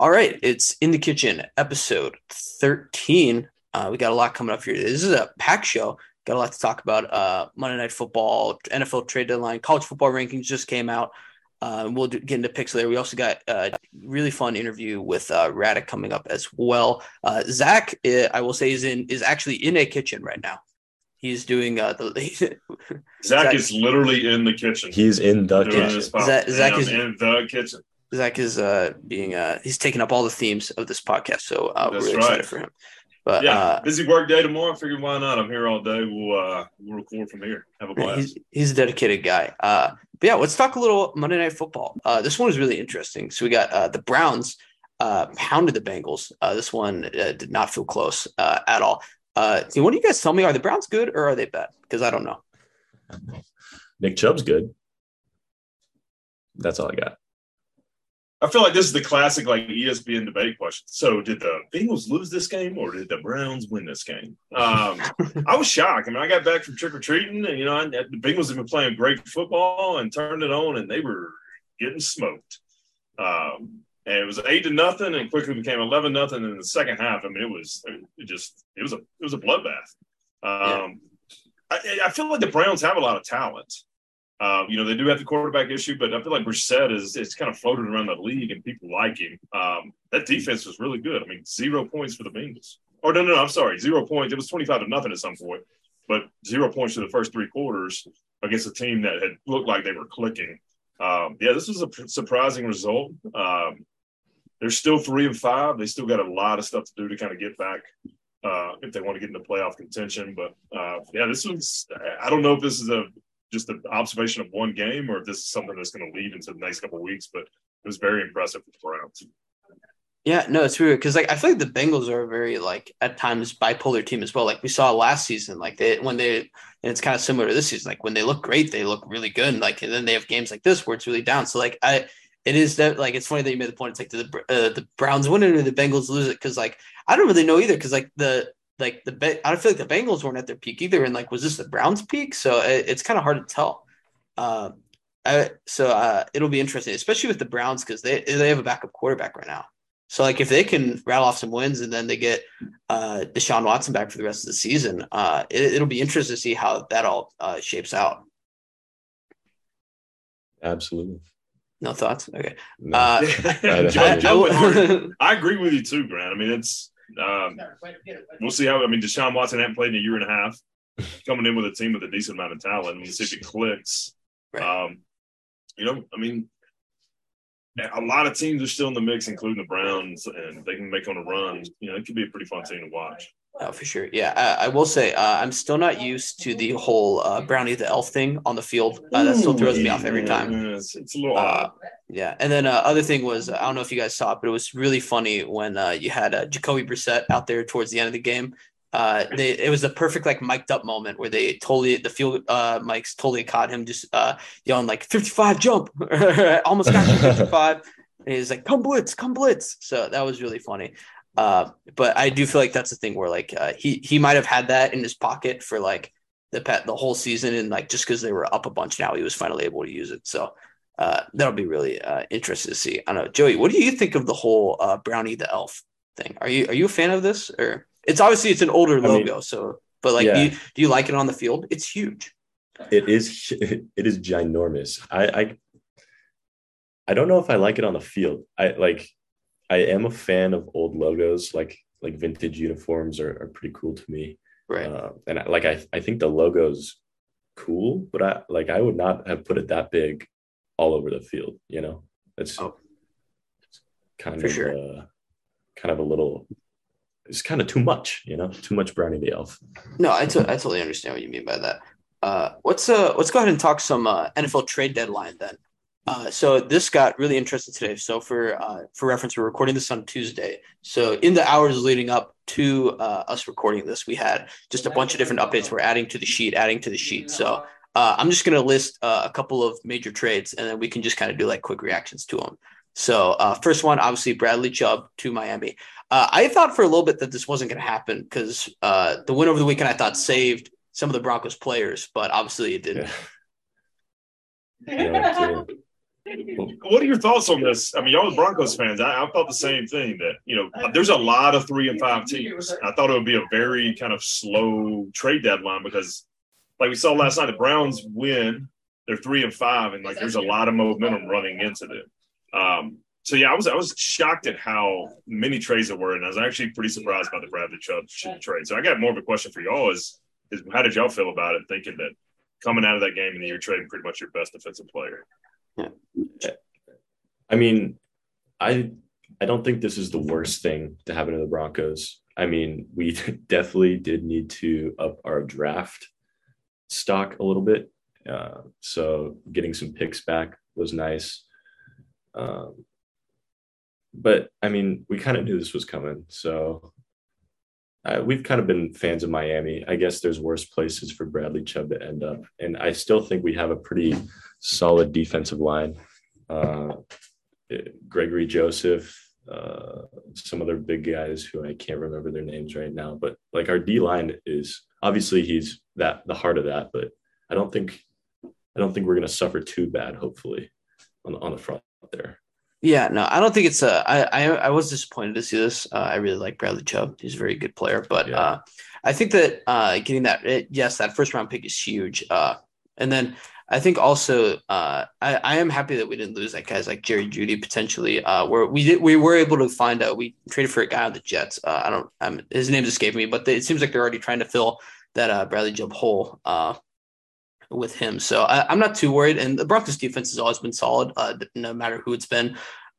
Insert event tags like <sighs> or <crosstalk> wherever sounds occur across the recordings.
All right, it's in the kitchen, episode 13. Uh, we got a lot coming up here. This is a pack show. Got a lot to talk about. Uh, Monday Night Football, NFL trade deadline, college football rankings just came out. Uh, we'll do, get into picks later. We also got a really fun interview with uh, Radek coming up as well. Uh, Zach, uh, I will say, is in is actually in a kitchen right now. He's doing uh, the. <laughs> Zach, Zach is literally in the kitchen. He's in the kitchen. Zach, Zach is in the kitchen. Zach is uh, being uh, he's taking up all the themes of this podcast, so uh, we're really right. excited for him. But yeah, uh, busy work day tomorrow. I figured why not? I'm here all day. We'll uh, we'll record from here. Have a blast. He's, he's a dedicated guy. Uh, but yeah, let's talk a little Monday Night Football. Uh, this one is really interesting. So we got uh, the Browns uh, pounded the Bengals. Uh, this one uh, did not feel close uh, at all. Uh, so what do you guys tell me? Are the Browns good or are they bad? Because I don't know. Nick Chubb's good. That's all I got. I feel like this is the classic like ESPN debate question. So, did the Bengals lose this game or did the Browns win this game? Um, I was shocked. I mean, I got back from trick or treating, and you know, I, the Bengals have been playing great football and turned it on, and they were getting smoked. Um, and it was eight to nothing, and quickly became eleven nothing in the second half. I mean, it was it just it was a it was a bloodbath. Um, yeah. I, I feel like the Browns have a lot of talent. Um, you know, they do have the quarterback issue, but I feel like Brissett is it's kind of floated around the league and people like him. Um, that defense was really good. I mean, zero points for the Bengals. Or no, no, no, I'm sorry, zero points. It was 25 to nothing at some point, but zero points for the first three quarters against a team that had looked like they were clicking. Um, yeah, this was a surprising result. Um, they're still three and five. They still got a lot of stuff to do to kind of get back uh, if they want to get into playoff contention. But uh, yeah, this was. I don't know if this is a just an observation of one game or if this is something that's going to lead into the next couple weeks. But it was very impressive for the Browns. Yeah, no, it's weird because like I feel like the Bengals are a very like at times bipolar team as well. Like we saw last season, like they when they and it's kind of similar to this season. Like when they look great, they look really good. And like and then they have games like this where it's really down. So like I, it is that like it's funny that you made the point. It's like the uh, the Browns win or the Bengals lose it because like I don't really know either because like the like the I don't feel like the Bengals weren't at their peak either, and like was this the Browns' peak? So it, it's kind of hard to tell. Uh, I, so uh, it'll be interesting, especially with the Browns because they they have a backup quarterback right now. So like if they can rattle off some wins and then they get uh, Deshaun Watson back for the rest of the season, uh, it, will be interesting to see how that all uh, shapes out. Absolutely. No thoughts? Okay. No. Uh, <laughs> I, I, <laughs> I, agree with you too, Grant. I mean, it's um, we'll see how. I mean, Deshaun Watson hadn't played in a year and a half, <laughs> coming in with a team with a decent amount of talent. We'll see if it clicks. Um, you know, I mean, a lot of teams are still in the mix, including the Browns, and they can make on a run. You know, it could be a pretty fun team to watch. Oh, for sure. Yeah, I, I will say uh, I'm still not used to the whole uh, Brownie the Elf thing on the field. Uh, that still throws me off every time. Yeah, it's, it's, a little uh, odd. Yeah, and then uh, other thing was I don't know if you guys saw it, but it was really funny when uh, you had uh, Jacoby Brissett out there towards the end of the game. Uh, they, it was the perfect like mic'd up moment where they totally the field uh, mics totally caught him just uh, yelling like 55 jump, <laughs> almost got 55. <laughs> and he's like, "Come blitz, come blitz!" So that was really funny. Uh, but I do feel like that's the thing where like uh, he he might have had that in his pocket for like the pet the whole season, and like just because they were up a bunch now, he was finally able to use it. So uh, that'll be really uh, interesting to see. I don't know, Joey, what do you think of the whole uh, Brownie the Elf thing? Are you are you a fan of this, or it's obviously it's an older I logo, mean, so but like, yeah. do you do you like it on the field? It's huge. It is <laughs> it is ginormous. I I I don't know if I like it on the field. I like I am a fan of old logos, like like vintage uniforms are, are pretty cool to me. Right. Uh, and I, like I I think the logo's cool, but I like I would not have put it that big all over the field. You know, it's, oh. it's kind of sure. uh, kind of a little. It's kind of too much, you know, too much Brownie the Elf. No, I, t- I totally understand what you mean by that. Uh, let's uh, let's go ahead and talk some uh, NFL trade deadline then. Uh, so this got really interesting today. So for uh, for reference, we're recording this on Tuesday. So in the hours leading up to uh, us recording this, we had just a bunch of different updates. We're adding to the sheet, adding to the sheet. So uh, I'm just going to list uh, a couple of major trades, and then we can just kind of do like quick reactions to them. So uh, first one, obviously Bradley Chubb to Miami. I thought for a little bit that this wasn't going to happen because the win over the weekend I thought saved some of the Broncos players, but obviously it didn't. Yeah. yeah What are your thoughts on this? I mean, y'all Broncos fans. I, I thought the same thing that, you know, there's a lot of three and five teams. I thought it would be a very kind of slow trade deadline because, like we saw last night, the Browns win. They're three and five, and like there's a lot of momentum running into them. Um, so yeah, I was I was shocked at how many trades there were, and I was actually pretty surprised by the Bradley Chubb trade. So I got more of a question for y'all: is is how did y'all feel about it? Thinking that coming out of that game and you're trading pretty much your best defensive player. Yeah. I mean, I I don't think this is the worst thing to happen to the Broncos. I mean, we <laughs> definitely did need to up our draft stock a little bit. Uh, so getting some picks back was nice. Um, but I mean, we kind of knew this was coming. So uh, we've kind of been fans of Miami. I guess there's worse places for Bradley Chubb to end up. And I still think we have a pretty solid defensive line. Uh, Gregory Joseph, uh, some other big guys who I can't remember their names right now, but like our D line is obviously he's that the heart of that, but I don't think I don't think we're going to suffer too bad. Hopefully, on the, on the front there. Yeah, no, I don't think it's a. I I, I was disappointed to see this. Uh, I really like Bradley Chubb; he's a very good player. But yeah. uh, I think that uh, getting that, it, yes, that first round pick is huge. Uh, and then I think also uh, I, I am happy that we didn't lose like guys like Jerry Jeudy potentially. Uh, where we did we were able to find out we traded for a guy on the Jets. Uh, I don't um, his name's escaping me, but they, it seems like they're already trying to fill that uh, Bradley Chubb hole. Uh, with him. So I, am not too worried. And the Broncos defense has always been solid, uh, no matter who it's been.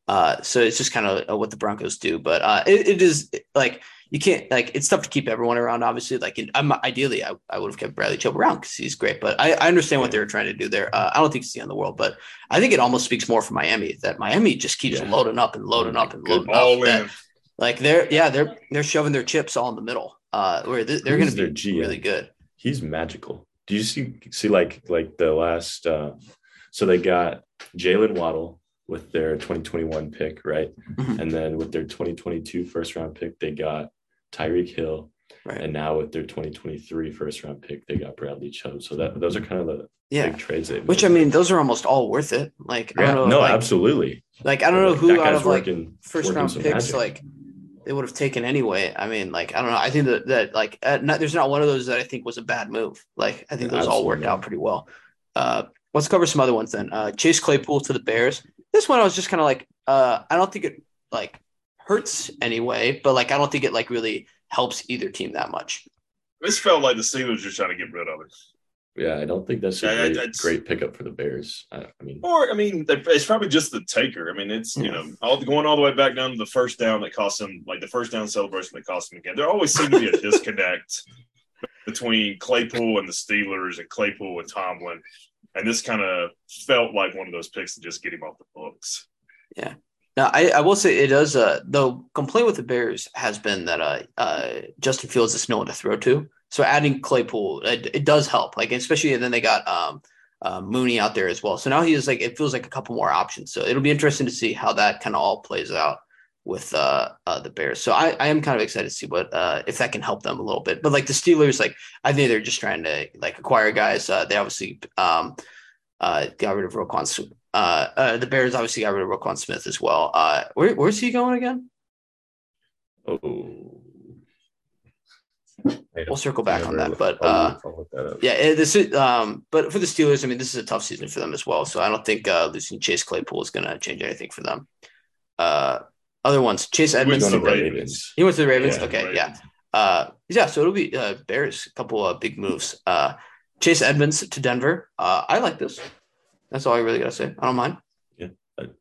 Uh, so it's just kind of uh, what the Broncos do. But uh, it, it is like you can't like it's tough to keep everyone around. Obviously, like in, I'm ideally I, I would have kept Bradley Chubb around because he's great. But I, I understand what they were trying to do there. Uh, I don't think it's the end of the world, but I think it almost speaks more for Miami that Miami just keeps yeah. loading up and loading up and loading up. That, like they're yeah they're they're shoving their chips all in the middle. Uh, where they're, they're going to be really good. He's magical. Do you see see like like the last? uh So they got Jalen Waddle with their 2021 pick, right? Mm-hmm. And then with their 2022 first round pick, they got Tyreek Hill. Right. And now with their 2023 first round pick, they got Bradley Chubb. So that those are kind of the yeah. big trades they Which I mean, those are almost all worth it. Like yeah, know, no, like, absolutely. Like I don't know who out of like working, first working round picks magic. like they would have taken anyway. I mean, like I don't know. I think that that like uh, not, there's not one of those that I think was a bad move. Like I think those absolutely. all worked out pretty well. Uh, let's cover some other ones then. Uh, Chase Claypool to the Bears. This one I was just kind of like, uh, I don't think it like hurts anyway, but like I don't think it like really helps either team that much. This felt like the Steelers just trying to get rid of it. Yeah, I don't think that's a yeah, great, great, pickup for the Bears. I, I, mean, or I mean, it's probably just the taker. I mean, it's you hmm. know all going all the way back down to the first down that cost them, like the first down celebration that cost them again. There always seems to be a <laughs> disconnect between Claypool and the Steelers, and Claypool and Tomlin. And this kind of felt like one of those picks to just get him off the books. Yeah. Now, I, I will say it does. Uh, the complaint with the Bears has been that uh, uh, Justin Fields is no one to throw to. So adding Claypool, it, it does help. Like especially and then they got um, uh, Mooney out there as well. So now he is like it feels like a couple more options. So it'll be interesting to see how that kind of all plays out with uh, uh, the Bears. So I, I am kind of excited to see what uh, if that can help them a little bit. But like the Steelers, like I think they're just trying to like acquire guys. Uh, they obviously um, uh, got rid of Roquan. Uh, uh, the Bears obviously got rid of Roquan Smith as well. Uh, where, where's he going again? Oh. We'll circle back on that, but uh, yeah, this is. Um, but for the Steelers, I mean, this is a tough season for them as well. So I don't think uh, losing Chase Claypool is going to change anything for them. Uh, other ones. Chase Edmonds. He went to the Ravens. He went to the Ravens. Yeah, okay, Ravens. yeah. Uh, yeah. So it'll be uh, Bears. A couple of big moves. Uh, Chase Edmonds to Denver. Uh, I like this. That's all I really gotta say. I don't mind. Yeah,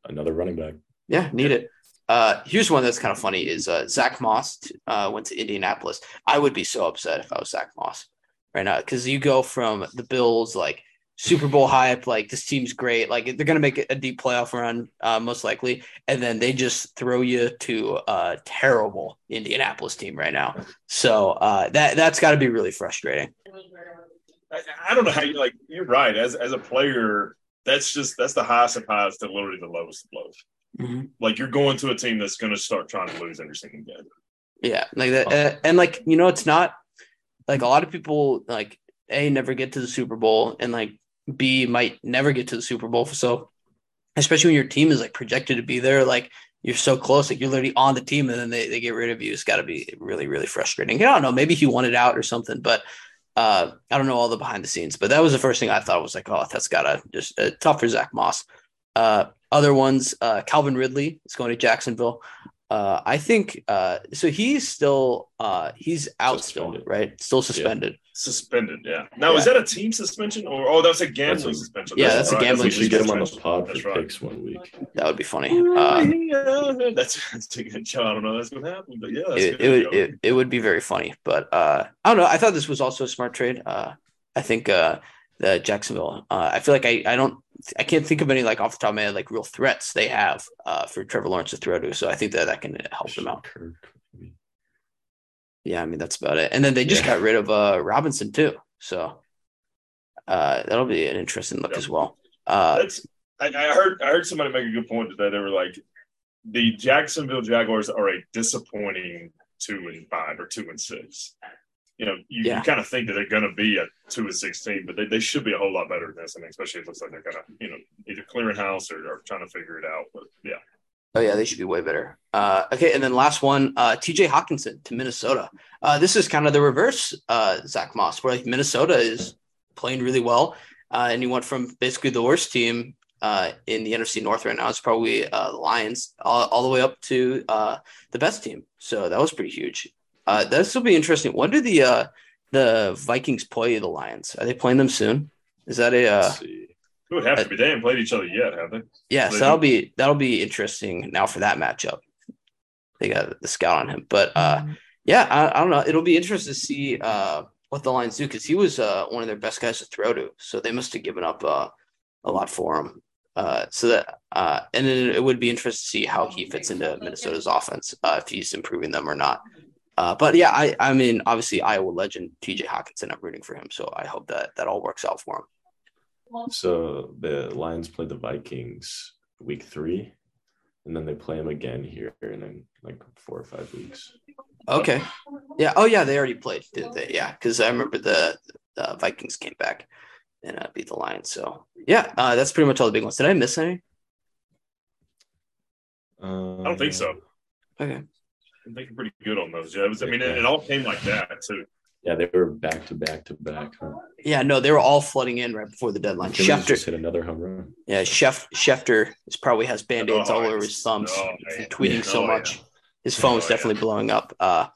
another running back. Yeah, need it. Uh, here's one that's kind of funny: is uh, Zach Moss uh, went to Indianapolis. I would be so upset if I was Zach Moss right now because you go from the Bills like Super Bowl hype, like this team's great, like they're gonna make a deep playoff run, uh, most likely, and then they just throw you to a terrible Indianapolis team right now. So uh, that that's got to be really frustrating. I, I, don't know how you like. You're right. As as a player, that's just that's the highest of highs to literally the lowest of lows. Mm-hmm. Like you're going to a team that's going to start trying to lose every single game. Yeah, like that, uh, and like you know, it's not like a lot of people like a never get to the Super Bowl, and like B might never get to the Super Bowl. So especially when your team is like projected to be there, like you're so close, like you're literally on the team, and then they, they get rid of you. It's got to be really really frustrating. I don't know, maybe he wanted out or something, but uh, I don't know all the behind the scenes. But that was the first thing I thought was like, oh, that's gotta just uh, tough for Zach Moss. Uh, other ones, uh, Calvin Ridley is going to Jacksonville. Uh, I think uh, so. He's still uh, he's out suspended. still, right? Still suspended. Yeah. Suspended. Yeah. Now, yeah. is that a team suspension or oh, that's a gambling that's a, suspension? Yeah, that's, that's a gambling. We should get him on the pod for right. picks one week. That would be funny. Uh, yeah, <laughs> that's that's a good show. I don't know that's what happened, but yeah, it, it would it, it, would be very funny. But uh, I don't know. I thought this was also a smart trade. Uh, I think uh, the Jacksonville. Uh, I feel like I, I don't I can't think of any like off the top of my head like real threats they have uh, for Trevor Lawrence to throw to. So I think that that can help them out. Yeah, I mean that's about it. And then they just yeah. got rid of uh, Robinson too. So uh, that'll be an interesting look yep. as well. Uh, that's I, I heard I heard somebody make a good point today. They were like the Jacksonville Jaguars are a disappointing two and five or two and six you know, you, yeah. you kind of think that they're going to be a two and sixteen, but they, they should be a whole lot better than this. I mean, especially it looks like they're kind of, you know, either clearing house or, or, trying to figure it out. But yeah. Oh yeah, they should be way better. Uh, okay, and then last one, uh, T.J. Hockenson to Minnesota. Uh, this is kind of the reverse, uh, Zach Moss, where like Minnesota is playing really well, uh, and he went from basically the worst team uh, in the NFC North right now. It's probably uh, the Lions, all, all, the way up to uh, the best team. So that was pretty huge. Uh, this will be interesting. When do the uh, the Vikings play the Lions? Are they playing them soon? Is that a? Uh, it would have to be. They haven't played each other yet, have they? Yeah, so, so that'll be that'll be interesting now for that matchup. They got the scout on him, but uh, yeah, I, I don't know. It'll be interesting to see uh, what the Lions do because he was uh, one of their best guys to throw to, so they must have given up uh, a lot for him. Uh, so that uh, and then it would be interesting to see how he fits into Minnesota's offense uh, if he's improving them or not. Uh, but yeah, I I mean, obviously Iowa legend T.J. Hockenson. I'm rooting for him, so I hope that that all works out for him. So the Lions played the Vikings week three, and then they play them again here in like four or five weeks. Okay. Yeah. Oh yeah, they already played, did they? Yeah, because I remember the, the Vikings came back and uh, beat the Lions. So yeah, uh, that's pretty much all the big ones. Did I miss any? Uh, I don't think so. Okay. I think pretty good on those. Yeah, it was, I mean, it, it all came like that too. Yeah, they were back to back to back. Huh? Yeah, no, they were all flooding in right before the deadline. Schefter just hit another home run. Yeah, Chef Schefter is probably has band aids oh, all over his thumbs oh, from tweeting yeah. so oh, much. Yeah. His phone's oh, definitely yeah. blowing up uh,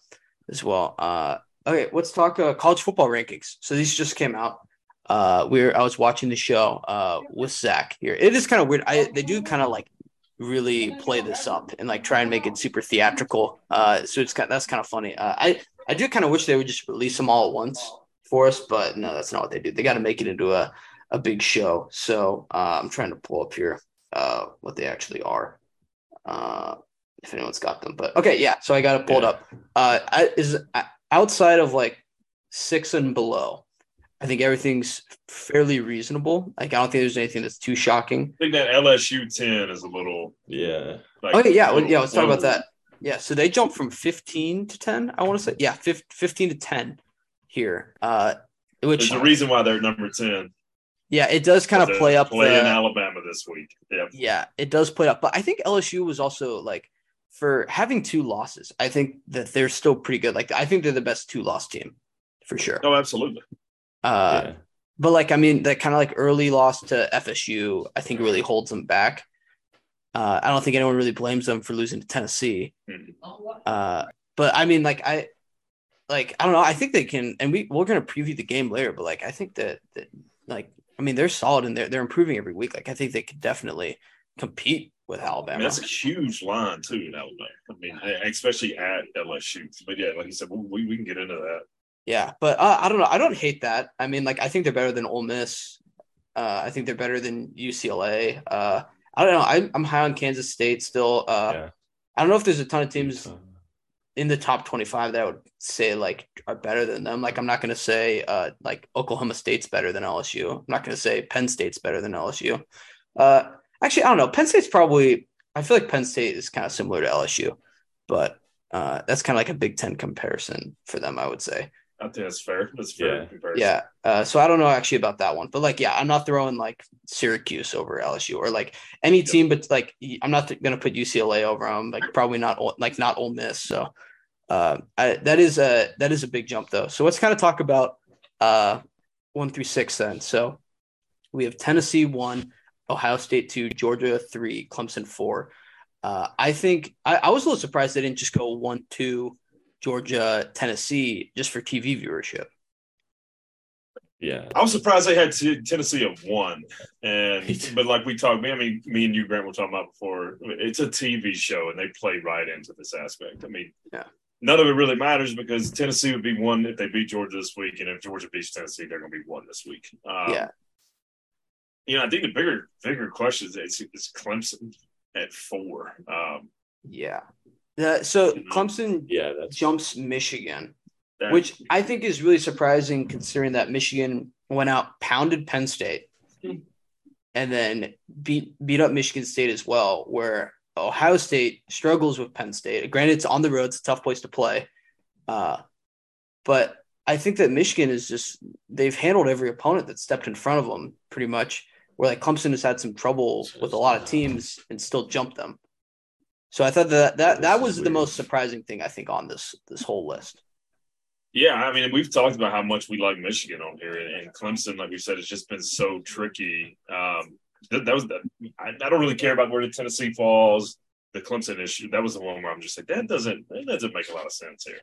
as well. Uh, okay, let's talk uh, college football rankings. So these just came out. Uh, we are I was watching the show uh, with Zach here. It is kind of weird. I they do kind of like really play this up and like try and make it super theatrical. Uh, so it's kind that's kind of funny. Uh, I I do kind of wish they would just release them all at once for us, but no, that's not what they do. They got to make it into a a big show. So uh, I'm trying to pull up here uh, what they actually are. Uh, if anyone's got them, but okay, yeah. So I got it pulled yeah. up. Uh, I, is outside of like six and below. I think everything's fairly reasonable. Like I don't think there's anything that's too shocking. I think that LSU ten is a little yeah. Like, okay, yeah, little, yeah. Let's talk about that. Yeah, so they jumped from 15 to 10. I want to say yeah, 15 to 10 here. Uh, which there's a reason why they're number 10. Yeah, it does kind of play up. Play the, in Alabama this week. Yeah, yeah, it does play up. But I think LSU was also like for having two losses. I think that they're still pretty good. Like I think they're the best two loss team for sure. Oh, absolutely. Uh, yeah. But like, I mean, that kind of like early loss to FSU, I think really holds them back. Uh, I don't think anyone really blames them for losing to Tennessee. Hmm. Uh, but I mean, like I, like I don't know. I think they can, and we we're gonna preview the game later. But like, I think that, that like, I mean, they're solid and they're they're improving every week. Like, I think they could definitely compete with Alabama. I mean, that's a huge line too in Alabama. I mean, especially at LSU. But yeah, like you said, we, we can get into that. Yeah, but uh, I don't know. I don't hate that. I mean, like I think they're better than Ole Miss. Uh, I think they're better than UCLA. Uh, I don't know. I, am high on Kansas State still. Uh, yeah. I don't know if there's a ton of teams in the top 25 that I would say like are better than them. Like I'm not going to say uh, like Oklahoma State's better than LSU. I'm not going to say Penn State's better than LSU. Uh, actually, I don't know. Penn State's probably. I feel like Penn State is kind of similar to LSU, but uh, that's kind of like a Big Ten comparison for them. I would say. I think that's fair. That's fair Yeah. Yeah. Uh, so I don't know actually about that one, but like, yeah, I'm not throwing like Syracuse over LSU or like any Yeah. team, but like I'm not going to put UCLA over them. Like probably not like not Ole Miss. So uh, I, that is a that is a big jump though. So let's kind of talk about uh, one through six then. So we have Tennessee one, Ohio State two, Georgia three, Clemson four. Uh, I think I, I was a little surprised they didn't just go one two. Georgia, Tennessee, just for TV viewership. Yeah. I was surprised they had T- Tennessee at one, and <laughs> but like we talked, me, I mean, me and you, Grant, were talking about before. It's a TV show, and they play right into this aspect. I mean, Yeah. none of it really matters because Tennessee would be one if they beat Georgia this week, and if Georgia beats Tennessee, they're going to be one this week. Um, Yeah. you know, I think the bigger bigger question is it's, it's Clemson at four. Um, Yeah. Uh, so Clemson Yeah. That's jumps Michigan, that- which I think is really surprising considering that Michigan went out, pounded Penn State, and then beat beat up Michigan State as well, where Ohio State struggles with Penn State. Granted, it's on the road, it's a tough place to play. Uh, but I think that Michigan is just they've handled every opponent that stepped in front of them pretty much. Where like Clemson has had some trouble with a lot of teams and still jumped them. So I thought that that that was the most surprising thing I think on this this whole list. Yeah, I mean, we've talked about how much we like Michigan on here, and, and Clemson, like we said, it's just been so tricky. Um, that, that was the, I, I don't really care about where the Tennessee falls. The Clemson issue, that was the one where I'm just like, that doesn't that doesn't make a lot of sense here.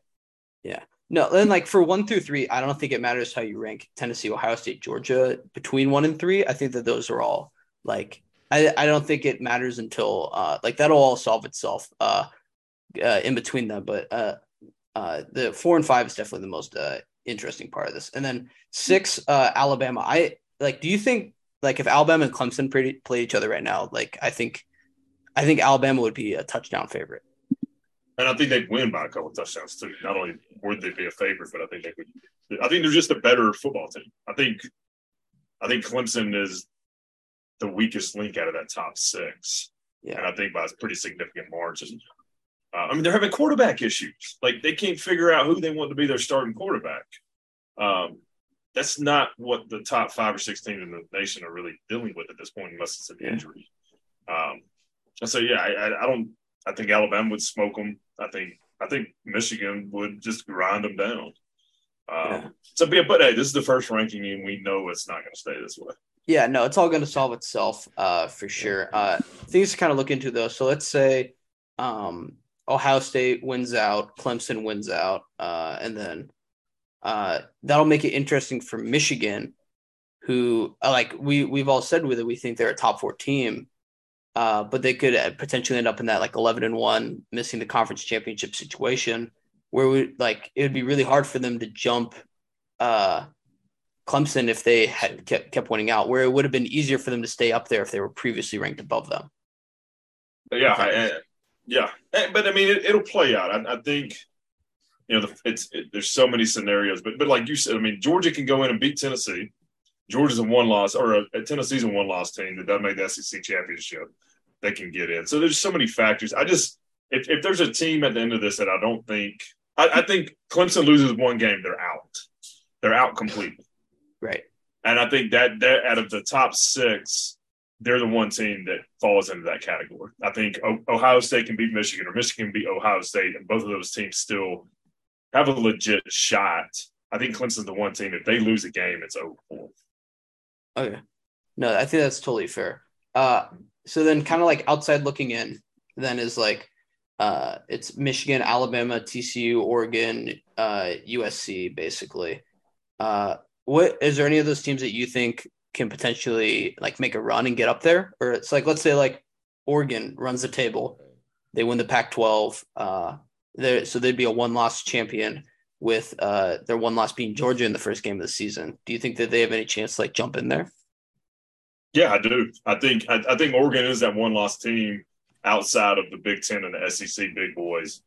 Yeah, no, then like for one through three, I don't think it matters how you rank Tennessee, Ohio State, Georgia between one and three. I think that those are all like I, I don't think it matters until uh like that'll all solve itself uh, uh in between them. But uh uh the four and five is definitely the most uh interesting part of this. And then six, uh Alabama. I like do you think like if Alabama and Clemson play, play each other right now, like I think I think Alabama would be a touchdown favorite. And I think they'd win by a couple of touchdowns too. Not only would they be a favorite, but I think they would. I think they're just a better football team. I think, I think Clemson is the weakest link out of that top six. Yeah. and I think by a pretty significant margin. Uh, I mean, they're having quarterback issues. Like they can't figure out who they want to be their starting quarterback. Um, that's not what the top five or six teams in the nation are really dealing with at this point, unless it's an Yeah. injury. Um, and so yeah, I, I, don't. I think Alabama would smoke them. I think I think Michigan would just grind them down. Um, Yeah. So, yeah, but hey, this is the first ranking, and we know it's not going to stay this way. Yeah, no, it's all going to solve itself uh, for sure. Uh, things to kind of look into though. So let's say um, Ohio State wins out, Clemson wins out, uh, and then uh, that'll make it interesting for Michigan, who uh, like we we've all said with it, we think they're a top four team, uh, but they could potentially end up in that like eleven and one, missing the conference championship situation, where we like it would be really hard for them to jump. Uh, Clemson if they had kept, kept winning out, where it would have been easier for them to stay up there if they were previously ranked above them. Yeah, yeah, but I mean, it, it'll play out. I, I think you know, the, it's it, there's so many scenarios, but but like you said, I mean, Georgia can go in and beat Tennessee. Georgia's a one loss, or a, a Tennessee's a one loss team that doesn't make the SEC championship. They can get in. So there's so many factors. I just if if there's a team at the end of this that I don't think, I, I think Clemson loses one game, they're out. They're out completely. Right. And I think that that out of the top six, they're the one team that falls into that category. I think Ohio State can beat Michigan, or Michigan can beat Ohio State, and both of those teams still have a legit shot. I think Clemson's the one team. If they lose a game, it's over. Okay. No, I think that's totally fair. Uh, so then kind of like outside looking in, then is like uh, it's Michigan, Alabama, TCU, Oregon, uh, USC, basically. Uh, what is there any of those teams that you think can potentially like make a run and get up there? Or it's like let's say like Oregon runs the table, they win the Pac-12, uh, so they'd be a one-loss champion with uh, their one loss being Georgia in the first game of the season. Do you think that they have any chance to like jump in there? Yeah, I do. I think I, I think Oregon is that one loss team outside of the Big Ten and the SEC big boys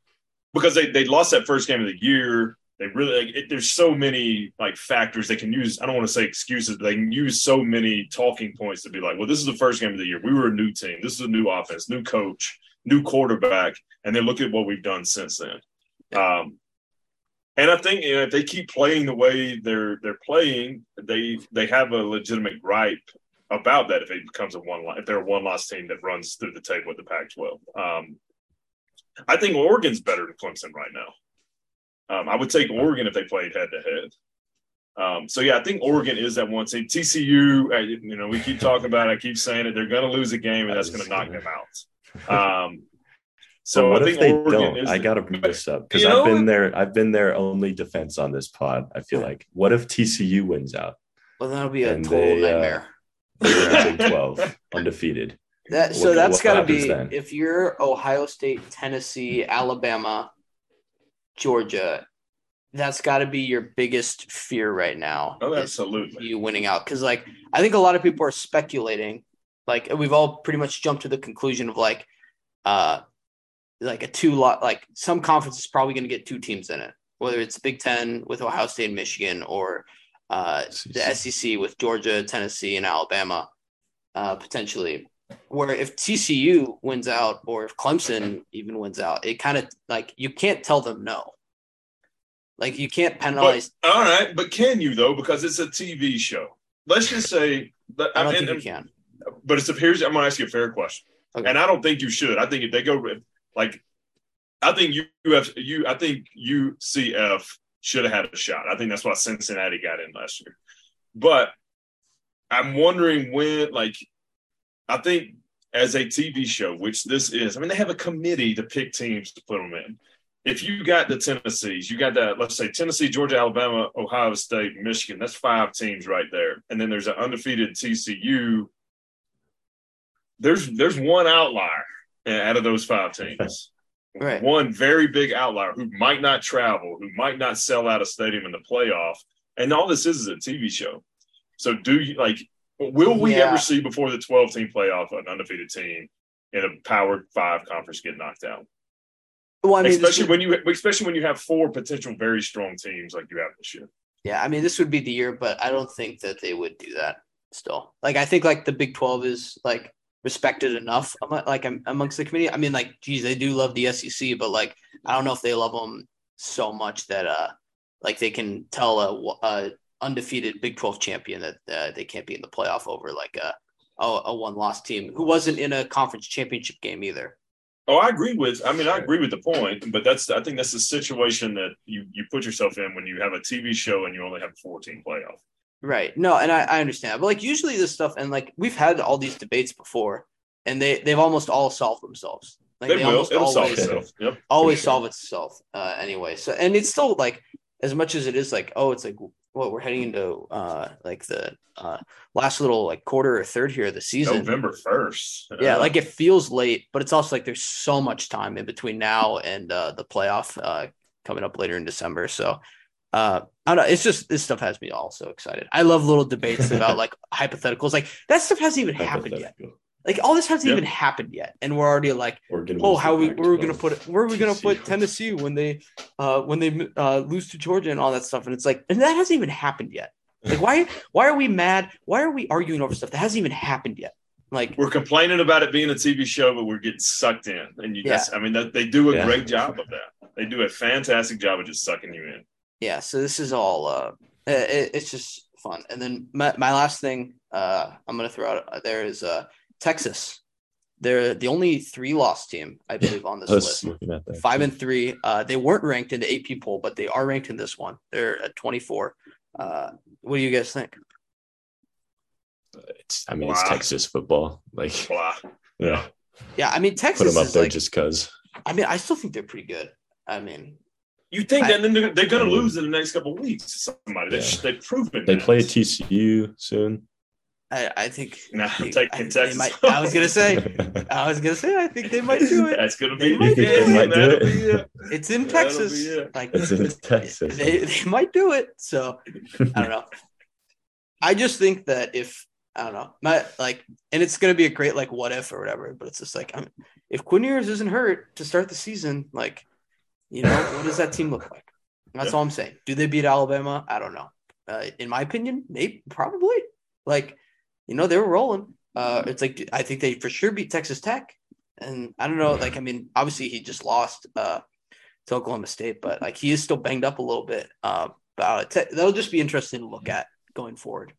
because they they lost that first game of the year. They really like, it, there's so many like factors they can use. I don't want to say excuses, but they can use so many talking points to be like, well, this is the first game of the year. We were a new team. This is a new offense, new coach, new quarterback, and then look at what we've done since then. Um, And I think you know, if they keep playing the way they're they're playing, they they have a legitimate gripe about that if it becomes a one if they're a one loss team that runs through the table with the Pac-12. Um, I think Oregon's better than Clemson right now. Um, I would take Oregon if they played head to head. Um, so yeah, I think Oregon is that one team. TCU, uh, you know, we keep talking about. it. I keep saying it. They're going to lose a game, and that's going to knock them out. Um, so what if they Oregon don't? I got to bring this up because I've been there. I've been their only defense on this pod. I feel like. What if TCU wins out? Well, that'll be a total they, uh, nightmare. Uh, Big <laughs> Twelve, undefeated. That so what, that's got to be then? if you're Ohio State, Tennessee, Alabama, Georgia. That's got to be your biggest fear right now. Oh, absolutely. You winning out because, like, I think a lot of people are speculating. Like, we've all pretty much jumped to the conclusion of like, uh, like a two lot. Like, some conference is probably going to get two teams in it, whether it's Big Ten with Ohio State and Michigan, or uh, the SEC with Georgia, Tennessee, and Alabama, uh, potentially where if TCU wins out or if Clemson even wins out, it kind of like you can't tell them no. Like you can't penalize. But, all right, but can you though? Because it's a TV show. Let's just say. That, I don't I mean, think you can. But it's a, here's I'm gonna ask you a fair question, okay. and I don't think you should. I think if they go like, I think you have you. I think UCF should have had a shot. I think that's why Cincinnati got in last year. But I'm wondering when like I think as a TV show, which this is, I mean, they have a committee to pick teams to put them in. If you got the Tennessees, you got that, let's say Tennessee, Georgia, Alabama, Ohio State, Michigan, that's five teams right there. And then there's an undefeated TCU. There's there's one outlier out of those five teams. Right. One very big outlier who might not travel, who might not sell out a stadium in the playoff. And all this is is a TV show. So do you like Will we yeah. ever see before the 12 team playoff an undefeated team in a Power Five conference get knocked out? Well, I mean, especially when you especially when you have four potential very strong teams like you have this year. Yeah, I mean, this would be the year, but I don't think that they would do that. Still, like I think like the Big 12 is like respected enough like amongst the committee. I mean, like, geez, they do love the SEC, but like I don't know if they love them so much that uh like they can tell a, a undefeated Big 12 champion that uh, they can't be in the playoff over like a a, a one loss team who wasn't in a conference championship game either. Oh, I agree with. I mean, I agree with the point, but that's. I think that's the situation that you you put yourself in when you have a TV show and you only have a fourteen playoff. Right. No, and I, I understand, but like usually this stuff, and like we've had all these debates before, and they they've almost all solved themselves. Like they, they will. It'll always, solve itself. Yep. Always sure. solve itself. Uh, anyway. So, and it's still like as much as it is like, oh, it's like what we're heading into uh like the uh last little like quarter or third here of the season november 1st uh, yeah like it feels late but it's also like there's so much time in between now and uh the playoff uh coming up later in december so uh I don't know. It's just this stuff has me all so excited. I love little debates about <laughs> like hypotheticals. Like that stuff hasn't even happened yet. Like all this hasn't yep. even happened yet, and we're already like, oh, how we where are we gonna put it? Where are we gonna put Tennessee when they uh when they uh lose to Georgia and all that stuff? And it's like, and that hasn't even happened yet. Like why <laughs> why are we mad? Why are we arguing over stuff that hasn't even happened yet? Like we're complaining about it being a TV show, but we're getting sucked in. And you yeah. just, I mean, that, they do a yeah. great job of that. They do a fantastic job of just sucking you in. Yeah. So this is all. uh it, It's just fun. And then my my last thing uh I'm gonna throw out there is uh Texas. They're the only three loss team, I believe, on this list. Five and three. Uh, they weren't ranked in the AP poll, but they are ranked in this one. They're at 24. Uh, what do you guys think? It's, I mean, it's Texas football. Like, yeah. Yeah. I mean, Texas put them up there like, just because. I mean, I still think they're pretty good. I mean, you think I, that they're, they're going to lose in the next couple of weeks to somebody? Yeah. They, have proven They that. play TCU soon. I, I think. No, I, Texas. Might, I was gonna say. <laughs> I was gonna say. I think they might do it. That's gonna be. They they might do it. it. It's in Texas. It. Like it's in <laughs> Texas. They, they might do it. So I don't know. I just think that if I don't know, my like, and it's gonna be a great like what if or whatever. But it's just like, I'm, if Quinn Ewers isn't hurt to start the season, like, you know, what does that team look like? That's yeah. all I'm saying. Do they beat Alabama? I don't know. Uh, in my opinion, maybe probably. Like you know, they were rolling. Uh, it's like I think they for sure beat Texas Tech, and I don't know. Like, I mean, obviously he just lost uh, to Oklahoma State, but like he is still banged up a little bit. Uh, but that'll just be interesting to look at going forward.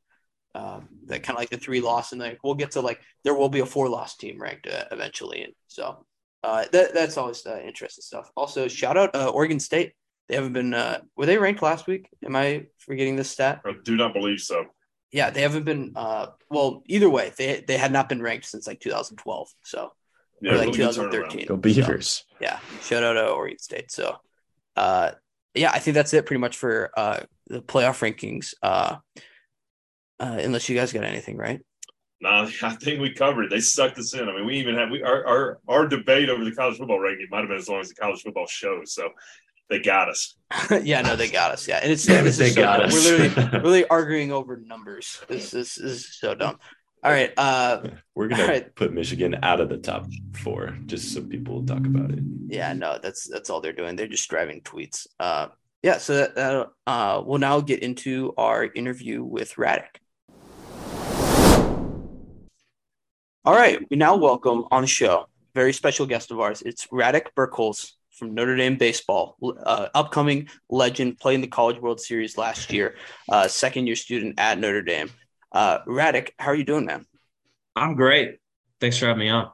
Um, that kind of like the three loss, and like we'll get to like there will be a four loss team ranked uh, eventually, and so uh, that that's always uh, interesting stuff. Also, shout out uh, Oregon State. They haven't been. Uh, were they ranked last week? Am I forgetting this stat? I do not believe so. Yeah, they haven't been. Uh, well, either way, they they had not been ranked since like 2012. So yeah, or like 2013. Go Beavers. So, yeah, shout out to Oregon State. So, uh, yeah, I think that's it pretty much for uh the playoff rankings. Uh, uh unless you guys got anything, right? No, <laughs> I think we covered. It. They sucked us in. I mean, we even had we our our, our debate over the college football ranking might have been as long as the college football show. So they got us. <laughs> yeah, no, they got us. Yeah, and it's this they got so us. We're literally <laughs> really arguing over numbers. This, this, this is so dumb. All right, uh, we're gonna right. put Michigan out of the top four just so people will talk about it. Yeah, no, that's that's all they're doing. They're just driving tweets. Uh, yeah, so that, uh, uh, we'll now get into our interview with Radek. All right, we now welcome on the show very special guest of ours. It's Radek Birkholz from Notre Dame baseball, uh, upcoming legend, playing the College World Series last year, uh, second year student at Notre Dame. Uh, how are you doing, man? I'm great. Thanks for having me on.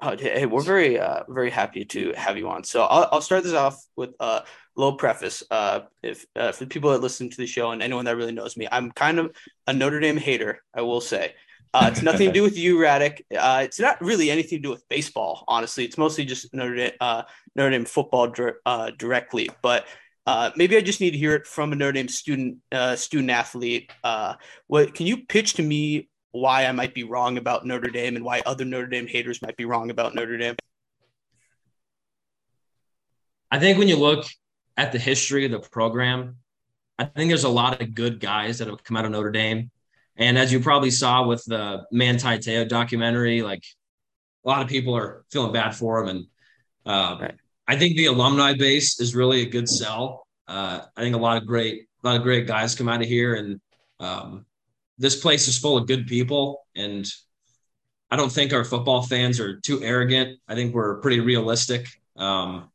Uh, hey, we're very, uh, very happy to have you on. So I'll, I'll start this off with a little preface. Uh, if uh, for people that listen to the show and anyone that really knows me, I'm kind of a Notre Dame hater. I will say. Uh, it's nothing to do <laughs> with you, Radek. Uh, it's not really anything to do with baseball, honestly. It's mostly just Notre Dame, uh, Notre Dame football uh, directly. But uh, maybe I just need to hear it from a Notre Dame student, uh, student athlete. what can you pitch to me why I might be wrong about Notre Dame and why other Notre Dame haters might be wrong about Notre Dame? I think when you look at the history of the program, I think there's a lot of good guys that have come out of Notre Dame and as you probably saw with the Manti Te'o documentary, like a lot of people are feeling bad for him. And uh, right. I think the alumni base is really a good sell. Uh, I think a lot of great, a lot of great guys come out of here, and um, this place is full of good people. And I don't think our football fans are too arrogant. I think we're pretty realistic. Um,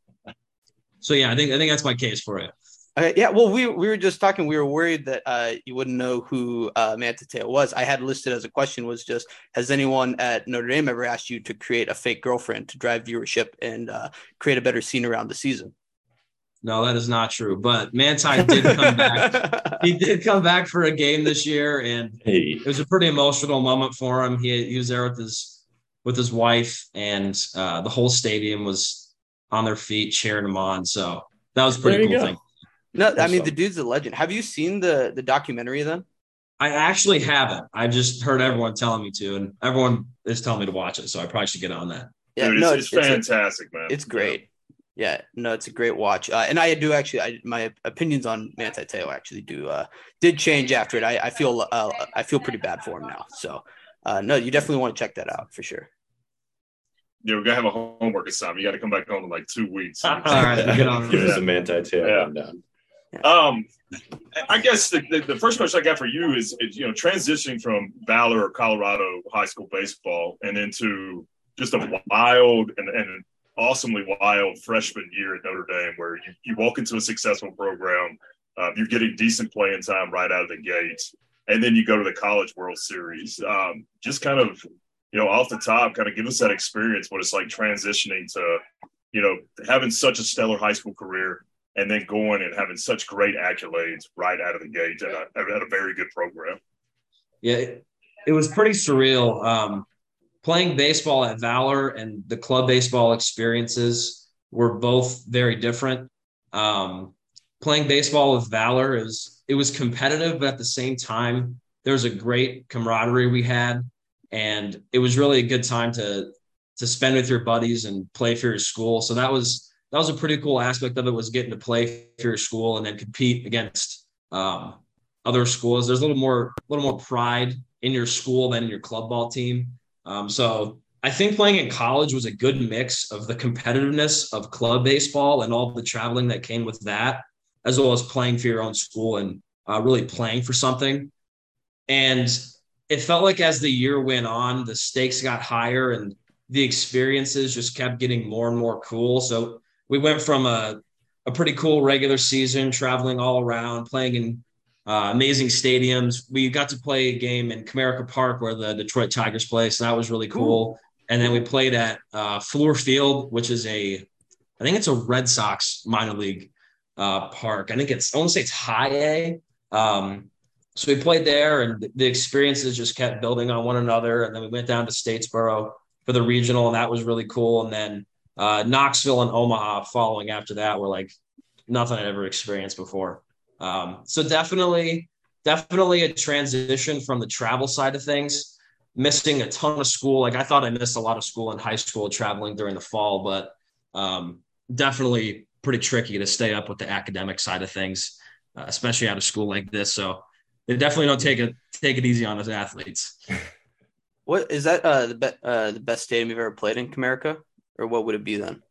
so yeah, I think I think that's my case for it. Okay, yeah, well, we we were just talking. We were worried that uh, you wouldn't know who uh, Manti Te'o was. I had listed as a question was just: Has anyone at Notre Dame ever asked you to create a fake girlfriend to drive viewership and uh, create a better scene around the season? No, that is not true. But Manti did come back. <laughs> he did come back for a game this year, and hey. it was a pretty emotional moment for him. He he was there with his with his wife, and uh, the whole stadium was on their feet cheering him on. So that was pretty cool go. thing. No, I mean the dude's a legend. Have you seen the the documentary then? I actually haven't. I just heard everyone telling me to, and everyone is telling me to watch it. So I probably should get on that. Yeah, Dude, no, it's, it's fantastic, man. It's great. Yeah. yeah. no, it's a great watch. Uh, and I do actually, I, my opinions on Manti Te'o actually do uh, did change after it. I, I feel uh, I feel pretty bad for him now. So uh, no, you definitely want to check that out for sure. Yeah, we're gonna have a homework assignment. You got to come back home in like two weeks. <laughs> All right, get on. <laughs> Give us a Manti Te'o. Yeah. Um, I guess the, the, the, first question I got for you is, is, you know, transitioning from Valor or Colorado high school baseball and into just a wild and, and awesomely wild freshman year at Notre Dame, where you, you walk into a successful program, uh, you're getting decent playing time right out of the gate, and then you go to the College World Series. Um, just kind of, you know, off the top, kind of give us that experience, what it's like transitioning to, you know, having such a stellar high school career and then going and having such great accolades right out of the gate at a, at a very good program. Yeah, it, it was pretty surreal. Um, playing baseball at Valor and the club baseball experiences were both very different. Um, playing baseball with Valor is it was competitive, but at the same time, there was a great camaraderie we had, and it was really a good time to to spend with your buddies and play for your school. So that was that was a pretty cool aspect of it was getting to play for your school and then compete against um, other schools. There's a little more, a little more pride in your school than in your club ball team. Um, so I think playing in college was a good mix of the competitiveness of club baseball and all the traveling that came with that, as well as playing for your own school and uh, really playing for something. And it felt like as the year went on, the stakes got higher and the experiences just kept getting more and more cool. So we went from a a pretty cool regular season, traveling all around, playing in uh, amazing stadiums. We got to play a game in Comerica Park where the Detroit Tigers play, so that was really cool. And then we played at uh, Field, which is a, I think it's a Red Sox minor league uh, park. I think it's, I want to say it's high A. Um, so we played there, and the experiences just kept building on one another. And then we went down to Statesboro for the regional, and that was really cool. And then uh, Knoxville and Omaha following after that were like nothing I'd ever experienced before. Um, so definitely, definitely a transition from the travel side of things. Missing a ton of school. Like I thought I missed a lot of school in high school traveling during the fall, but um, definitely pretty tricky to stay up with the academic side of things, uh, especially out of school like this. So they definitely don't take it take it easy on us athletes. <laughs> What is that? Uh, the be- uh, the best stadium you've ever played in Comerica, or what would it be then?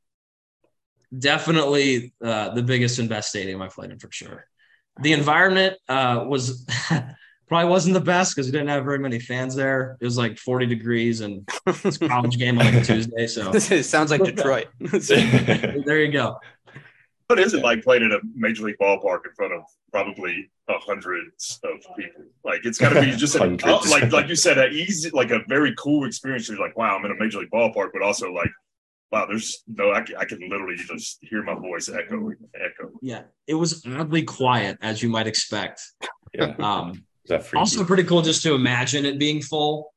Definitely uh, the biggest and best stadium I played in for sure. The environment uh, was <laughs> probably wasn't the best because we didn't have very many fans there. It was like 40 degrees and it's a college game on like a <laughs> Tuesday. So it sounds like Detroit. <laughs> there you go. What is it like playing in a major league ballpark in front of probably hundreds of people? Like it's got to be just a, uh, like like you said, a easy, like a very cool experience. You're like, wow, I'm in a major league ballpark, but also like, wow, there's no, I can, I can literally just hear my voice echo, echo. Yeah, it was oddly quiet, as you might expect. Yeah. Um, also pretty cool just to imagine it being full.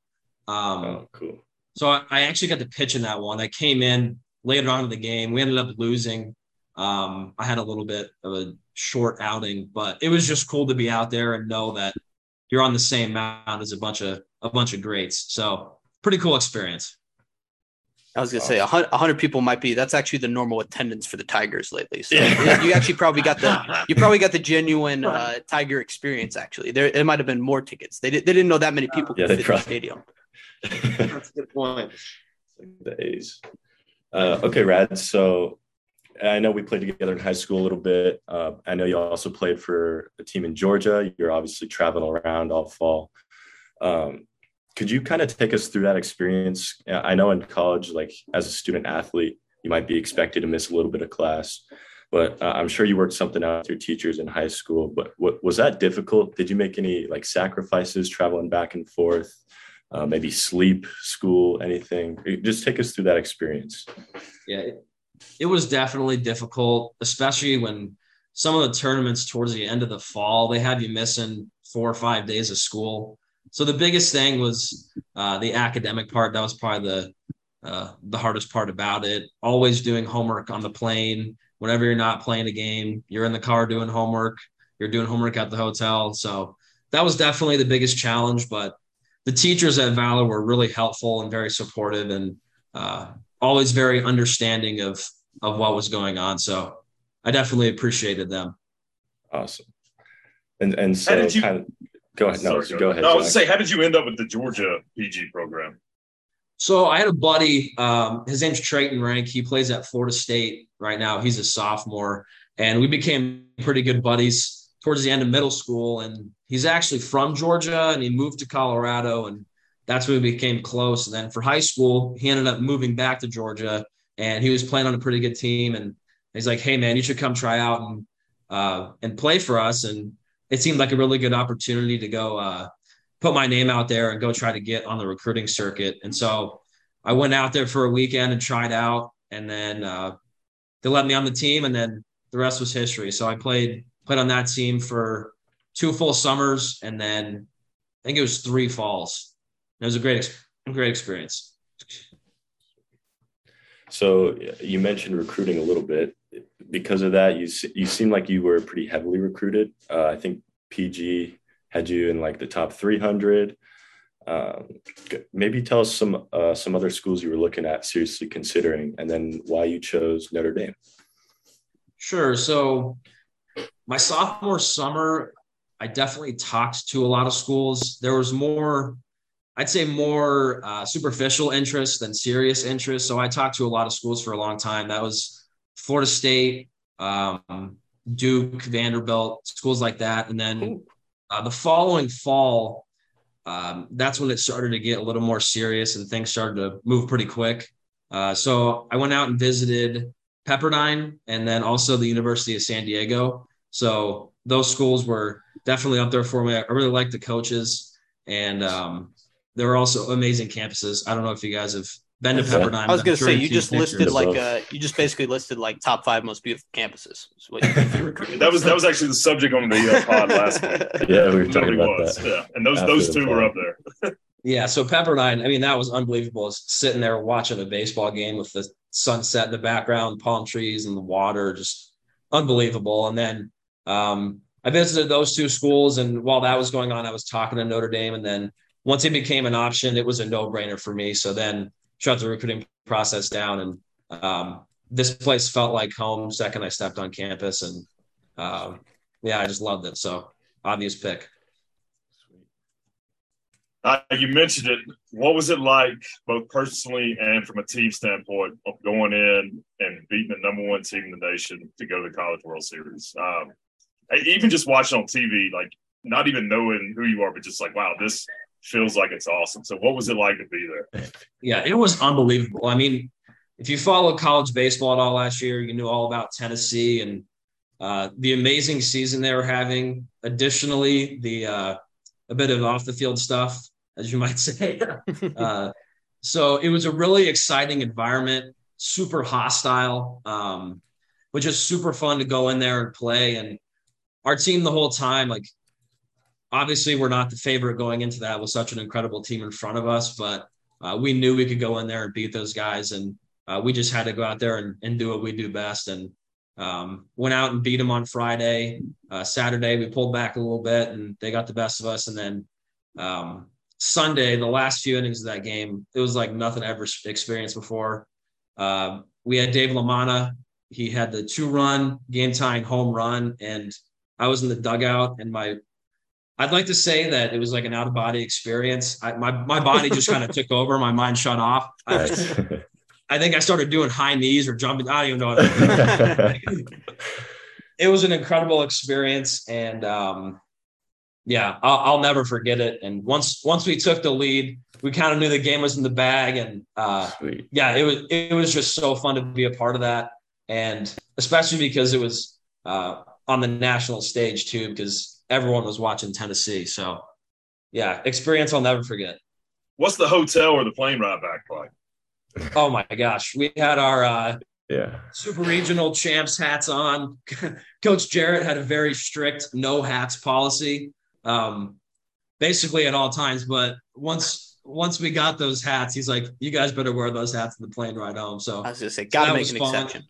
Um, oh, cool. So I, I actually got to pitch in that one. I came in later on in the game. We ended up losing um, I had a little bit of a short outing, but it was just cool to be out there and know that you're on the same mound as a bunch of a bunch of greats. So pretty cool experience. I was gonna say a hundred people might be. That's actually the normal attendance for the Tigers lately. So you actually probably got the <laughs> you probably got the genuine uh, Tiger experience. Actually, there it might have been more tickets. They did, they didn't know that many people yeah, could fit the stadium. That's a good point. The A's. Uh, okay, Rad. So I know we played together in high school a little bit. Uh, I know you also played for a team in Georgia. You're obviously traveling around all fall. Um, could you kind of take us through that experience? I know in college, like as a student athlete, you might be expected to miss a little bit of class, but uh, I'm sure you worked something out with your teachers in high school. But what, was that difficult? Did you make any like sacrifices traveling back and forth? Uh, maybe sleep, school, anything? Just take us through that experience. Yeah, it was definitely difficult, especially when some of the tournaments towards the end of the fall, they have you missing four or five days of school. So the biggest thing was uh, the academic part. That was probably the uh, the hardest part about it. Always doing homework on the plane. Whenever you're not playing a game, you're in the car doing homework. You're doing homework at the hotel. So that was definitely the biggest challenge. But the teachers at Valor were really helpful and very supportive, and uh, always very understanding of of what was going on. So I definitely appreciated them. Awesome. And and so you, kind of, go ahead. No, sorry, go, ahead. No, I was say, how did you end up with the Georgia PG program? So I had a buddy. Um, his name's Trayton Rank. He plays at Florida State right now. He's a sophomore, and we became pretty good buddies towards the end of middle school. And he's actually from Georgia, and he moved to Colorado, and that's when we became close. And then for high school, he ended up moving back to Georgia, and he was playing on a pretty good team. And he's like, "Hey, man, you should come try out and uh, and play for us." And it seemed like a really good opportunity to go uh, put my name out there and go try to get on the recruiting circuit. And so I went out there for a weekend and tried out, and then uh, they let me on the team, and then the rest was history. So I played played on that team for two full summers, and then I think it was three falls. It was a great, great experience. So you mentioned recruiting a little bit. Because of that, you you seem like you were pretty heavily recruited. Uh, I think PG had you in like the top 300. Um, maybe tell us some uh, some other schools you were looking at seriously considering, and then why you chose Notre Dame. Sure. So my sophomore summer, I definitely talked to a lot of schools. There was more I'd say more uh, superficial interest than serious interest. So I talked to a lot of schools for a long time. That was Florida State, um, Duke, Vanderbilt, schools like that. And then uh, the following fall, um, that's when it started to get a little more serious and things started to move pretty quick. Uh, so I went out and visited Pepperdine, and then also the University of San Diego. So those schools were definitely up there for me. I really liked the coaches, and um, there were also amazing campuses. I don't know if you guys have been to Pepperdine. I was going to say you've you seen just listed like uh, you just basically listed like top five most beautiful campuses. Is what you did for recruiting. That was that was actually the subject on the uh, pod last week. <laughs> Yeah, we were talking really about was. that. Yeah, and those After those two pod. were up there. <laughs> Yeah, so Pepperdine, I mean, that was unbelievable. Was Sitting there watching a baseball game with the sunset in the background, palm trees and the water, just unbelievable. And then um, I visited those two schools, and while that was going on, I was talking to Notre Dame. And then once it became an option, it was a no brainer for me. So then shut the recruiting process down, and um, this place felt like home. Second I stepped on campus, and um, yeah, I just loved it. So obvious pick. Uh, you mentioned it. What was it like, both personally and from a team standpoint, of going in and beating the number one team in the nation to go to the College World Series? Um, even just watching on TV, like not even knowing who you are, but just like, wow, this feels like it's awesome. So, what was it like to be there? Yeah, it was unbelievable. I mean, if you followed college baseball at all last year, you knew all about Tennessee and uh, the amazing season they were having. Additionally, the uh, a bit of off the field stuff, as you might <laughs> say. <laughs> uh, so it was a really exciting environment, super hostile, um, but just super fun to go in there and play. And our team the whole time, like obviously we're not the favorite going into that with such an incredible team in front of us, but uh, we knew we could go in there and beat those guys, and uh, we just had to go out there and, and do what we do best. And um, went out and beat them on Friday. Uh, Saturday we pulled back a little bit, and they got the best of us. And then um, Sunday, the last few innings of that game, it was like nothing I ever experienced before. Uh, we had Dave LaManna. He had the two-run game-tying home run, and I was in the dugout, and my I'd like to say that it was like an out of body experience. I, my my body just kind of <laughs> took over. My mind shut off. I, I think I started doing high knees or jumping. I don't even know. What <laughs> <laughs> it was an incredible experience, and um, yeah, I'll, I'll never forget it. And once once we took the lead, we kind of knew the game was in the bag, and uh, yeah, it was it was just so fun to be a part of that, and especially because it was uh, on the national stage too, because everyone was watching Tennessee. So yeah, experience I'll never forget. What's the hotel or the plane ride back like? <laughs> Oh my gosh, we had our uh, Yeah. super regional champs hats on. <laughs> Coach Jarrett had a very strict no hats policy, um, basically at all times. But once once we got those hats, he's like, "You guys better wear those hats in the plane ride home." So I was gonna say, gotta that make an fun. exception.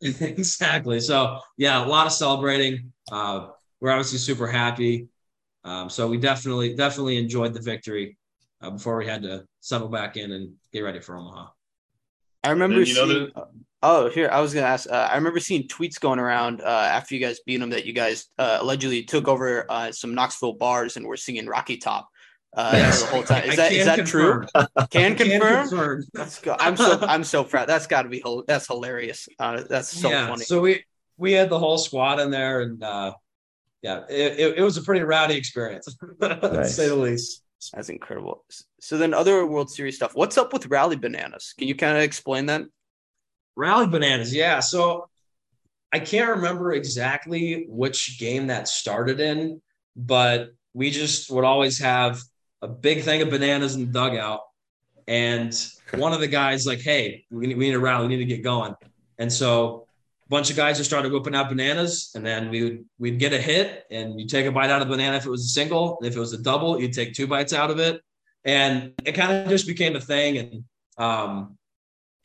<laughs> exactly. So yeah, a lot of celebrating. Uh, we're obviously super happy. Um, so we definitely definitely enjoyed the victory uh, before we had to settle back in and get ready for Omaha. I remember then, you know, seeing. oh, here I was gonna ask. Uh, I remember seeing tweets going around uh, after you guys beat them that you guys uh, allegedly took over uh, some Knoxville bars and were singing Rocky Top uh, Yes. the whole time. Is I that is can that true? confirm. Can confirm. confirm. Let's go. I'm so I'm so proud. That's got to be hil- that's hilarious. Uh, that's so yeah, funny. So we we had the whole squad in there, and uh, yeah, it, it, it was a pretty rowdy experience, <laughs> to Nice. say the least. That's incredible. So then, other World Series stuff. What's up with Rally Bananas? Can you kind of explain that? Rally bananas, yeah. So I can't remember exactly which game that started in, but we just would always have a big thing of bananas in the dugout. And one of the guys like, "Hey, we need, we need a rally. We need to get going." And so a bunch of guys just started whipping out bananas, and then we would we'd get a hit, and you take a bite out of the banana if it was a single. If it was a double, you'd take two bites out of it, and it kind of just became a thing. And um,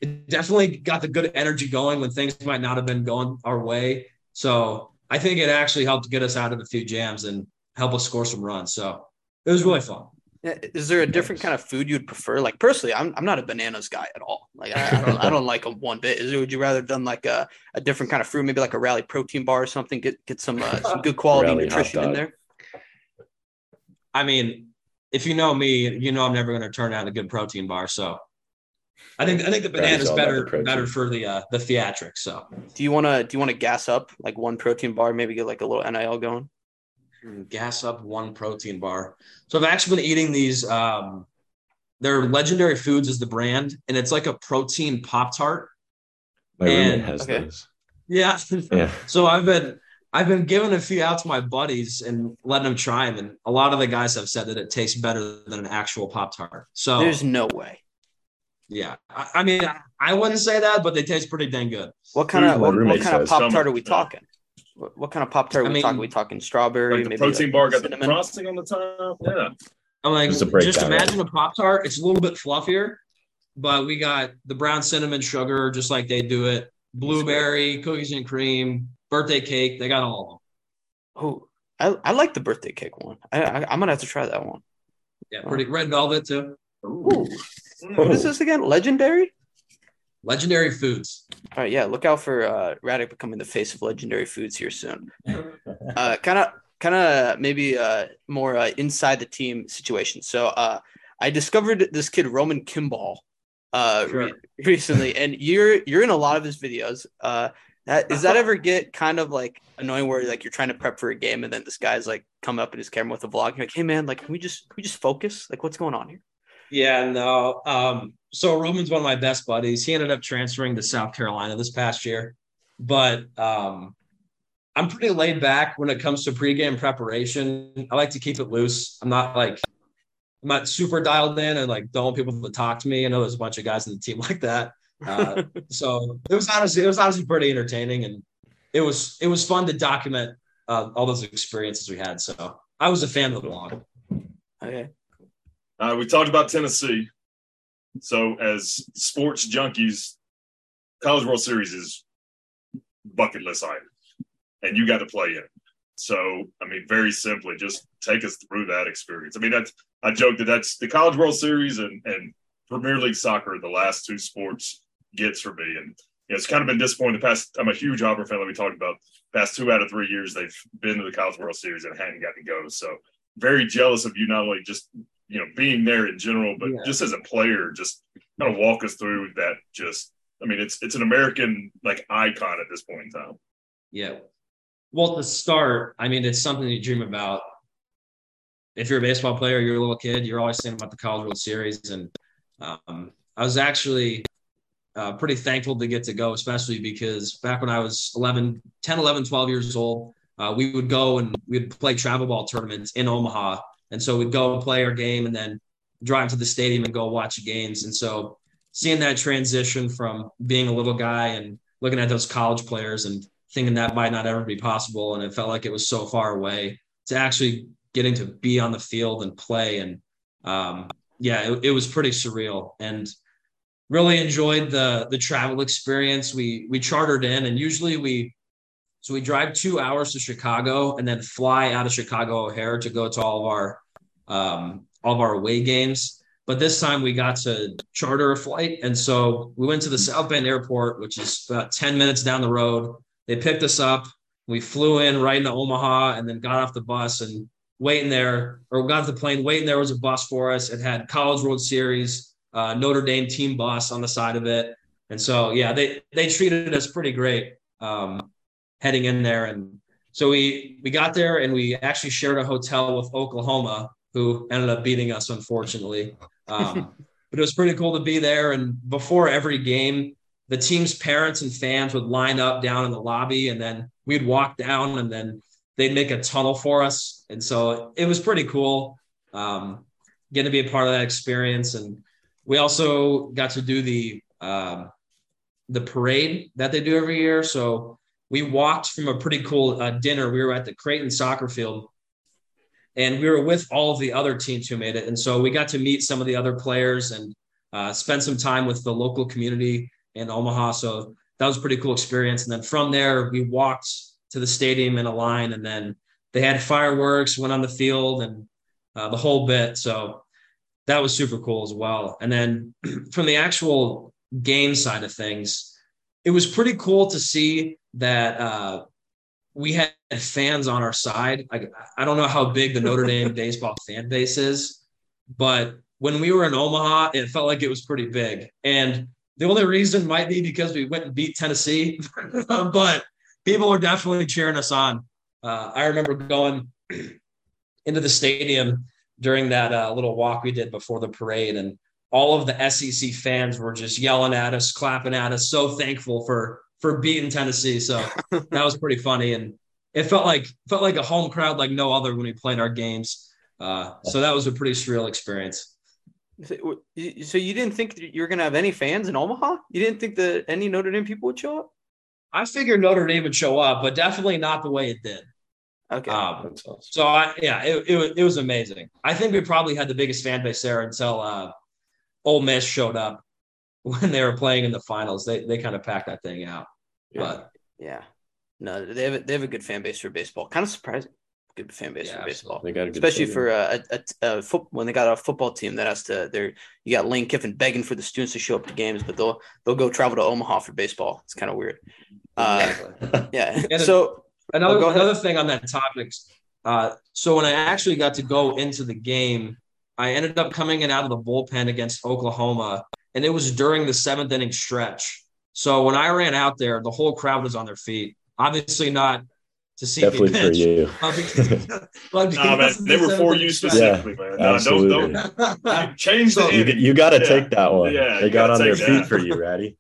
it definitely got the good energy going when things might not have been going our way. So I think it actually helped get us out of a few jams and help us score some runs. So it was really fun. Yeah, Is there a different kind of food you'd prefer? Like personally, I'm I'm not a bananas guy at all. Like I, I don't I don't like them one bit. Is there, would you rather done like a, a different kind of fruit, maybe like a rally protein bar or something? Get get some uh, some good quality Rally nutrition in there. I mean, if you know me, you know I'm never going to turn out a good protein bar. So I think I think the Right, banana's it's all about better the better for the uh, the theatrics. So Do you want to do you want to gas up like one protein bar, maybe get like a little NIL going? Gas up one protein bar. So I've actually been eating these. Um, they're Legendary Foods is the brand, and it's like a protein pop tart. My roommate has Okay. those. Yeah. Yeah. <laughs> So I've been I've been giving a few out to my buddies and letting them try them, and a lot of the guys have said that it tastes better than an actual Pop Tart. So There's no way. yeah, I, I mean I, I wouldn't say that, but they taste pretty dang good. What kind of what, what kind of pop tart are we talking? What, what kind of pop tart are we mean- talking? we talking strawberry? Like the maybe protein like bar got the frosting on the top. Yeah. I'm like, Just to just, imagine a Pop Tart. It's a little bit fluffier, but we got the brown cinnamon sugar, just like they do it. Blueberry, cookies and cream, birthday cake. They got all of them. Oh, I, I like the birthday cake one. I, I I'm gonna have to try that one. Yeah, pretty red velvet too. Ooh, what is this again? Legendary? Legendary foods. All right, yeah. Look out for uh, Radek becoming the face of legendary foods here soon. <laughs> Uh, kind of, kind of maybe uh, more uh, inside the team situation. So uh, I discovered this kid Roman Kimball uh, Sure. re- recently, and you're you're in a lot of his videos. Uh, that, does that ever get kind of like annoying where like you're trying to prep for a game and then this guy's like come up in his camera with a vlog? You're like, hey man, like can we just can we just focus? Like what's going on here? Yeah, no. Um, so Roman's one of my best buddies. He ended up transferring to South Carolina this past year, but um, I'm pretty laid back when it comes to pregame preparation. I like to keep it loose. I'm not like I'm not super dialed in and like don't want people to talk to me. I know there's a bunch of guys in the team <laughs> like that. Uh, so it was honestly it was honestly pretty entertaining and it was it was fun to document uh, all those experiences we had. So I was a fan of the vlog. Okay. Uh, we talked about Tennessee. So, as sports junkies, College World Series is bucket list item, and you got to play in it. So, I mean, very simply, just take us through that experience. I mean, that's I joke that that's the College World Series and and Premier League soccer, the last two sports gets for me, and you know, it's kind of been disappointing. The past, I'm a huge Auburn fan. Like we talked about, past two out of three years they've been to the College World Series and hadn't got to go. So, very jealous of you not only just you know being there in general, but Yeah. just as a player, just kind of walk us through that. Just, I mean, it's it's an American like icon at this point in time. Yeah. Well, to start, I mean, it's something you dream about. If you're a baseball player, you're a little kid, you're always thinking about the College World Series. And um, I was actually uh, pretty thankful to get to go, especially because back when I was 11, 10, 11, 12 years old, uh, we would go and we'd play travel ball tournaments in Omaha. And so we'd go play our game and then drive to the stadium and go watch games. And so seeing that transition from being a little guy and looking at those college players and thinking that might not ever be possible. And it felt like it was so far away to actually getting to be on the field and play. And um, yeah, it, it was pretty surreal and really enjoyed the, the travel experience. We, we chartered in and usually we, so we drive two hours to Chicago and then fly out of Chicago O'Hare to go to all of our, um, of our away games. But this time we got to charter a flight. And so we went to the South Bend airport, which is about 10 minutes down the road. They picked us up. We flew in right into Omaha and then got off the bus and waiting there, or got off the plane, waiting there was a bus for us. It had College World Series, uh, Notre Dame team bus on the side of it. And so, yeah, they, they treated us pretty great um, heading in there. And so we, we got there and we actually shared a hotel with Oklahoma, who ended up beating us, unfortunately. Um, but it was pretty cool to be there. And before every game, the team's parents and fans would line up down in the lobby, and then we'd walk down, and then they'd make a tunnel for us. And so it was pretty cool um, getting to be a part of that experience. And we also got to do the um, the parade that they do every year. So we walked from a pretty cool uh, dinner. We were at the Creighton soccer field and we were with all of the other teams who made it. And so we got to meet some of the other players and uh, spend some time with the local community in Omaha. So that was a pretty cool experience. And then from there, we walked to the stadium in a line, and then they had fireworks, went on the field, and uh, the whole bit. So that was super cool as well. And then <clears throat> from the actual game side of things, it was pretty cool to see that uh, we had fans on our side. I, I don't know how big the Notre Dame <laughs> baseball fan base is, but when we were in Omaha, it felt like it was pretty big. And the only reason might be because we went and beat Tennessee, <laughs> but people were definitely cheering us on. Uh, I remember going <clears throat> into the stadium during that uh, little walk we did before the parade, and all of the SEC fans were just yelling at us, clapping at us, so thankful for for beating Tennessee. So <laughs> that was pretty funny, and it felt like felt like a home crowd like no other when we played our games. Uh, so that was a pretty surreal experience. So you didn't think you were going to have any fans in Omaha? You didn't think that any Notre Dame people would show up? I figured Notre Dame would show up, but definitely not the way it did. Okay. Um, so I, yeah, it, it, it was amazing. I think we probably had the biggest fan base there until uh, Ole Miss showed up <laughs> when they were playing in the finals. They they kind of packed that thing out. Yeah. But yeah, no, they have a, they have a good fan base for baseball. Kind of surprising. Good fan base Yeah, for baseball, They got a good especially stadium. for a, a, a, foot, when they got a football team that has to. They're you got Lane Kiffin begging for the students to show up to games, but they'll they'll go travel to Omaha for baseball. It's kind of weird. Uh, exactly. <laughs> yeah. So Another Oh, another thing on that topic. Uh, so when I actually got to go into the game, I ended up coming in out of the bullpen against Oklahoma, and it was during the seventh inning stretch. So when I ran out there, the whole crowd was on their feet. Obviously not to see me Definitely for you. <laughs> but because- but <laughs> Nah, man, they were for you inning stretch. specifically, man. Nah, absolutely. don't, don't <laughs> change the You, you got to Yeah. take that one. Yeah, they got on their take feet that. for you, Ratty.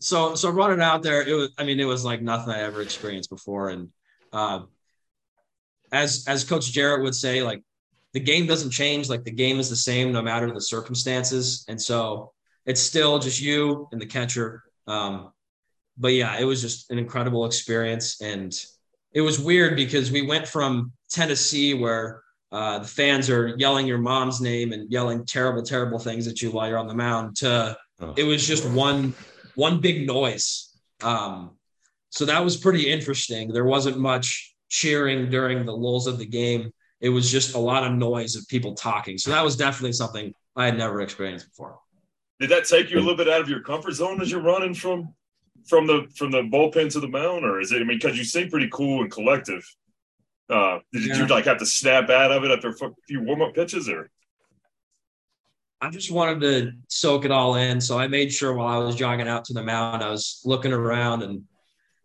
so so running out there it was i mean it was like nothing i ever experienced before and uh, as as coach jarrett would say like the game doesn't change like the game is the same no matter the circumstances and so it's still just you and the catcher um, but yeah it was just an incredible experience and it was weird because we went from tennessee where uh, the fans are yelling your mom's name and yelling terrible terrible things at you while you're on the mound to Oh. it was just one one big noise. Um, so that was pretty interesting. There wasn't much cheering during the lulls of the game. It was just a lot of noise of people talking. So that was definitely something I had never experienced before. Did that take you a little bit out of your comfort zone as you're running from from the from the bullpen to the mound, or is it? I mean, because you seem pretty cool and collective. Uh, did Yeah. you like have to snap out of it after a few warm up pitches, or I just wanted to soak it all in. So I made sure while I was jogging out to the mound, I was looking around and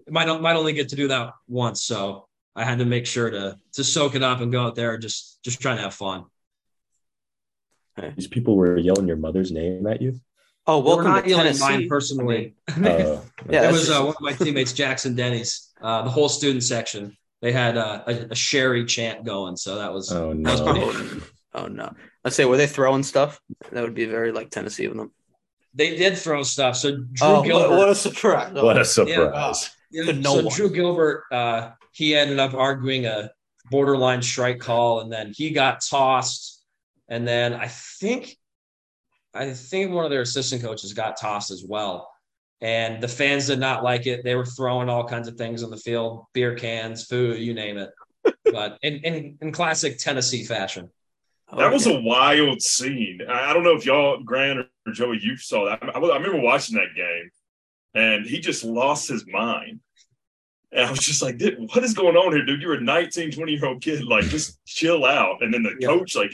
might might only get to do that once. So I had to make sure to to soak it up and go out there just just trying to have fun. These people were yelling your mother's name at you. Oh, Well, welcome we're not to Tennessee. mine personally. <laughs> Uh, Yeah, it was just- uh, one of my teammates, Jackson Denny's. Uh, the whole student section, they had uh, a, a Sherry chant going, so that was oh that was pretty. no. Oh, oh no! Let's say were they throwing stuff? That would be very like Tennessee of them. They did throw stuff. So Drew Oh, Gilbert, what a surprise! What a surprise. Yeah, to no so one. Drew Gilbert, uh, he ended up arguing a borderline strike call, and then he got tossed. And then I think, I think one of their assistant coaches got tossed as well. And the fans did not like it. They were throwing all kinds of things on the field, beer cans, food, you name it. <laughs> But in, in, in classic Tennessee fashion. Oh, that was a wild scene. I I don't know if y'all, Grant or Joey, you saw that. I, I remember watching that game, and he just lost his mind. And I was just like, what is going on here, dude? You're a 19, 20 year old kid. Like, just chill out. And then the Yeah. coach, like,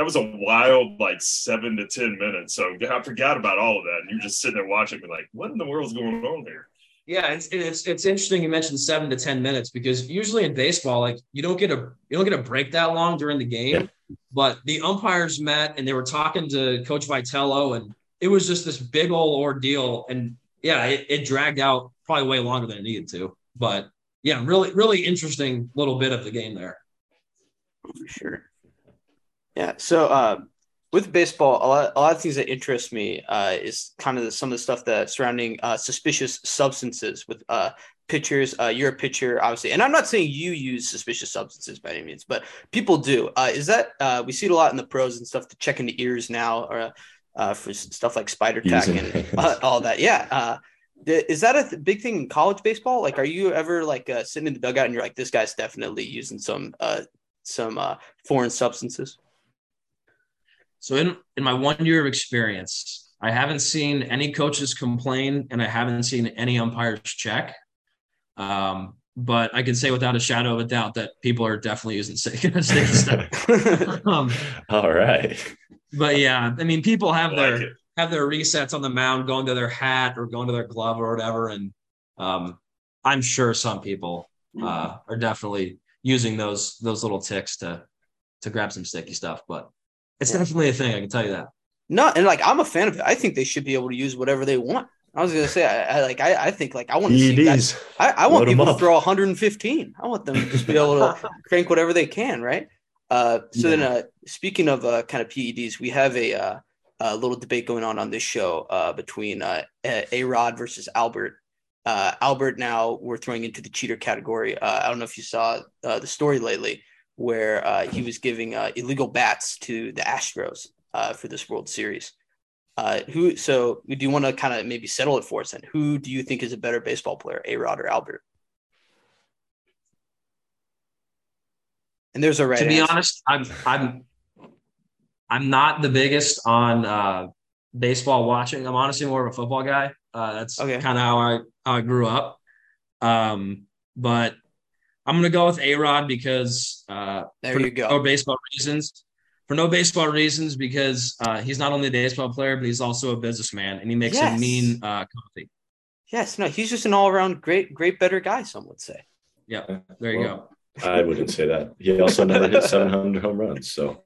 that was a wild, like, seven to 10 minutes. So I forgot about all of that. And you're just sitting there watching me, like, what in the world's going on here? Yeah, it's it's it's interesting you mentioned seven to ten minutes because usually in baseball, like you don't get a you don't get a break that long during the game. But the umpires met and they were talking to Coach Vitello, and it was just this big old ordeal. And yeah, it, it dragged out probably way longer than it needed to. But yeah, really, really interesting little bit of the game there. for sure. Yeah. So uh, with baseball, a lot, a lot of things that interest me uh, is kind of the, some of the stuff that surrounding uh, suspicious substances with uh, pitchers. Uh, you're a pitcher, obviously, and I'm not saying you use suspicious substances by any means, but people do. Uh, is that uh, we see it a lot in the pros and stuff to check into ears now, or uh, for stuff like spider tack and uh, <laughs> all that. Yeah. Uh, is that a th- big thing in college baseball? Like, are you ever like uh, sitting in the dugout and you're like, this guy's definitely using some uh, some uh, foreign substances? So in in my one year of experience, I haven't seen any coaches complain, and I haven't seen any umpires check. Um, but I can say without a shadow of a doubt that people are definitely using sticky sticky stuff. um, All right. but yeah, I mean, people have I their it. have their resets on the mound, going to their hat or going to their glove or whatever, and um, I'm sure some people uh, are definitely using those those little ticks to to grab some sticky stuff. But it's Yeah. definitely a thing. I can tell you that. No, and like I'm a fan of it. I think they should be able to use whatever they want. I was gonna say, I, I like, I, I think like I want to see guys. I, I want Load 'em people to throw 115. I want them to just be able to <laughs> crank whatever they can, right? Uh, so then, uh, speaking of uh, kind of PEDs, we have a, uh, a little debate going on on this show uh, between uh, A Rod versus Albert. Uh, Albert now we're throwing into the cheater category. Uh, I don't know if you saw uh, the story lately where uh, he was giving uh, illegal bats to the Astros uh, for this World Series. Uh, who? So, do you want to kind of maybe settle it for us? And who do you think is a better baseball player, A Rod or Albert? And there's a right. to be answer. honest, I'm I'm I'm not the biggest on uh, baseball watching. I'm honestly more of a football guy. Uh, that's Okay. kind of how I how I grew up. Um, but I'm gonna go with A Rod because uh, There for you go. no baseball reasons. For no baseball reasons, because uh, he's not only a baseball player, but he's also a businessman, and he makes Yes. a mean uh, coffee. Yes, no, he's just an all around great, great, better guy. Some would say. Yeah, there you Well, go. I wouldn't say that. He also never hit 700 home runs, so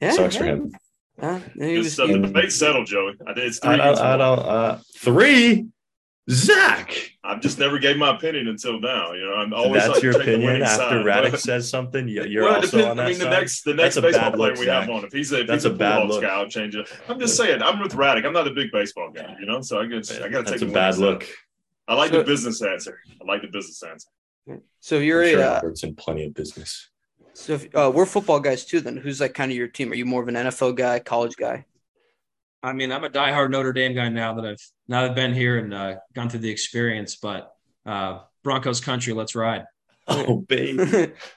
Yeah, sucks for him. Uh, he It's, was, uh, the debate's settled, Joey. I did. It's three. I, I, I don't. Uh, three. Zach. I've just never gave my opinion until now. You know, I'm always That's like, your opinion after side. Radek But- says something. you- You're well, also depends- on that I mean, the next the next That's baseball bad player look, we have Zach. on, if he's a if That's he's a a bad look. guy, I'll change it. I'm just saying, I'm with Radek. I'm not a big baseball guy, you know, so I guess I got to take That's the a bad side. look. I like So- the business answer. I like the business answer. so you're I'm a sure uh, in plenty of business. so if, uh, we're football guys too. Then who's like kind of your team? Are you more of an NFL guy, college guy? I mean, I'm a diehard Notre Dame guy now that I've now that I've been here and uh, gone through the experience. But uh, Broncos country, let's ride. Oh, <laughs> babe.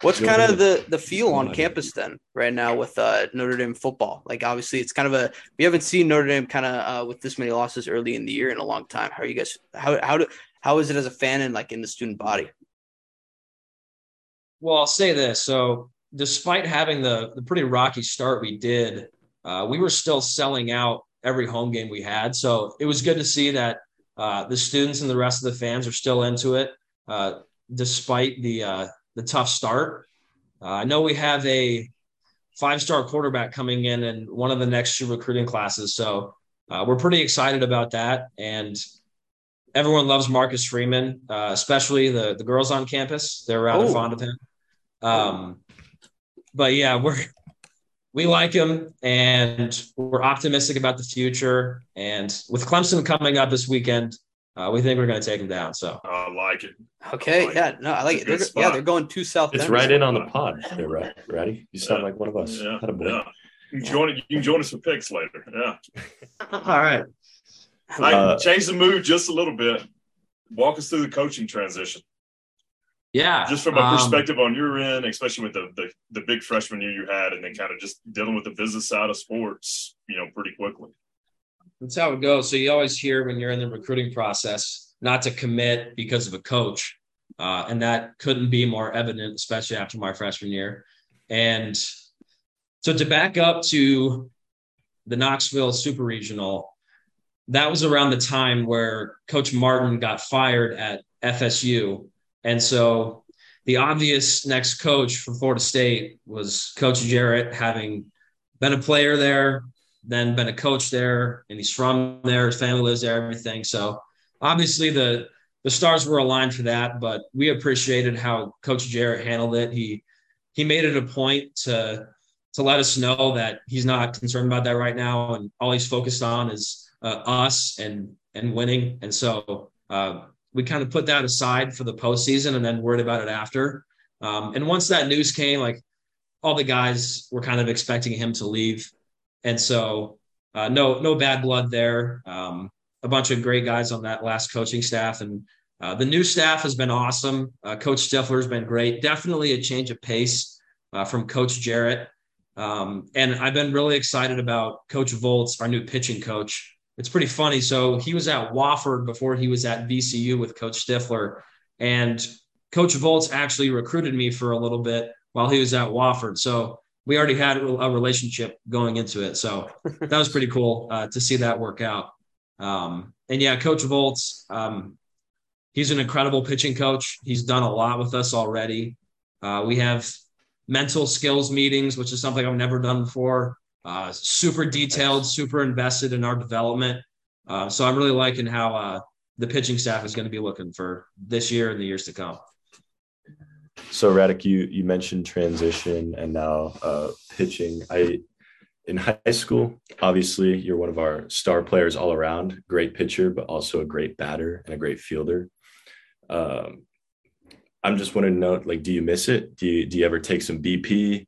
What's kind of the the feel on campus then right now with uh, Notre Dame football? Like obviously it's kind of a we haven't seen Notre Dame kind of uh, with this many losses early in the year in a long time. How are you guys? How how do how is it as a fan and like in the student body? Well, I'll say this. So, despite having the the pretty rocky start we did, uh, we were still selling out every home game we had. So it was good to see that uh, the students and the rest of the fans are still into it, uh, despite the uh, the tough start. Uh, I know we have a five star quarterback coming in in one of the next two recruiting classes, so uh, we're pretty excited about that. And everyone loves Marcus Freeman, uh, especially the the girls on campus. They're rather Oh. fond of him. Um, but yeah, we're we like him, and we're optimistic about the future. And with Clemson coming up this weekend, uh, we think we're going to take him down. So I like it. Okay, like yeah, no, I like it. They're, yeah, they're going to South. It's Bend. right in on the pod. There, right? Ready? You sound like one of us. Yeah, Attaboy. yeah. You can join. You can join us for picks later. Yeah. <laughs> all right. All right, Uh, change the mood just a little bit. Walk us through the coaching transition, Yeah, just from a um, perspective on your end, especially with the, the the big freshman year you had, and then kind of just dealing with the business side of sports, you know, pretty quickly. That's how it goes. So you always hear when you're in the recruiting process not to commit because of a coach, uh, and that couldn't be more evident, especially after my freshman year. And so to back up to the Knoxville Super Regional, that was around the time where Coach Martin got fired at FSU, and so the obvious next coach for Florida State was Coach Jarrett, having been a player there, then been a coach there, and he's from there. His family lives there, everything. So obviously the the stars were aligned for that, but we appreciated how Coach Jarrett handled it. He he made it a point to to let us know that he's not concerned about that right now, and all he's focused on is uh, us and and winning. And so uh, we kind of put that aside for the postseason, and then worried about it after. Um, and once that news came, like all the guys were kind of expecting him to leave, and so uh, no no bad blood there. Um, a bunch of great guys on that last coaching staff, and uh, the new staff has been awesome. Uh, Coach Stiffler has been great. Definitely a change of pace uh, from Coach Jarrett. Um, and I've been really excited about Coach Volts, our new pitching coach. It's pretty funny. So he was at Wofford before he was at VCU with Coach Stiffler. And Coach Volts actually recruited me for a little bit while he was at Wofford. So we already had a relationship going into it. So <laughs> that was pretty cool uh, to see that work out. Um, and yeah, Coach Volts, um, he's an incredible pitching coach. He's done a lot with us already. Uh, we have mental skills meetings, which is something I've never done before. Uh, super detailed, super invested in our development. Uh, so I'm really liking how uh, the pitching staff is going to be looking for this year and the years to come. So Radek, you you mentioned transition and now uh, pitching. I in high school, obviously, you're one of our star players all around. Great pitcher, but also a great batter and a great fielder. Um, I'm just wanting to know, like, do you miss it? Do you do you ever take some BP?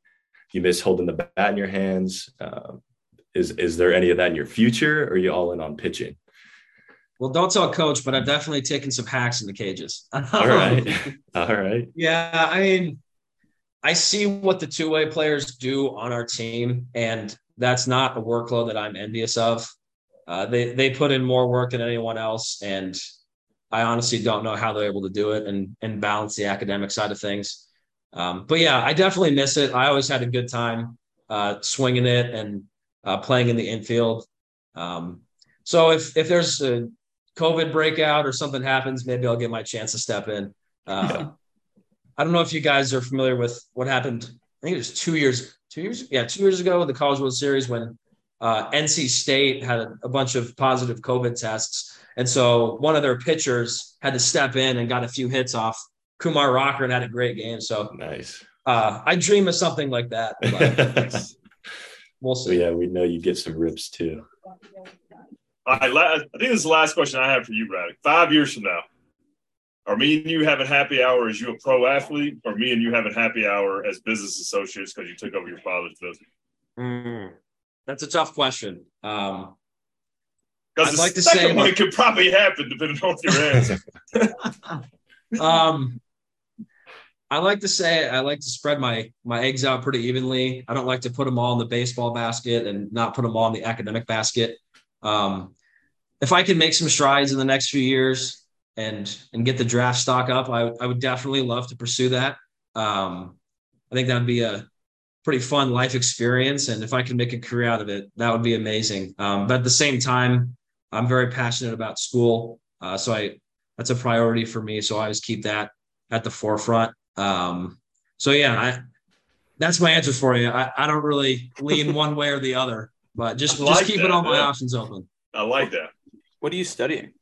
You miss holding the bat in your hands? Uh, is is there any of that in your future, or are you all in on pitching? Well, don't tell coach, but I've definitely taken some hacks in the cages. <laughs> all right, all right. Yeah, I mean, I see what the two way players do on our team, and that's not a workload that I'm envious of. Uh, they they put in more work than anyone else, and I honestly don't know how they're able to do it and and balance the academic side of things. Um, but yeah, I definitely miss it. I always had a good time uh, swinging it and uh, playing in the infield. Um, so if if there's a COVID breakout or something happens, maybe I'll get my chance to step in. Uh, yeah. I don't know if you guys are familiar with what happened. I think it was two years two years, yeah, two years ago in the College World Series when uh, NC State had a, a, bunch of positive COVID tests, and so one of their pitchers had to step in and got a few hits off. Kumar Rocker and had a great game. So nice. Uh, I dream of something like that. <laughs> we'll see. yeah, we know you get some rips too. All right, I think this is the last question I have for you, Brad. Five years from now, are me and you having happy hour as you a pro athlete, or me and you having happy hour as business associates because you took over your father's business? Mm, that's a tough question. Um, because the like to second say one could probably happen depending on your answer. <laughs> um, I like to say I like to spread my my eggs out pretty evenly. I don't like to put them all in the baseball basket and not put them all in the academic basket. Um, if I can make some strides in the next few years, and and get the draft stock up, I, I would definitely love to pursue that. Um, I think that'd be a pretty fun life experience, and if I can make a career out of it, that would be amazing. Um, but at the same time, I'm very passionate about school, uh, so I that's a priority for me. So I always keep that at the forefront. Um, so yeah, I, that's my answer for you. I, I don't really lean one way or the other, but just like just keeping all my options open. I like that. What are you studying?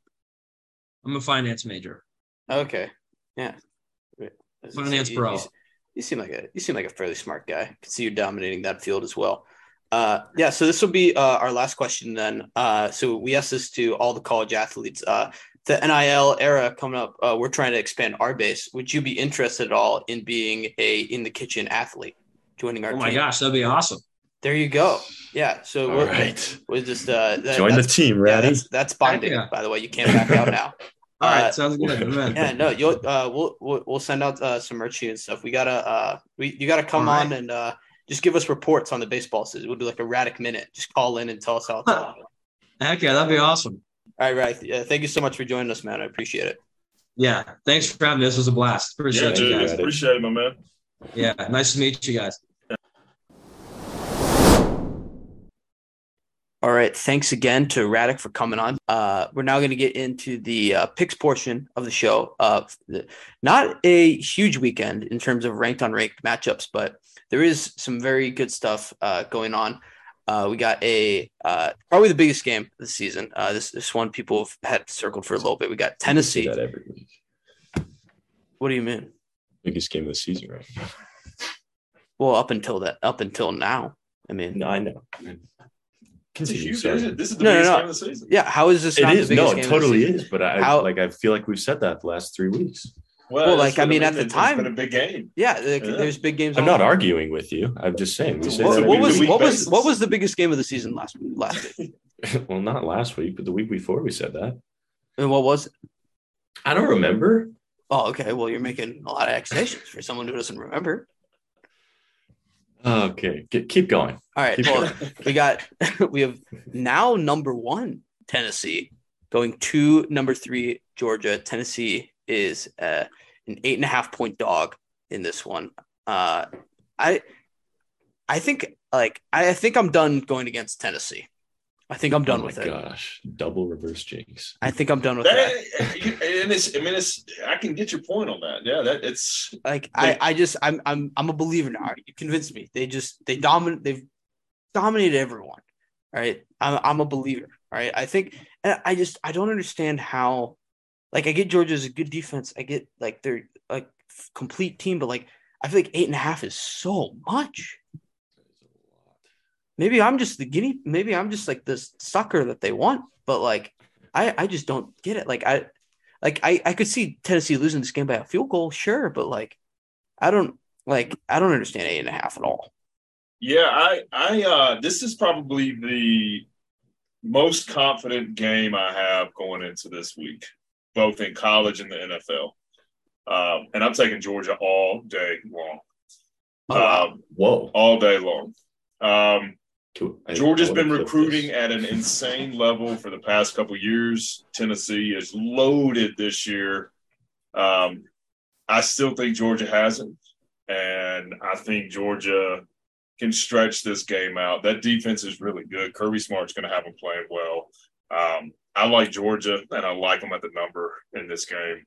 I'm a finance major. Okay. Yeah. Finance you, bro. You, you, seem like a you seem like a fairly smart guy. I can see you dominating that field as well. Uh, yeah. So this will be uh, our last question then. Uh, so we asked this to all the college athletes. The NIL era coming up, uh, we're trying to expand our base. Would you be interested at all in being a in the kitchen athlete, joining our? Team? Oh my team? gosh, that'd be awesome. There you go. Yeah. So we're, right. we're just uh, that, join the team, Ratty. Yeah, that's, that's binding. Yeah. By the way, you can't back out now. <laughs> All right, uh, sounds good. <laughs> yeah, no, you'll uh, we'll, we'll we'll send out uh, some merch and stuff. We gotta uh, we you gotta come right. on and uh, just give us reports on the baseball season. We'll do like a Radek minute. Just call in and tell us how it's going. Heck yeah, that'd be awesome. All right, right. Yeah, thank you so much for joining us, man. I appreciate it. Yeah, thanks for having me. This was a blast. Appreciate yeah, it, guys. Appreciate it, my man. Yeah, nice to meet you guys. All right. Thanks again to Radek for coming on. Uh, we're now going to get into the uh, picks portion of the show. Uh, not a huge weekend in terms of ranked on ranked matchups, but there is some very good stuff uh, going on. Uh, we got a uh, probably the biggest game of the season. Uh, this this one people have had circled for a little bit. We got Tennessee. That every week. What do you mean? Biggest game of the season, right? Well, up until that, up until now. I mean, no, I know. Continue. This is, this is the no, biggest no, no. game of the season. Yeah, how is this? It is. no, it totally is. But I how, like. I feel like we've said that the last three weeks. Well, well like I mean, at the time, it's been a big game. Yeah, like, yeah. there's big games. I'm not arguing with you. I'm just saying. We what, what was what was what was the biggest game of the season last last week? <laughs> well, not last week, but the week before we said that. And what was it? I don't remember. Oh, okay. Well, you're making a lot of accusations for someone who doesn't remember. Okay, keep going. All right. Keep well, going. <laughs> we got <laughs> we have now number one Tennessee going to number three Georgia. Tennessee is uh, an eight and a half point dog in this one. Uh, I I think like I think I'm done going against Tennessee. I think I'm done oh with gosh. it. Gosh, double reverse jinx. I think I'm done with that. that. And it's, I mean, it's, I can get your point on that. Yeah, that it's like I, I just, I'm, I'm, I'm a believer now. You convinced me. They just, they dominate. They've dominated everyone. All right. I'm, I'm a believer. All right. I think, and I just, I don't understand how, like, I get Georgia's a good defense. I get like they're a complete team, but like, I feel like eight and a half is so much. Maybe I'm just the guinea, maybe I'm just like this sucker that they want, but like, I, I just don't get it. Like, I, like, I, I could see Tennessee losing this game by a field goal, sure, but like, I don't, like, I don't understand eight and a half at all. Yeah, I, I, uh, this is probably the most confident game I have going into this week, both in college and the NFL. Um, and I'm taking Georgia all day long. Oh, um, Whoa. all day long. Um, I- Georgia's I been recruiting at an insane level for the past couple years. Tennessee is loaded this year. Um, I still think Georgia hasn't, and I think Georgia can stretch this game out. That defense is really good. Kirby Smart's going to have them playing well. Um, I like Georgia, and I like them at the number in this game.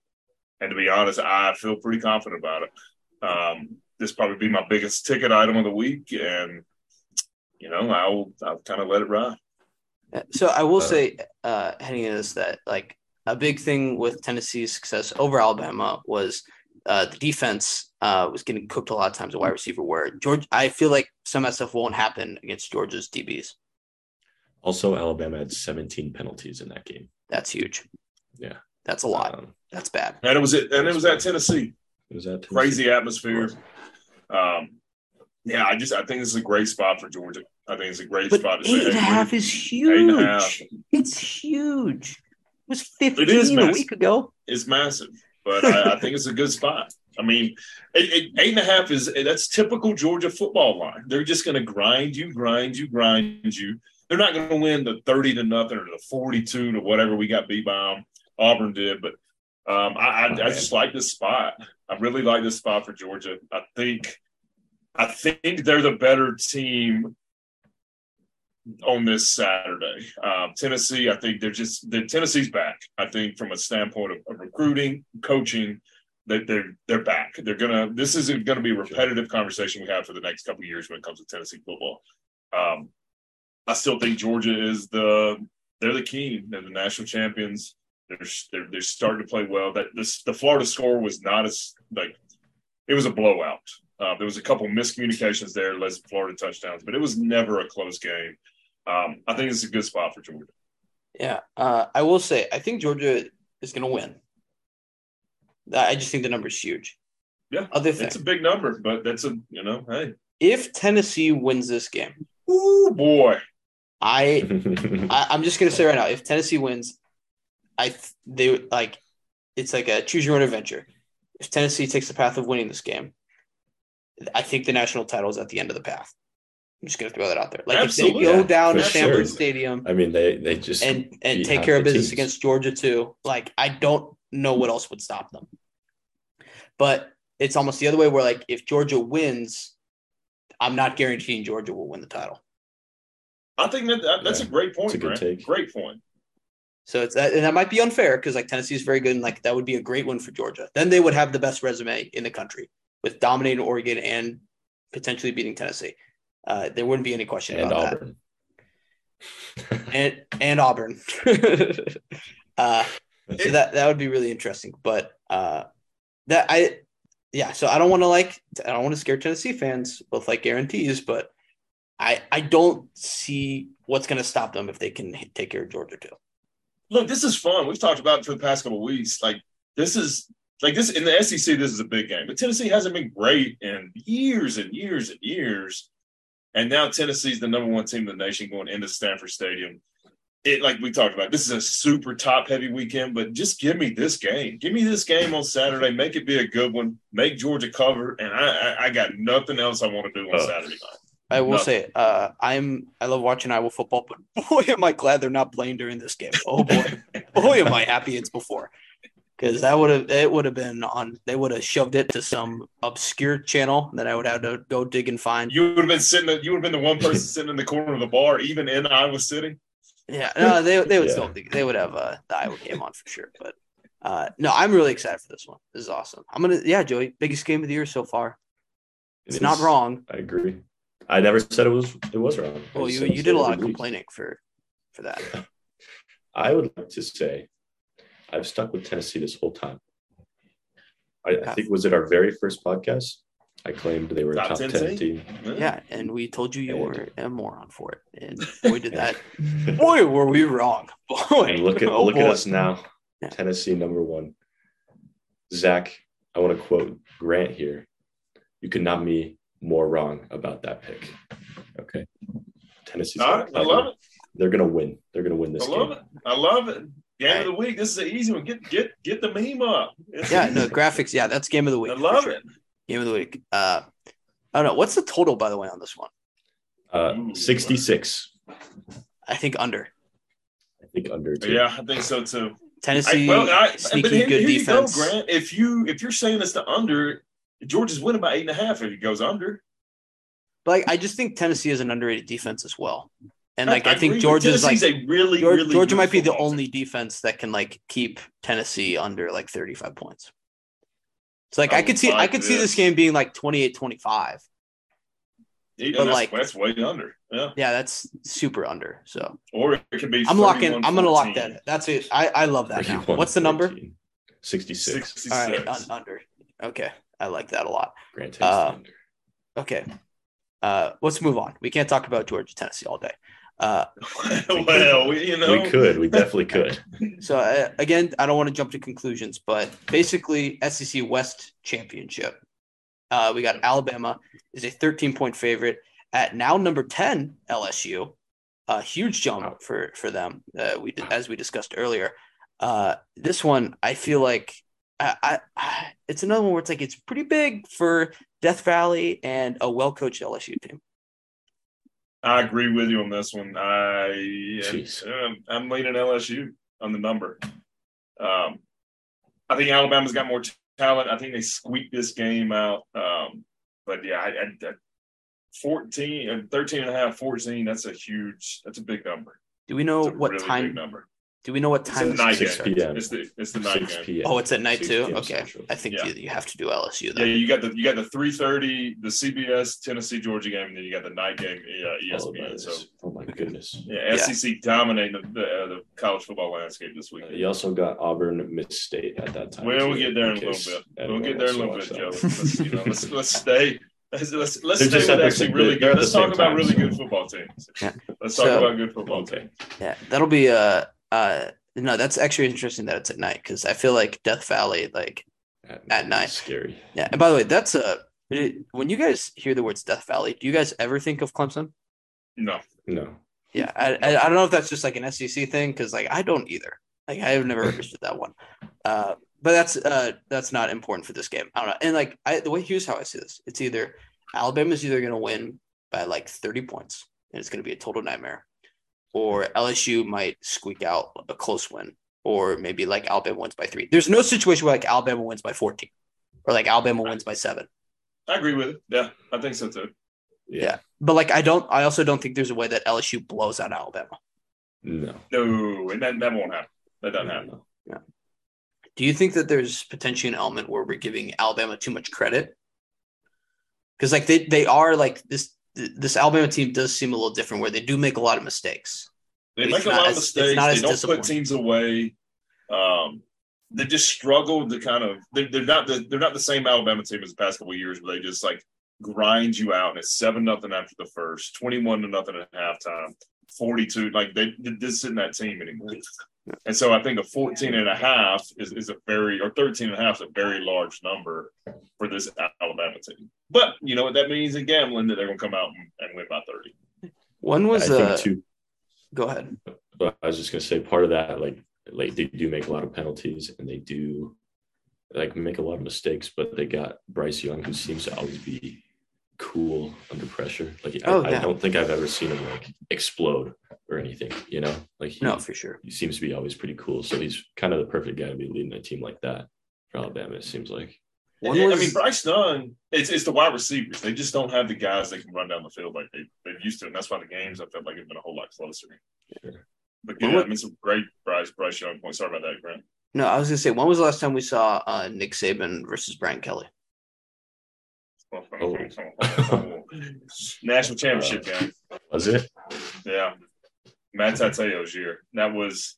And to be honest, I feel pretty confident about it. Um, this probably be my biggest ticket item of the week, and you know, I'll I'll kind of let it ride. So I will Uh, say, uh, heading into this, that like a big thing with Tennessee's success over Alabama was uh, the defense uh, was getting cooked a lot of times at wide receiver. Where George, I feel like some of that stuff won't happen against Georgia's DBs. Also, Alabama had 17 penalties in that game. That's huge. Yeah. that's a lot. Um, That's bad. And it was it, and it was at Tennessee. it was that Crazy atmosphere. Um, yeah, I just I think this is a great spot for Georgia. I think it's a great But spot to eight say, and a half we're- Eight and a half. huge. It's huge. It was fifteen is a week ago. it's massive, but I, I think it's a good spot. I mean, it, it, eight and a half is that's typical Georgia football line. They're just going to grind you, grind you, grind you. They're not going to win the thirty to nothing or the forty-two to whatever we got beat by them. Auburn did, but um, I, I, I just like this spot. I really like this spot for Georgia. I think, I think they're the better team on this Saturday. Um, Tennessee, I think they're just Tennessee's back. I think from a standpoint of, of recruiting, coaching, that they're they're back. They're gonna. This is going to be a repetitive conversation we have for the next couple years when it comes to Tennessee football. Um, I still think Georgia is the they're the king. They're the national champions. They're they're, they're starting to play well. That this the Florida score was not as like it was a blowout. Uh, there was a couple miscommunications there, led to Florida touchdowns, but it was never a close game. Um, I think it's a good spot for Georgia. Yeah, uh, I will say I think Georgia is going to win. I just think the number is huge. Yeah, Other thing, It's a big number, but that's a you know, hey, if Tennessee wins this game, ooh boy, I, <laughs> I I'm just going to say right now, if Tennessee wins, I they would, like it's like a choose your own adventure. If Tennessee takes the path of winning this game, I think the national title is at the end of the path. I'm just going to throw that out there. Like Absolutely. if they go down to For Sanford sure. Stadium I mean, they they just and and take care of business teams. against Georgia too. Like I don't know what else would stop them. But it's almost the other way where like if Georgia wins, I'm not guaranteeing Georgia will win the title. I think that, that that's Yeah, a great point. it's a good take. Great point. So it's that, and that might be unfair because like Tennessee is very good and like that would be a great one for Georgia. Then they would have the best resume in the country with dominating Oregon and potentially beating Tennessee. Uh, there wouldn't be any question and about Auburn. that. <laughs> And and Auburn. <laughs> uh, so that that would be really interesting. But uh, that I yeah. So I don't want to like I don't want to scare Tennessee fans with like guarantees, but I I don't see what's going to stop them if they can hit- take care of Georgia too. Look, this is fun. We've talked about it for the past couple of weeks. Like this is like this in the SEC. This is a big game, but Tennessee hasn't been great in years and years and years. And now Tennessee's the number one team in the nation going into Sanford Stadium. It like we talked about. This is a super top heavy weekend, but just give me this game. Give me this game on Saturday. Make it be a good one. Make Georgia cover, and I I, I got nothing else I want to do on Oh. Saturday night. I will Nothing. say, uh, I'm I love watching Iowa football, but <laughs> boy, am I glad they're not playing during this game. Oh boy, <laughs> boy, am I happy it's before, because that would have it would have been on. They would have shoved it to some obscure channel that I would have to go dig and find. You would have been sitting. You would have been the one person <laughs> sitting in the corner of the bar, even in Iowa City. Yeah, no, they they would Yeah. still they would have uh, the Iowa game on for sure. But uh, no, I'm really excited for this one. This is awesome. I'm gonna yeah, Joey, biggest game of the year so far. It It's not wrong. I agree. I never said it was it was wrong. I Well, you you did a lot of complaining for for that. <laughs> I would like to say I've stuck with Tennessee this whole time. I, I think was it our very first podcast. I claimed they were a Top top 10 ten team? team. Yeah, and we told you you And- were a moron for it, and <laughs> we did that. <laughs> boy, were we wrong. Boy, And look at oh, look at us now. Yeah. Tennessee number one. Zach, I want to quote Grant here. You could not be more wrong about that pick. Okay. Tennessee's All right, I love it. They're gonna win. They're gonna win I this love game. it. I love it. Game Right. of the week. This is an easy one. Get get get the meme up. It's Yeah, no graphics. Yeah, that's game of the week. I love sure. it. Game of the week. Uh, I don't know. What's the total, by the way, on this one? Uh, 66. I think under. I think under two. Yeah, I think so too. Tennessee, I, well, I, sneaky but here, good here defense. you go, Grant. If you if you're saying it's the under, Georgia's winning by eight and a half if it goes under. But like, I just think Tennessee is an underrated defense as well. And like, I, agree think with- Georgia's like a really Georgia, really Georgia might be the football only defense that can like keep Tennessee under like 35 points. So like I I could see I like could see this. this game being like 28-25. Yeah, but that's, like- that's way under. Yeah, Yeah, that's super under. So or it could be. I'm locking. I'm gonna lock that. That's it. I I love that. Now. What's the number? 66. 66. All right, un- under. Okay, I like that a lot. Grant takes Uh, the under. Okay, uh, let's move on. We can't talk about Georgia Tennessee all day. Uh, <laughs> well, we, you know, We could. We definitely <laughs> could. so uh, again, I don't want to jump to conclusions, but basically, SEC West championship. Uh, we got Alabama is a 13 point favorite at now number 10 LSU. A huge jump Wow. for for them. Uh, we as we discussed earlier. Uh, this one, I feel like I, I, I it's another one where it's like it's pretty big for Death Valley and a well coached LSU team. I agree with you on this one. I Jeez. am, I'm leaning LSU on the number. Um, I think Alabama's got more talent. I think they squeaked this game out. Um, but yeah, I, I, I 14 and 13 and a half, 14, that's a huge, that's a big number. Do we know what really time? number. Do we know what time? a this night game 6 p.m. It's the it's the night 6 game. p.m. Oh, it's at night too. Okay, Central. I think Yeah. you, you have to do LSU Yeah, you got the you got the three thirty, the CBS Tennessee Georgia game, and then you got the night game uh, Followed by ESPN. this. So oh my goodness. yeah, SEC dominating the the, uh, the college football landscape this week. Uh, you also got Auburn, Miss State at that time. Well, we'll get there in a little bit. We'll get there in a little bit, Joe. Let's, you know, let's, let's <laughs> stay. Let's let's, let's stay just with actually really good. Let's talk about time, really so- good football teams. Yeah. Let's talk So- about good football teams. Yeah, that'll be uh uh no, that's actually interesting that it's at night because I feel like Death Valley, like At night. Scary. yeah. And by the way, that's a when you guys hear the words Death Valley, do you guys ever think of Clemson? No, No. Yeah, I I, I don't know if that's just like an SEC thing because like I don't either. Like I have never <laughs> understood that one. Uh, but that's uh that's not important for this game. I don't know. And like I the way here's how I see this: it's either Alabama's either going to win by like thirty points and it's going to be a total nightmare, or LSU might squeak out a close win, or maybe like Alabama wins by three. There's no situation where like Alabama wins by fourteen, or like Alabama wins by seven. I agree with it. Yeah, I think so too. Yeah. Yeah. But like I don't, I also don't think there's a way that LSU blows out Alabama. No. No, and that that won't happen. That doesn't happen. No. Do you think that there's potentially an element where we're giving Alabama too much credit? Because like they they are like this this Alabama team does seem a little different where they do make a lot of mistakes. They make a lot of as- it's mistakes. not They don't put teams away. Um, they just struggle to kind of. They're, they're not the they're not the same Alabama team as the past couple of years where they just like grind you out and it's seven nothing after the first, twenty one to nothing at halftime, forty two. Like they this isn't that team anymore. And so I think a 14 and a half is, is a very, or 13 and a half is a very large number for this Alabama team. But you know what that means in gambling that they're going to come out and, and win by 30. When was I uh? think too. Go ahead. But I was just gonna say part of that, like, like they do make a lot of penalties and they do like make a lot of mistakes, but they got Bryce Young who seems to always be cool under pressure. Like Oh, I, yeah. I don't think I've ever seen him like explode or anything, you know? Like he, No, for sure. he seems to be always pretty cool. So he's kind of the perfect guy to be leading a team like that for Alabama, it seems like. When Yeah, was- I mean, Bryce Dunn, it's, it's the wide receivers. They just don't have the guys that can run down the field like they, they've used to. And that's why the games, I felt like, have been a whole lot closer. Sure. But yeah, wa- I mean, some great Bryce, Bryce Young points. Sorry about that, Grant. No, I was gonna say when was the last time we saw uh Nick Saban versus Brian Kelly? <laughs> National championship game. Was it? Yeah, Manti Te'o's year. That was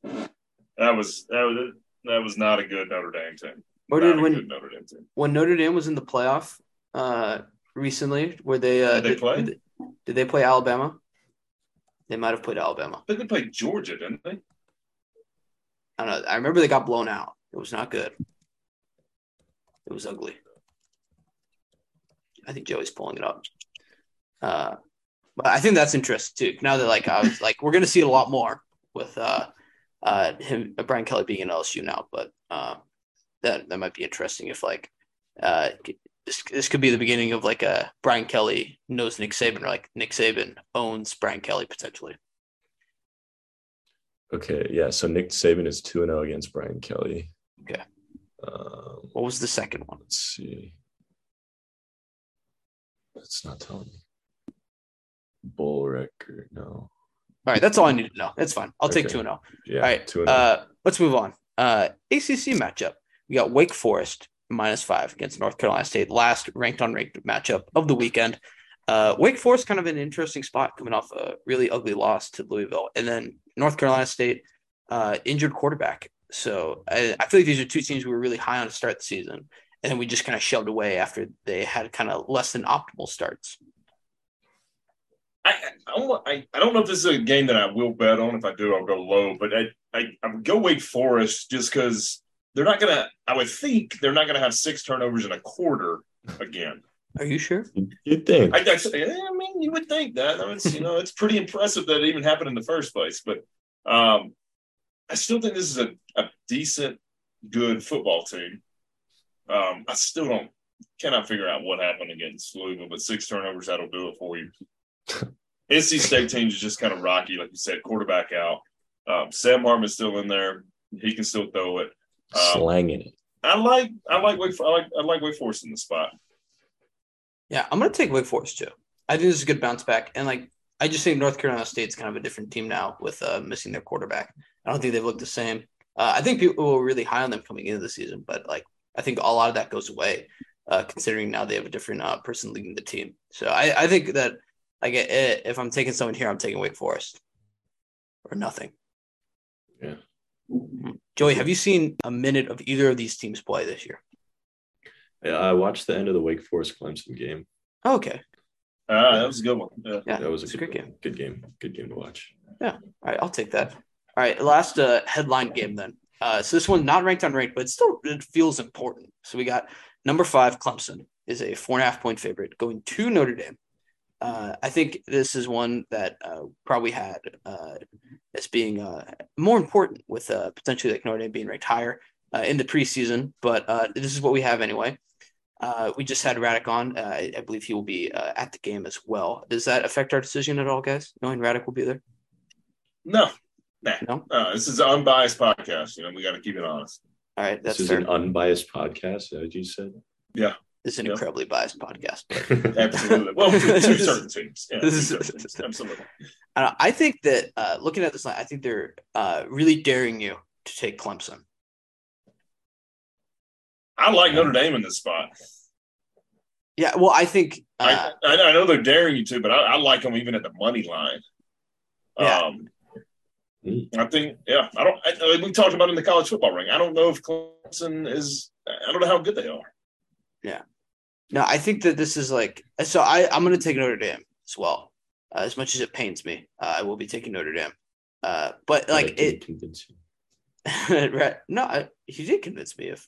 that was that was that was not a good Notre Dame team. Or did when Notre Dame team. when Notre Dame was in the playoff uh, recently, where they uh, Did they play? Did, did they play Alabama? They might have played Alabama. I think they played Georgia, didn't they? I don't know. I remember they got blown out. It was not good. It was ugly. I think Joey's pulling it up. Uh, but I think that's interesting too. Now that like I was like, we're gonna see it a lot more with uh, uh, him, uh, Brian Kelly being in LSU now. But uh, that that might be interesting if like uh, this this could be the beginning of like a Brian Kelly knows Nick Saban or like Nick Saban owns Brian Kelly potentially. Okay, yeah. So Nick Saban is two and zero against Brian Kelly. Okay. Um, What was the second one? let's see. It's not telling me. Bowl record, no. All right, that's all I need to know. That's fine. I'll take two and zero. Yeah, All right. two and oh. Uh, let's move on. Uh, ACC matchup. We got Wake Forest minus five against North Carolina State. Last ranked on ranked matchup of the weekend. Uh, Wake Forest kind of an interesting spot coming off a really ugly loss to Louisville, and then North Carolina State uh, injured quarterback. So I, I feel like these are two teams we were really high on to start the season, and then we just kind of shoved away after they had kind of less than optimal starts. I, I, don't- I, I don't know if this is a game that I will bet on. If I do, I'll go low. But I, I, I would go Wake Forest just because they're not going to, I would think they're not going to have six turnovers in a quarter again. Are you sure? You'd think. I, I, I mean, you would think that. I mean, it's, you know, it's pretty impressive that it even happened in the first place. But um, I still think this is a, a decent, good football team. Um, I still don't, cannot figure out what happened against Louisville, but six turnovers, that'll do it for you. <laughs> NC State team is just kind of rocky, like you said, quarterback out. Um, Sam Hartman's still in there; he can still throw it. Um, slanging it. I like, I like Wake, I like, I like Wake Forest in the spot. Yeah, I'm gonna take Wake Forest too. I think this is a good bounce back, and like I just think North Carolina State's kind of a different team now with uh, missing their quarterback. I don't think they've looked the same. Uh, I think people were really high on them coming into the season, but like I think a lot of that goes away uh, considering now they have a different uh, person leading the team. So I, I think that like i- if I'm taking someone here, I'm taking Wake Forest or nothing. Yeah. Joey, have you seen a minute of either of these teams play this year? Yeah, I watched the end of the Wake Forest Clemson game. Oh, okay. Uh, that was a good one. Yeah. Yeah, that was a it's a good great game. Good game. Good game to watch. Yeah. All right, I'll take that. All right, last uh, headline game then. Uh, so this one not ranked on ranked, but still it feels important. So we got number five, Clemson is a four and a half point favorite going to Notre Dame. Uh, I think this is one that uh, probably had uh, as being uh, more important with uh, potentially like Notre Dame being ranked higher in the preseason, but this is what we have anyway. We just had Radek on. I, I believe he will be at the game as well. Does that affect our decision at all, guys? Knowing Radek will be there? No, nah. No? Uh, this is an unbiased podcast. You know, we got to keep it honest. All right, that's this is fair. an unbiased podcast, is that what you said? Yeah, this is an Yeah. incredibly biased podcast. But <laughs> Absolutely. Well, to, to <laughs> certain teams. Yeah, This is- teams. Absolutely. I think that uh, looking at this line, I think they're uh, really daring you to take Clemson. I like Notre Dame in this spot. Yeah, well, I think uh, I, I know they're daring you to, but I, I like them even at the money line. Yeah. Um. I think, yeah, I don't. I, we talked about in the college football ring. I don't know if Clemson is. I don't know how good they are. Yeah. No, I think that this is like so. I I'm going to take Notre Dame as well. Uh, as much as it pains me, uh, I will be taking Notre Dame. Uh, but like it, convince you. <laughs> right? No, I, he did convince me. If,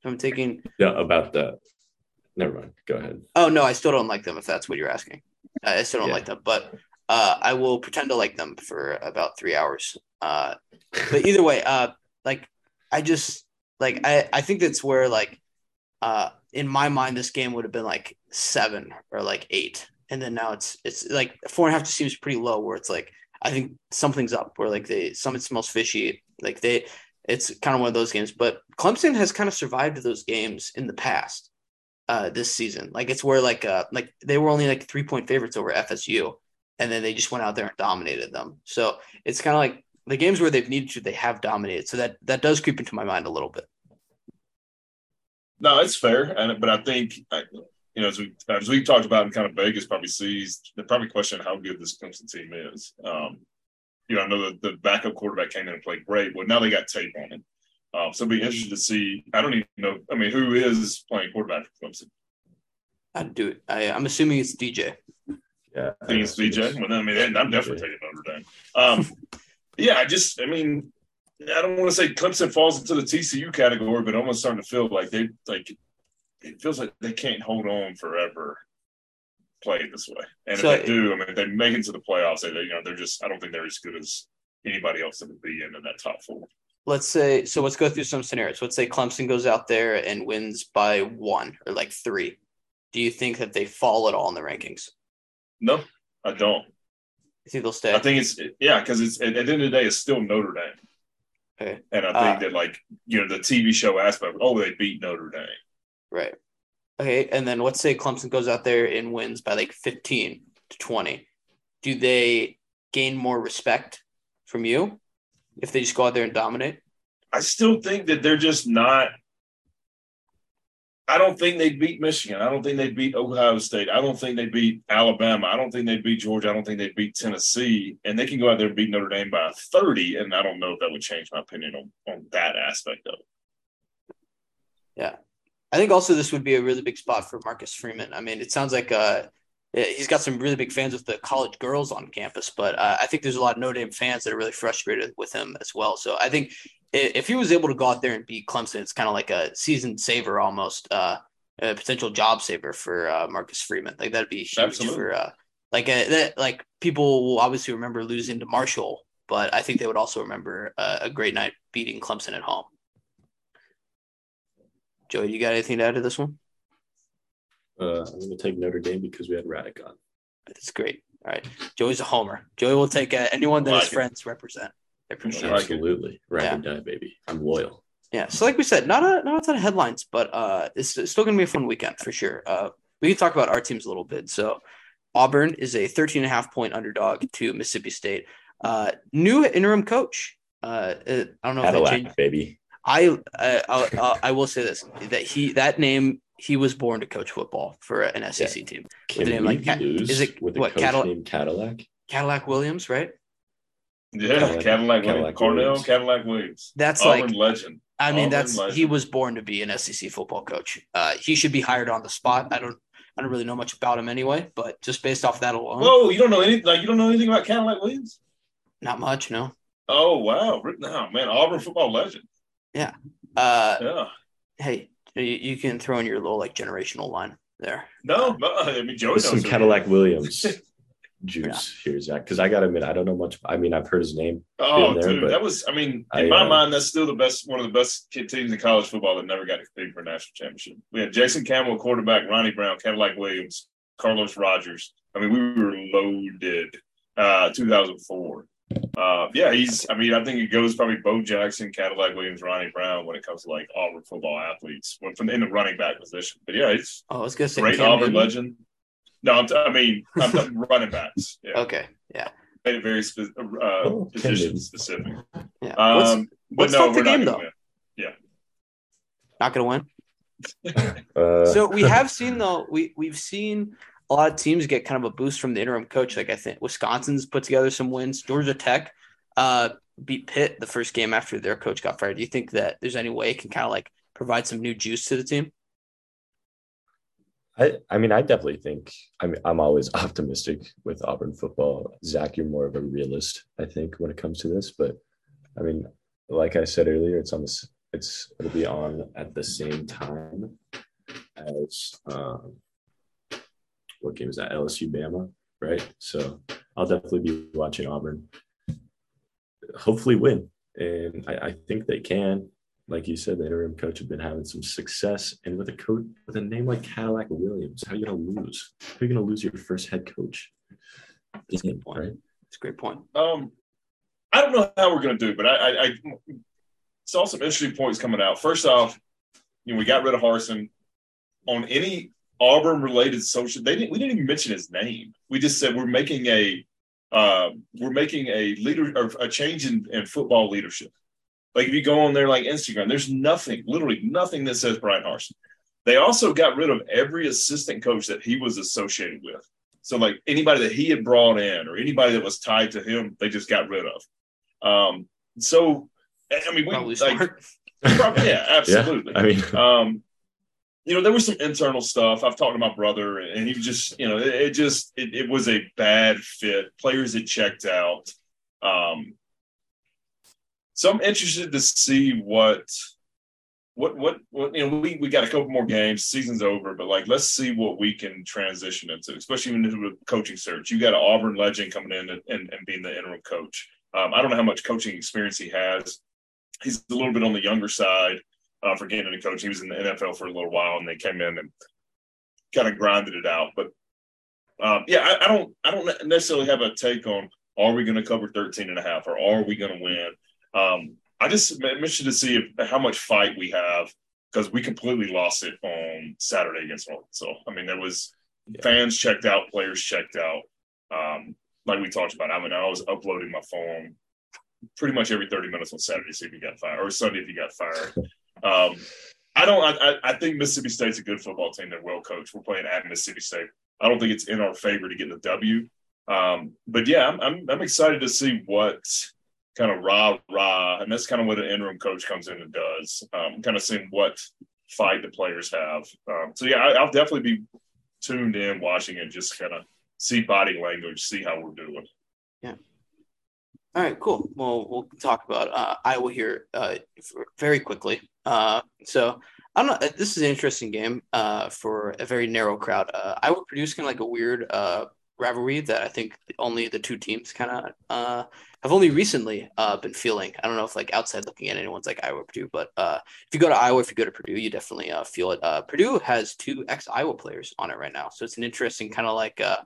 if I'm taking, Yeah, about that. Never mind. Go ahead. oh no, I still don't like them. If that's what you're asking, I still don't Yeah. like them. But uh, I will pretend to like them for about three hours. Uh, but either way, uh, like I just like I I think that's where like uh in my mind this game would have been like seven or like eight, and then now it's it's like four and a half just seems pretty low. Where it's like I think something's up. Where like they something smells fishy. Like they, it's kind of one of those games. But Clemson has kind of survived those games in the past. Uh, this season, like it's where like uh like they were only like three point favorites over FSU, and then they just went out there and dominated them. So it's kind of like the games where they've needed to, they have dominated. So that that does creep into my mind a little bit. No, it's fair, and but I think you know, as we as we talked about, and kind of Vegas probably sees, they probably question how good this Clemson team is. Um, you know, I know that the backup quarterback came in and played great. Well, now they got tape on him. Um, so it'll be interesting to see. I don't even know. I mean, who is playing quarterback for Clemson? I'd do it. I, I'm assuming it's DJ. Yeah, I think it's DJ. Well, I mean, I'm definitely taking Notre Dame. Um, <laughs> yeah, I just, I mean, I don't want to say Clemson falls into the TCU category, but almost starting to feel like they like it feels like they can't hold on forever playing this way. And So- if they do, I mean, if they make it to the playoffs, they, you know, they're just I don't think they're as good as anybody else that would be in, in that top four. Let's say so. Let's go through some scenarios. Let's say Clemson goes out there and wins by one or like three. Do you think that they fall at all in the rankings? No, I don't. You think they'll stay? I think it's yeah, because it's at, at the end of the day, it's still Notre Dame. Okay. And I Uh, think that like you know the TV show aspect, oh, they beat Notre Dame. Right. Okay. And then let's say Clemson goes out there and wins by like 15 to 20. Do they gain more respect from you if they just go out there and dominate? I still think that they're just not. I don't think they'd beat Michigan. I don't think they'd beat Ohio State. I don't think they'd beat Alabama. I don't think they'd beat Georgia. I don't think they'd beat Tennessee. And they can go out there and beat Notre Dame by 30. And I don't know if that would change my opinion on, on that aspect of it. Yeah. I think also this would be a really big spot for Marcus Freeman. I mean, it sounds like uh, he's got some really big fans with the college girls on campus, but uh, I think there's a lot of Notre Dame fans that are really frustrated with him as well. So I think if he was able to go out there and beat Clemson, it's kind of like a season saver almost, uh, a potential job saver for uh, Marcus Freeman. Like that'd be huge Absolutely. for uh, like uh, that. Like people will obviously remember losing to Marshall, but I think they would also remember uh, a great night beating Clemson at home. Joey, you got anything to add to this one? Uh, I'm going to take Notre Dame because we had Radek on. That's great. All right. Joey's a homer. Joey will take uh, anyone that Like his it. friends represent. I appreciate Like it. it. Absolutely. Ride or die, baby. I'm loyal. Yeah. So, like we said, not a not a ton of headlines, but uh, it's, still going to be a fun weekend for sure. Uh, we can talk about our teams a little bit. So, Auburn is a 13 and a half point underdog to Mississippi State. Uh, new interim coach. Uh, uh, I don't know if that changed. Baby. I I, I I will say this that he that name he was born to coach football for an SEC team. Can the name, like, lose is it- with what, Cadillac? Cadillac Williams, right? Yeah, Cadillac- Cadillac, Cadillac Williams. Carnell, Williams. Cadillac Williams. That's Auburn like legend. I mean, Auburn that's legend. he was born to be an SEC football coach. Uh, he should be hired on the spot. I don't, I don't really know much about him anyway, but just based off that alone, Whoa, you don't know anything like you don't know anything about Cadillac Williams? not much. No. Oh wow, no man, Auburn football legend. Yeah. Uh, Yeah. hey, you, you can throw in your little like generational line there. No, no, I mean Joey With knows some Cadillac. Williams <laughs> juice here, Zach. Because I got to admit, I don't know much. I mean, I've heard his name. Oh, there, dude, that was. I mean, I, in my uh, mind, that's still the best, one of the best kid teams in college football that never got to compete for a national championship. We had Jason Campbell, quarterback, Ronnie Brown, Cadillac Williams, Carlos Rogers. I mean, we were loaded. Uh, 2004. Uh, yeah, he's. I mean, I think it goes probably Bo Jackson, Cadillac Williams, Ronnie Brown when it comes to like Auburn football athletes when from in the running back position. But yeah, he's Oh, I was gonna say great Cam Auburn Newton. legend. No, I'm t- I mean, I'm talking <laughs> running backs. Yeah, Okay, yeah, made it very spe- uh, Oh, position specific. yeah. Um, What's but what's no, the we're not game, gonna though? win. not gonna win. <laughs> Uh, So we have <laughs> seen though we we've seen a lot of teams get kind of a boost from the interim coach. Like I think Wisconsin's put together some wins. Georgia Tech uh, beat Pitt the first game after their coach got fired. Do you think that there's any way it can kind of like provide some new juice to the team? I, I mean, I definitely think I'm I'm always <laughs> optimistic with Auburn football. Zach, you're more of a realist, I think, when it comes to this. But I mean, like I said earlier, it's on. It's it'll be on at the same time as um, what game is that? LSU Bama, right? So I'll definitely be watching Auburn. Hopefully, win, and I, I think they can like you said, the interim coach have been having some success, and with a coach with a name like Cadillac Williams, how are you going to lose? How are you going to lose your first head coach? That's a good point. Right? It's a great point. Um, I don't know how we're going to do, but I, I, I saw some interesting points coming out. First off, you know, we got rid of Harsin on any Auburn related social. They didn't. We didn't even mention his name. We just said we're making a uh, we're making a leader or a change in, in football leadership. Like if you go on there like Instagram, there's nothing, literally nothing that says Bryan Harsin. They also got rid of every assistant coach that he was associated with. So like anybody that he had brought in or anybody that was tied to him, they just got rid of. Um, so I mean, we Probably like, smart. probably, yeah, <laughs> <laughs> absolutely. I mean, Um, you know, there was some internal stuff. I've talked to my brother, and he just, you know, it, it just it, it was a bad fit. Players had checked out. Um, so I'm interested to see what, what, what, what you know. We we got a couple more games. Season's over, but like, let's see what we can transition into, especially into the coaching search. You got an Auburn legend coming in and, and, and being the interim coach. Um, I don't know how much coaching experience he has. He's a little bit on the younger side uh, for getting into coaching. He was in the NFL for a little while, and they came in and kind of grinded it out. But um, yeah, I, I don't I don't necessarily have a take on are we going to cover 13 and a half or are we going to win. Um, I just interested to see if, how much fight we have because we completely lost it on Saturday against North. So I mean, there was Yeah. fans checked out, players checked out. Um, like we talked about, I mean, I was uploading my phone pretty much every 30 minutes on Saturday to see if you got fired or Sunday if you got fired. <laughs> Um, I don't. I, I- I think Mississippi State's a good football team. They're well coached. We're playing at Mississippi State. I don't think it's in our favor to get the W. Um, but yeah, I'm, I'm I'm excited to see what kind of rah rah, and that's kind of what an interim coach comes in and does. Um, kind of seeing what fight the players have. Um, so yeah, I, I'll definitely be tuned in, watching it, just kind of see body language, see how we're doing. Yeah. All right, cool. Well, we'll talk about uh, Iowa here uh, very quickly. Uh, so I don't know. This is an interesting game uh, for a very narrow crowd. Uh, Iowa Purdue's kind of like a weird uh, rivalry that I think only the two teams kind of uh, have only recently uh, been feeling. I don't know if like outside looking at anyone's like Iowa Purdue, but uh, if you go to Iowa, if you go to Purdue, you definitely uh, feel it. Uh, Purdue has two ex Iowa players on it right now, so it's an interesting kind of like uh,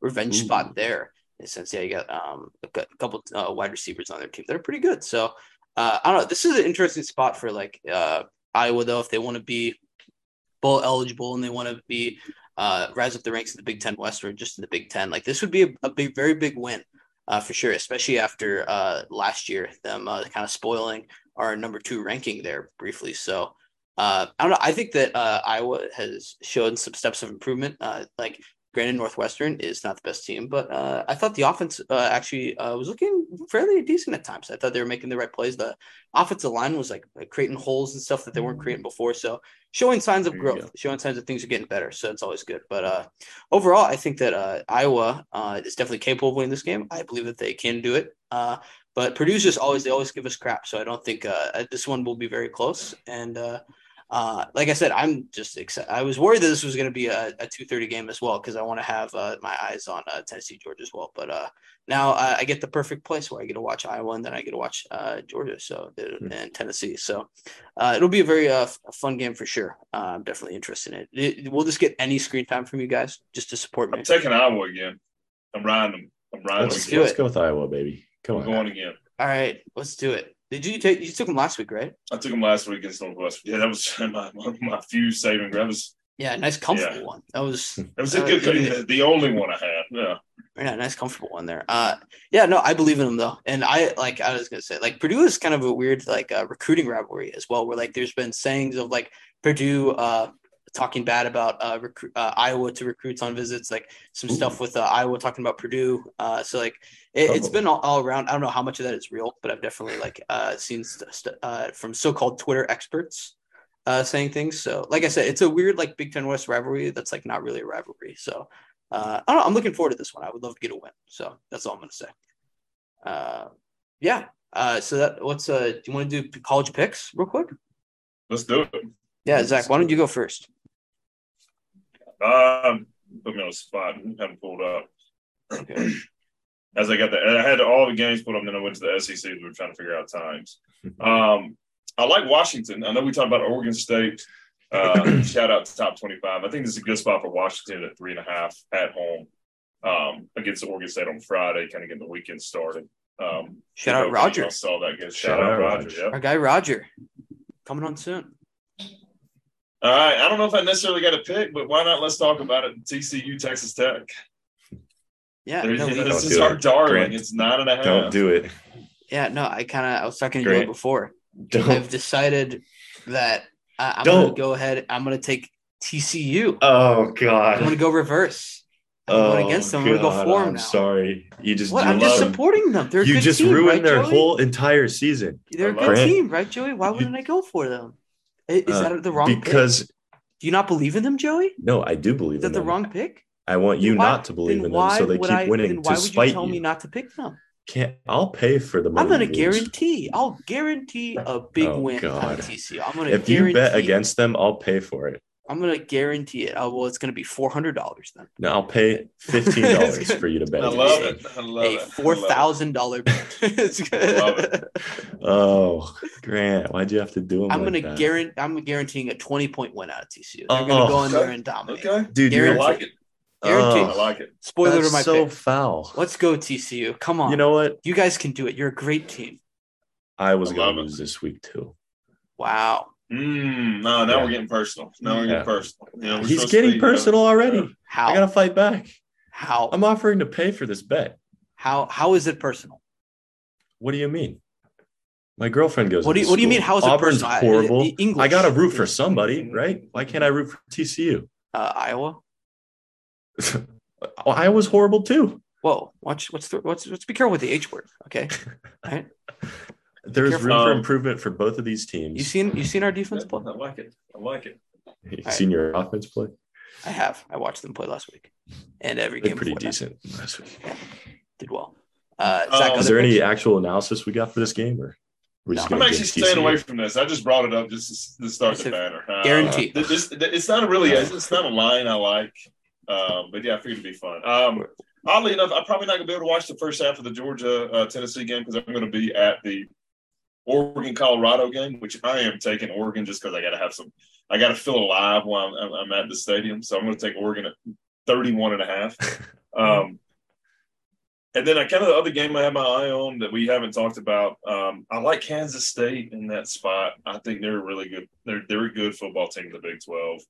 revenge Ooh. spot there. In a sense, yeah, you got um, a couple uh, wide receivers on their team that are pretty good. So uh, I don't know. This is an interesting spot for like uh, Iowa though, if they want to be bowl eligible and they want to be uh, rise up the ranks in the Big Ten West or just in the Big Ten. Like this would be a, a big, very big win uh, for sure, especially after uh, last year them uh, kind of spoiling our number two ranking there briefly. So uh, I don't know. I think that uh, Iowa has shown some steps of improvement. Uh, like granted, Northwestern is not the best team, but uh, I thought the offense uh, actually uh, was looking fairly decent at times. I thought they were making the right plays. The offensive line was like, like creating holes and stuff that they weren't creating before. So showing signs of growth, go. showing signs that things are getting better. So it's always good. But uh, overall, I think that uh, Iowa uh, is definitely capable of winning this game. I believe that they can do it. Uh, but Purdue's just always they always give us crap. So I don't think uh, this one will be very close. And uh, uh, like I said, I'm just excited. I was worried that this was going to be a, a 2:30 game as well because I want to have uh, my eyes on uh, Tennessee Georgia as well. But uh, now I, I get the perfect place where I get to watch Iowa and then I get to watch uh, Georgia. So Hmm. and Tennessee. So uh, it'll be a very uh, f- fun game for sure. Uh, I'm definitely interested in it. it. Will this get any screen time from you guys just to support me? I'm taking Iowa again. I'm riding them. I'm riding let's, them. do let's it. go with Iowa, baby. Come I'm on. going again. All right, let's do it. Did you take you took them last week, right? I took them last week against Northwestern. Yeah, that was <laughs> my, my, my few saving. That Yeah, nice comfortable Yeah. one. That was that was a good, the only one I had. Yeah. Yeah, nice, comfortable one there. Uh, yeah, no, I believe in them though, and I like I was gonna say like Purdue is kind of a weird like uh, recruiting rivalry as well, where like there's been sayings of like Purdue uh talking bad about uh, recruit uh Iowa to recruits on visits, like some Ooh. stuff with uh, Iowa talking about Purdue. Uh, so like it, it's Oh. been all, all around. I don't know how much of that is real, but I've definitely like uh seen st- st- uh from so-called Twitter experts uh saying things. So like I said, it's a weird like Big Ten West rivalry that's like not really a rivalry. So uh, I don't know. I'm looking forward to this one. I would love to get a win. So that's all I'm going to say. Uh, yeah. Uh, so that what's uh? Do you want to do college picks real quick? Let's do it. Yeah, Zach. Why don't you go first? Um, put me on the spot. Haven't pulled up. Okay. <clears throat> As I got the, I had all the games put up, then I went to the SEC. We were trying to figure out times. <laughs> Um, I like Washington. I know we talked about Oregon State. Uh, <clears throat> shout out to top twenty-five. I think this is a good spot for Washington at three and a half at home um, against Oregon State on Friday, kind of getting the weekend started. Um, Shout out Roger, y'all saw that. Good. Shout, out Roger. Yeah. our guy Roger, coming on soon. All right. I don't know if I necessarily got a pick, but why not? Let's talk about it. TCU, Texas Tech. Yeah, There's- no, we- this is do our it. darling. Don't- It's nine and a half. Don't do it. yeah, no. I kind of I was talking to you before. Don't. I've decided that I, I'm going to go ahead. I'm going to take TCU. Oh God, I'm going to go reverse. I'm oh, going against them. I'm going to go oh, for them I'm now. sorry. You just What? you I'm just love- supporting them. They're a you good just team, ruined right, their Joey? whole entire season They're a I good love it. team, right, Joey? Why wouldn't I go for them? Is Uh, that the wrong pick? because Do you not believe in them, Joey? no, I do believe Is that the them. wrong pick? I want you why- not to believe in them, so they keep I- winning Then to why would you spite tell you. me not to pick them? Can't I'll pay for the money. I'm going to guarantee. I'll guarantee a big Oh, win God. on TCU. I'm going to If you bet against them, I'll pay for it. I'm going to guarantee it. Oh, well, it's going to be four hundred dollars then. No, I'll pay fifteen dollars <laughs> for you to bet. I love them. it. I love a it. I four love it. thousand dollar bet. <laughs> It's good. Love it. Oh, Grant, why'd you have to do it? I'm like gonna that? guarantee. I'm guaranteeing a 20 point win out of TCU. They're Oh, gonna go in there and dominate. Okay. dude. I You're like it. Guaranteed. Oh. I like it. Spoiler that's to my so pick. foul. Let's go TCU. Come on. You know what? you guys can do it. You're a great team. I was I gonna love it. lose this week too. Wow. Mm, no, now Yeah. we're getting personal. Now we're getting personal. You know, we're He's getting be, you know, personal already. How? I gotta fight back. how? I'm offering to pay for this bet. how? How is it personal? What do you mean? My girlfriend goes. What do you- what do you mean, how is it Auburn's personal? I- horrible. I- English. I gotta root for somebody, right? Why can't I root for TCU? Uh, Iowa. <laughs> Iowa's horrible too. Whoa. Watch. What's the? What's? Let's be careful with the H word. Okay. <laughs> Right. There's careful. room for Um, improvement for both of these teams. You seen? You seen our defense play? I like it. I like it. You right. seen your offense play? I have. I watched them play last week, and every They're game pretty before that. decent last week. Did well. Uh, Uh, Zach, Is Is there any picks? actual analysis we got for this game, or we're just No. I'm gonna actually staying TCU? away from this. I just brought it up just to, to start It's the a banner. Uh, guarantee. th- this- it's not a really, it's not a line I like, um, but yeah, I figured it'd be fun. Um, oddly enough, I'm probably not gonna be able to watch the first half of the Georgia uh, Tennessee game because I'm going to be at the Oregon Colorado game, which I am taking Oregon just because I got to have some, I got to feel alive while I'm, I'm at the stadium. So I'm going to take Oregon at 31 and a half. <laughs> Um, and then I kind of the other game I have my eye on that we haven't talked about. Um, I like Kansas State in that spot. I think they're a really good. They're they're a good football team in the Big Twelve.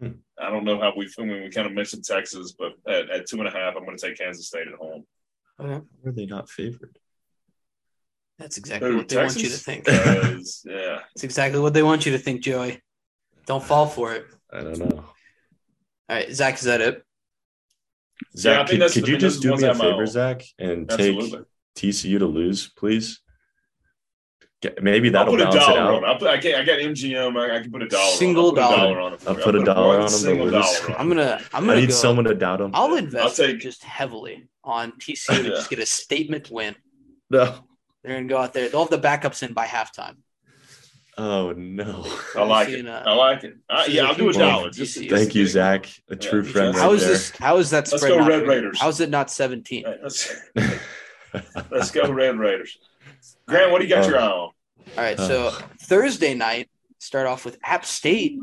Hmm. I don't know how we when we kind of mentioned Texas, but at, at two and a half, I'm going to take Kansas State at home. Are they not favored? That's exactly Who, what they want you to Texas? think. Because, <laughs> yeah, It's exactly what they want you to think, Joey. Don't fall for it. I don't know. All right, Zach, is that it? Zach, I think could, could I you just do me a favor, own. Zach, and absolutely. take TCU to lose, please? Maybe I'll that'll put a balance it out. on. I'll put, I, can, I got MGM. I, I can put a dollar. Single on. it. I'll put a dollar. dollar on it. for I'll you. put a dollar one on 'em to single lose. dollar on I'm gonna I'm gonna need go. someone to doubt him. I'll invest I'll take- just heavily on TCU to <laughs> Yeah. just get a statement win. No. They're gonna go out there. They'll have the backups in by halftime. Oh no. I like Seeing, it. uh, I like it. I, seeing yeah, a I'll do a huge dollar. one. Just, Thank you, Zach. A Yeah, true me friend. too. Right How is there. this? How is that Let's spread? go Red big? Raiders. How is it not 17? All right, let's, <laughs> let's go Red Raiders. Grant, what do you got Oh. your eye on? All right, so Thursday night, start off with App State,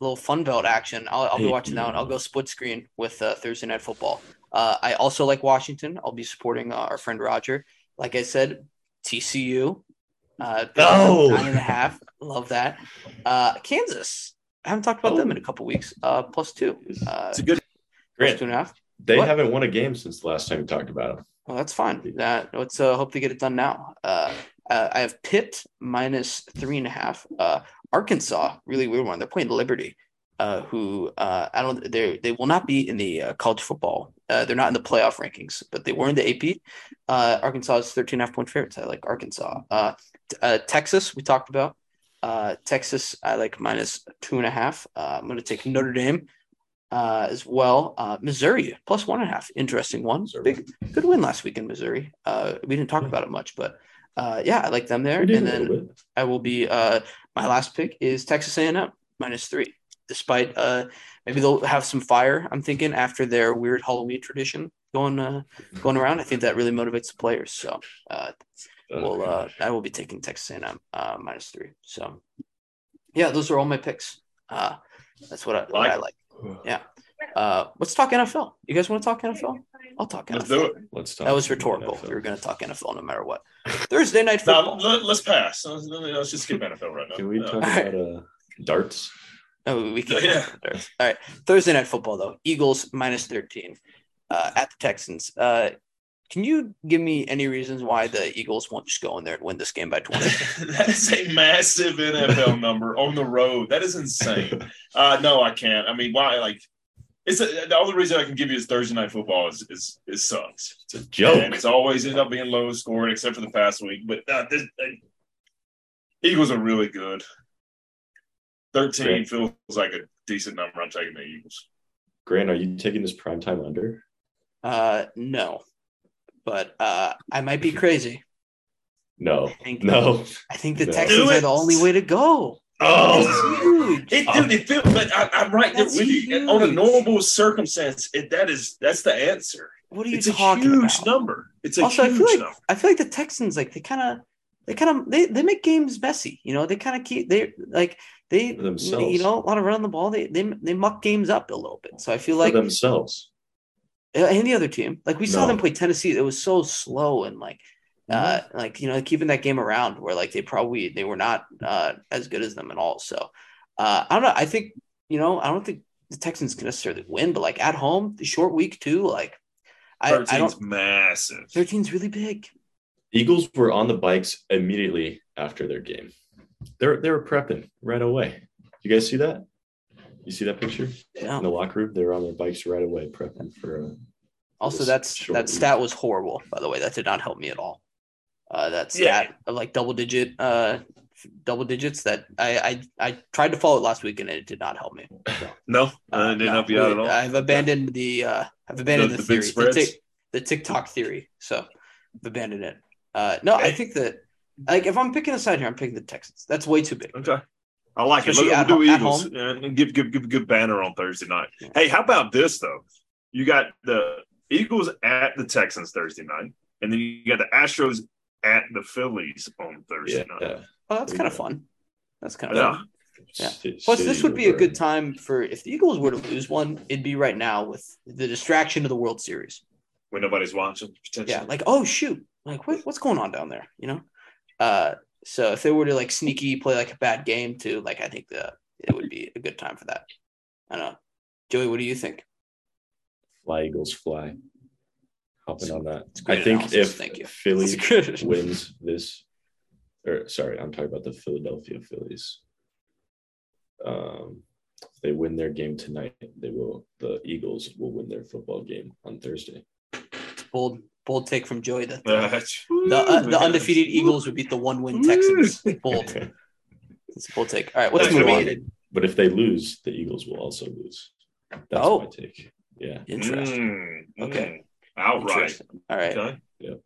little Fun Belt action. I'll, I'll be watching that one. I'll go split screen with uh, Thursday night football. Uh, I also like Washington. I'll be supporting uh, our friend Roger. Like I said, TCU. Uh, No. nine and a half. Love that. Uh, Kansas. I haven't talked about them in a couple weeks. Uh, plus two. Uh, It's a good. Grant, two and a half. they What? haven't won a game since the last time we talked about them. Well, that's fine. That let's uh, hope to get it done now. Uh, uh, I have Pitt minus three and a half. Uh, Arkansas, really weird one. They're playing Liberty, uh, who uh, I don't. They they will not be in the uh, college football. Uh, they're not in the playoff rankings, but they were in the AP. Uh, Arkansas is 13 and a half point favorites. I like Arkansas. Uh, uh, Texas, we talked about. Uh, Texas, I like minus two and a half. Uh, I'm going to take Notre Dame uh, as well. Uh, Missouri plus one and a half. Interesting one. Missouri. Big good win last week in Missouri. Uh, we didn't talk about it much, but uh, yeah, I like them there. And then. I will be uh, my last pick is Texas A&M minus three. Despite uh, maybe they'll have some fire. I'm thinking after their weird Halloween tradition going uh, going around. I think that really motivates the players. So uh, we'll uh, I will be taking Texas A&M uh, minus three. So yeah, those are all my picks. Uh, that's what I, what I like. Yeah. Uh, let's talk NFL. You guys want to talk NFL? I'll talk Let's NFL. do it. Let's talk. That was rhetorical. NFL. We were going to talk NFL no matter what. Thursday night <laughs> Now, football. let, us pass. Let's, let's just skip NFL right now. Can we Yeah. talk about uh, darts? Oh, we can't. Yeah. All right. Thursday night football though. Eagles minus thirteen uh, at the Texans. Uh, can you give me any reasons why the Eagles won't just go in there and win this game by 20? <laughs> that is a massive NFL <laughs> number on the road. That is insane. Uh, no, I can't. I mean, why? Like, it's a, the only reason I can give you is Thursday night football is is it sucks. It's a joke. And it's always ended up being low scoring, except for the past week. But uh, this, uh, Eagles are really good. Thirteen Great. feels like a decent number. I'm taking the Eagles. Grant, are you taking this primetime under? uh, no, but uh, I might be crazy. No. I think, No. I think the No. Texans are the only way to go. Oh, It's huge. It, dude, it feels. But I, I'm right there That's with you. On a normal circumstance, it, that is that's the answer. What are you It's a huge about? number. It's a also, I huge feel like number. I feel like the Texans like they kind of they kind of they, they make games messy. You know, they kind of keep they like they themselves. you know a lot of running the ball. They they they muck games up a little bit. So I feel For like themselves. uh, and the other team like we saw them play Tennessee. It was so slow and like uh Mm-hmm. like you know keeping that game around where like they probably they were not uh as good as them at all. So uh I don't know. I think you know I don't think the Texans can necessarily win, but like at home, the short week too. Like I, I 13's don't. massive. 13's really big. Eagles were on the bikes immediately after their game. They're they were prepping right away. You guys see that? You see that picture Yeah. in the locker room? They were on their bikes right away, prepping for. Uh, Also, that's short that week. stat was horrible. By the way, that did not help me at all. Uh, that Yeah. of like double digit, uh, double digits. That I I, I tried to follow it last week and it did not help me. <laughs> No, Uh, I didn't no, help you out at we- all. I've abandoned the uh, I've abandoned The- the, the big theory, the, spreads? tic- the TikTok theory. So I've abandoned it. Uh, no, I think that like if I'm picking a side here, I'm picking the Texans. That's way too big. Okay. I like it. Especially Look, at we'll do Eagles and give give give a good banner on Thursday night. Yeah. Hey, how about this though? You got the Eagles at the Texans Thursday night, and then you got the Astros at the Phillies on Thursday yeah, night. yeah. Oh, that's kind of fun. That's kind of Yeah. fun. Yeah. Ci- Plus, this would be a good time for if the Eagles were to lose one, it'd be right now with the distraction of the World Series. When nobody's watching, potentially. Yeah, like oh shoot, like what, what's going on down there? You know. Uh, so if they were to like sneaky play like a bad game too, like I think the it would be a good time for that. I don't know, Joey. What do you think? Fly Eagles fly. Hopping on that. I think analysis. if Thank you. Philly <laughs> wins this, or sorry, I'm talking about the Philadelphia Phillies. Um, if they win their game tonight, they will. The Eagles will win their football game on Thursday. Bold, bold take from Joey that the, That's- the, uh, the undefeated Eagles would beat the one win Texans. Bold. <laughs> It's a bold take. All right, let's move gonna on. But if they lose, the Eagles will also lose. That's Oh. my take. Yeah. Interesting. Mm, Okay. mm. Outright. Interesting. All right. Okay. All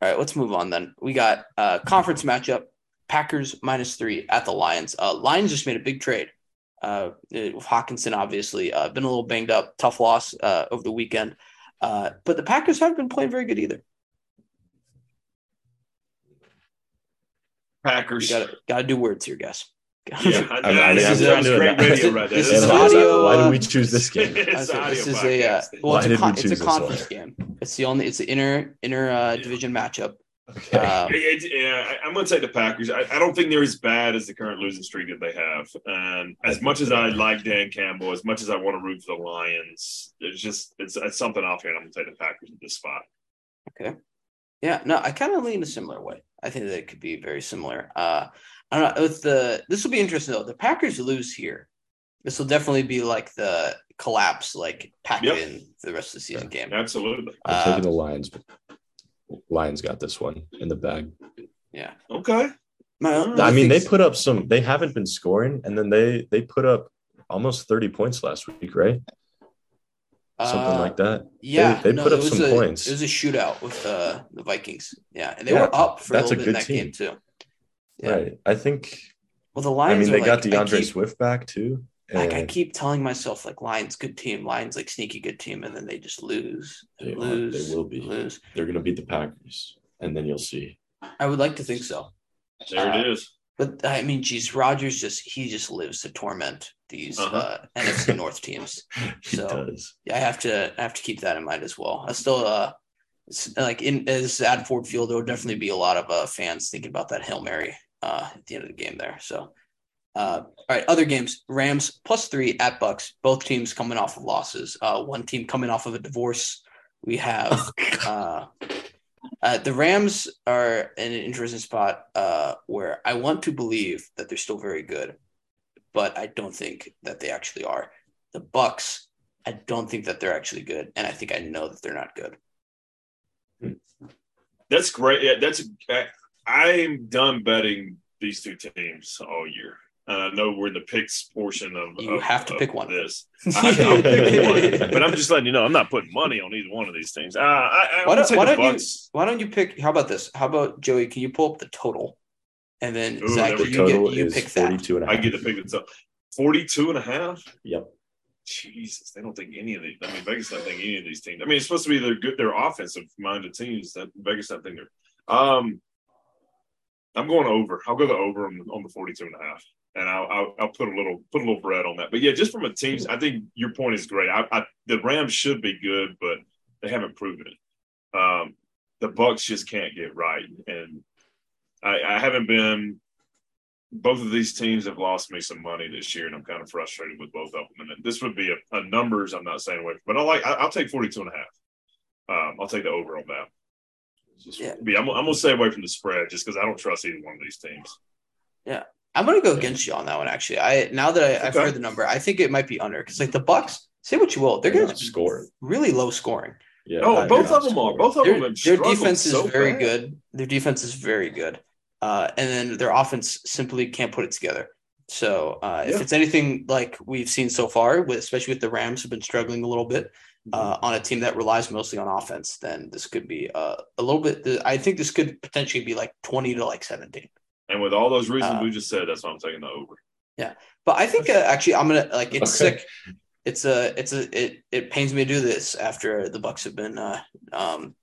right, let's move on then. We got uh conference matchup, Packers minus three at the Lions. Uh Lions just made a big trade. Uh with Hockenson obviously uh been a little banged up, tough loss uh over the weekend. Uh but the Packers haven't been playing very good either. You Packers. gotta gotta do words here, guys. Yeah, I <laughs> I I, this I'm is, trying that was to- great radio right there. this This is is And audio, Why uh, did we choose this game? <laughs> It's Uh, audio this is a uh, podcast. well, Why it's a, did we con- it's choose a this conference game. It's the only it's the inner inner uh, division matchup. Okay. Uh, It- it- yeah, I- I'm going to say the Packers. I, I don't think they're as bad as the current losing streak that they have. And as much as I like Dan Campbell, as much as I want to root for the Lions, it's just it's, it's something off here. And I'm going to say the Packers at this spot. Okay. Yeah, no, I kind of lean a similar way. I think that it could be very similar. Uh, I don't know. With the this will be interesting though. The Packers lose here. This will definitely be like the collapse, like pack Yep. in for the rest of the season game. Absolutely. I'm Uh, taking the Lions. But Lions got this one in the bag. yeah, Okay. My- I my I mean, they thing's- put up some. They haven't been scoring, and then they they put up almost 30 points last week, right? Something uh, like that. Yeah, they no, put it up was some a, points. It was a shootout with uh, the Vikings. Yeah, and they Yeah, were up for a that's little a bit in good that team. game too. Yeah. Right. I think. Well, the Lions. I mean, they are got like, I D'Andre keep- Swift back too. Like I keep telling myself, like Lions good team, Lions like sneaky good team, and then they just lose, They are. lose, They will be. lose. They're going to beat the Packers, and then you'll see. I would like to think so. There Uh, it is. But I mean, geez, Rodgers just he just lives to torment these Uh-huh. uh, NFC <laughs> North teams. He So- does. Yeah, I have to I have to keep that in mind as well. I still uh like in as at Ford Field, there will definitely be a lot of uh, fans thinking about that hail mary uh, at the end of the game there. So, uh, all right, other games: Rams plus three at Bucks. Both teams coming off of losses. Uh, one team coming off of a divorce. we have uh, uh, the Rams are in an interesting spot uh, where I want to believe that they're still very good, but I don't think that they actually are. The Bucks, I don't think that they're actually good, and I think I know that they're not good. That's great. Yeah, that's. I, I'm done betting these two teams all year. Uh, I know we're in the picks portion of. You of- have to pick one. This, <laughs> I have to pick one, but I'm just letting you know I'm not putting money on either one of these things. Uh, I, I, Why don't, why don't you Bucks. why don't you pick? How about this? How about Joey? Can you pull up the total, and then Ooh, Zach, you we The total get you pick that. 42 and a I half. get to pick it up. 42 and a half. Yep. Jesus, they don't think any of these. I mean, Vegas don't think any of these teams. I mean, it's supposed to be their good, their offensive minded teams. That Vegas don't think they're. Um, I'm going over. I'll go the over on, on the 42 and a half, and I'll, I'll I'll put a little put a little bread on that. But yeah, just from a teams, I think your point is great. I, I the Rams should be good, but they haven't proven it. Um, the Bucks just can't get right, and I, I haven't been both of these teams have lost me some money this year, and I'm kind of frustrated with both of them. And this would be a, a numbers I'm not saying away, from, but I like I, I'll take 42 and a half. Um, I'll take the over on that. Just, Yeah. yeah, I'm, I'm gonna stay away from the spread just because I don't trust either one of these teams. I'm gonna go against you on that one. Actually, I now that I, I've Okay. heard the number, I think it might be under because like the Bucks. Say what you will, they're They're gonna score really low scoring. Yeah. Oh, they're both of them are. Both of Their, them. have their defense is so very bad. good. Their defense is very good, uh, and then their offense simply can't put it together. So uh, if it's anything like we've seen so far, with, especially with the Rams, who've been struggling a little bit uh, on a team that relies mostly on offense, then this could be uh, a little bit. I think this could potentially be like twenty to like seventeen. And with all those reasons Uh, we just said, that's why I'm taking the over. Yeah, but I think uh, actually I'm gonna like it's Okay. sick. It's a it's a it it pains me to do this after the Bucks have been uh um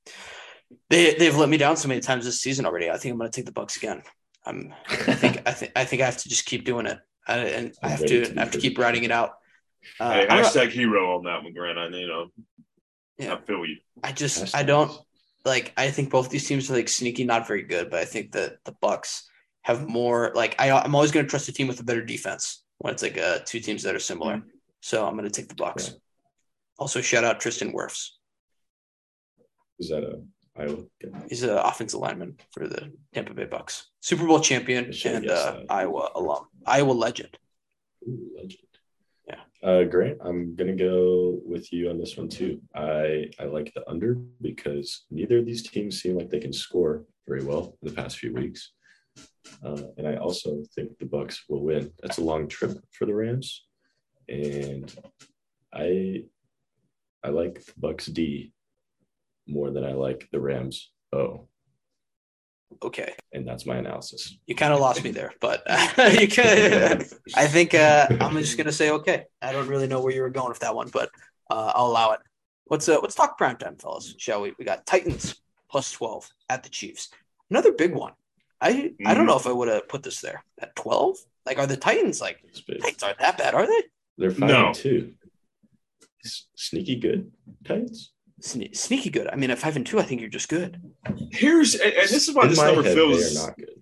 they they've let me down so many times this season already. I think I'm gonna take the Bucks again. I'm I think I think I think I have to just keep doing it. I, and I have to to I have to keep writing it out. Uh, hey, I'm hashtag hero on that one, Grant. I you know, Yeah. I feel you. I just Hashtag. I don't like I think both these teams are like sneaky, not very good, but I think that the Bucks have more like I I'm always gonna trust a team with a better defense when it's like uh two teams that are similar. So I'm gonna take the Bucks. Yeah. Also shout out Tristan Wirfs. Is that a Iowa? He's an offensive lineman for the Tampa Bay Bucks. Super Bowl champion and uh. Iowa alum. Iowa legend. Ooh, legend. Yeah. Uh, Grant, I'm gonna go with you on this one too. I I like the under because neither of these teams seem like they can score very well in the past few weeks, uh, and I also think the Bucks will win. That's a long trip for the Rams, and I I like the Bucks D more than I like the Rams O, Okay. and that's my analysis. You kind of lost me there, but <laughs> you can I think uh, I'm just gonna say okay. I don't really know where you were going with that one, but uh, I'll allow it. Let's uh, let's talk prime time, fellas, shall we? We got Titans plus twelve at the Chiefs. Another big one. I I don't Mhm. know if I would have put this there at twelve. Like, are the Titans like big. Titans aren't that bad, are they? They're five No. and two. Sneaky good Titans. Sne- sneaky good. I mean, at five and two, I think you're just good. Here's and, and this is why In this number head, feels they are not good.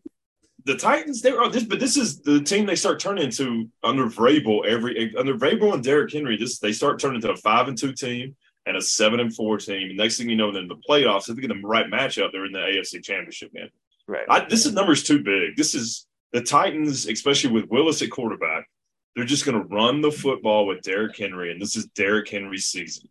the Titans, they are this, but this is the team they start turning into under Vrabel every under Vrabel and Derrick Henry. This they start turning into a five and two team and a seven and four team. And next thing you know, then the playoffs, if they get the right matchup, they're in the AFC Championship game. Right. I, this is numbers too big. This is the Titans, especially with Willis at quarterback. They're just going to run the football with Derrick Henry, and this is Derrick Henry's season.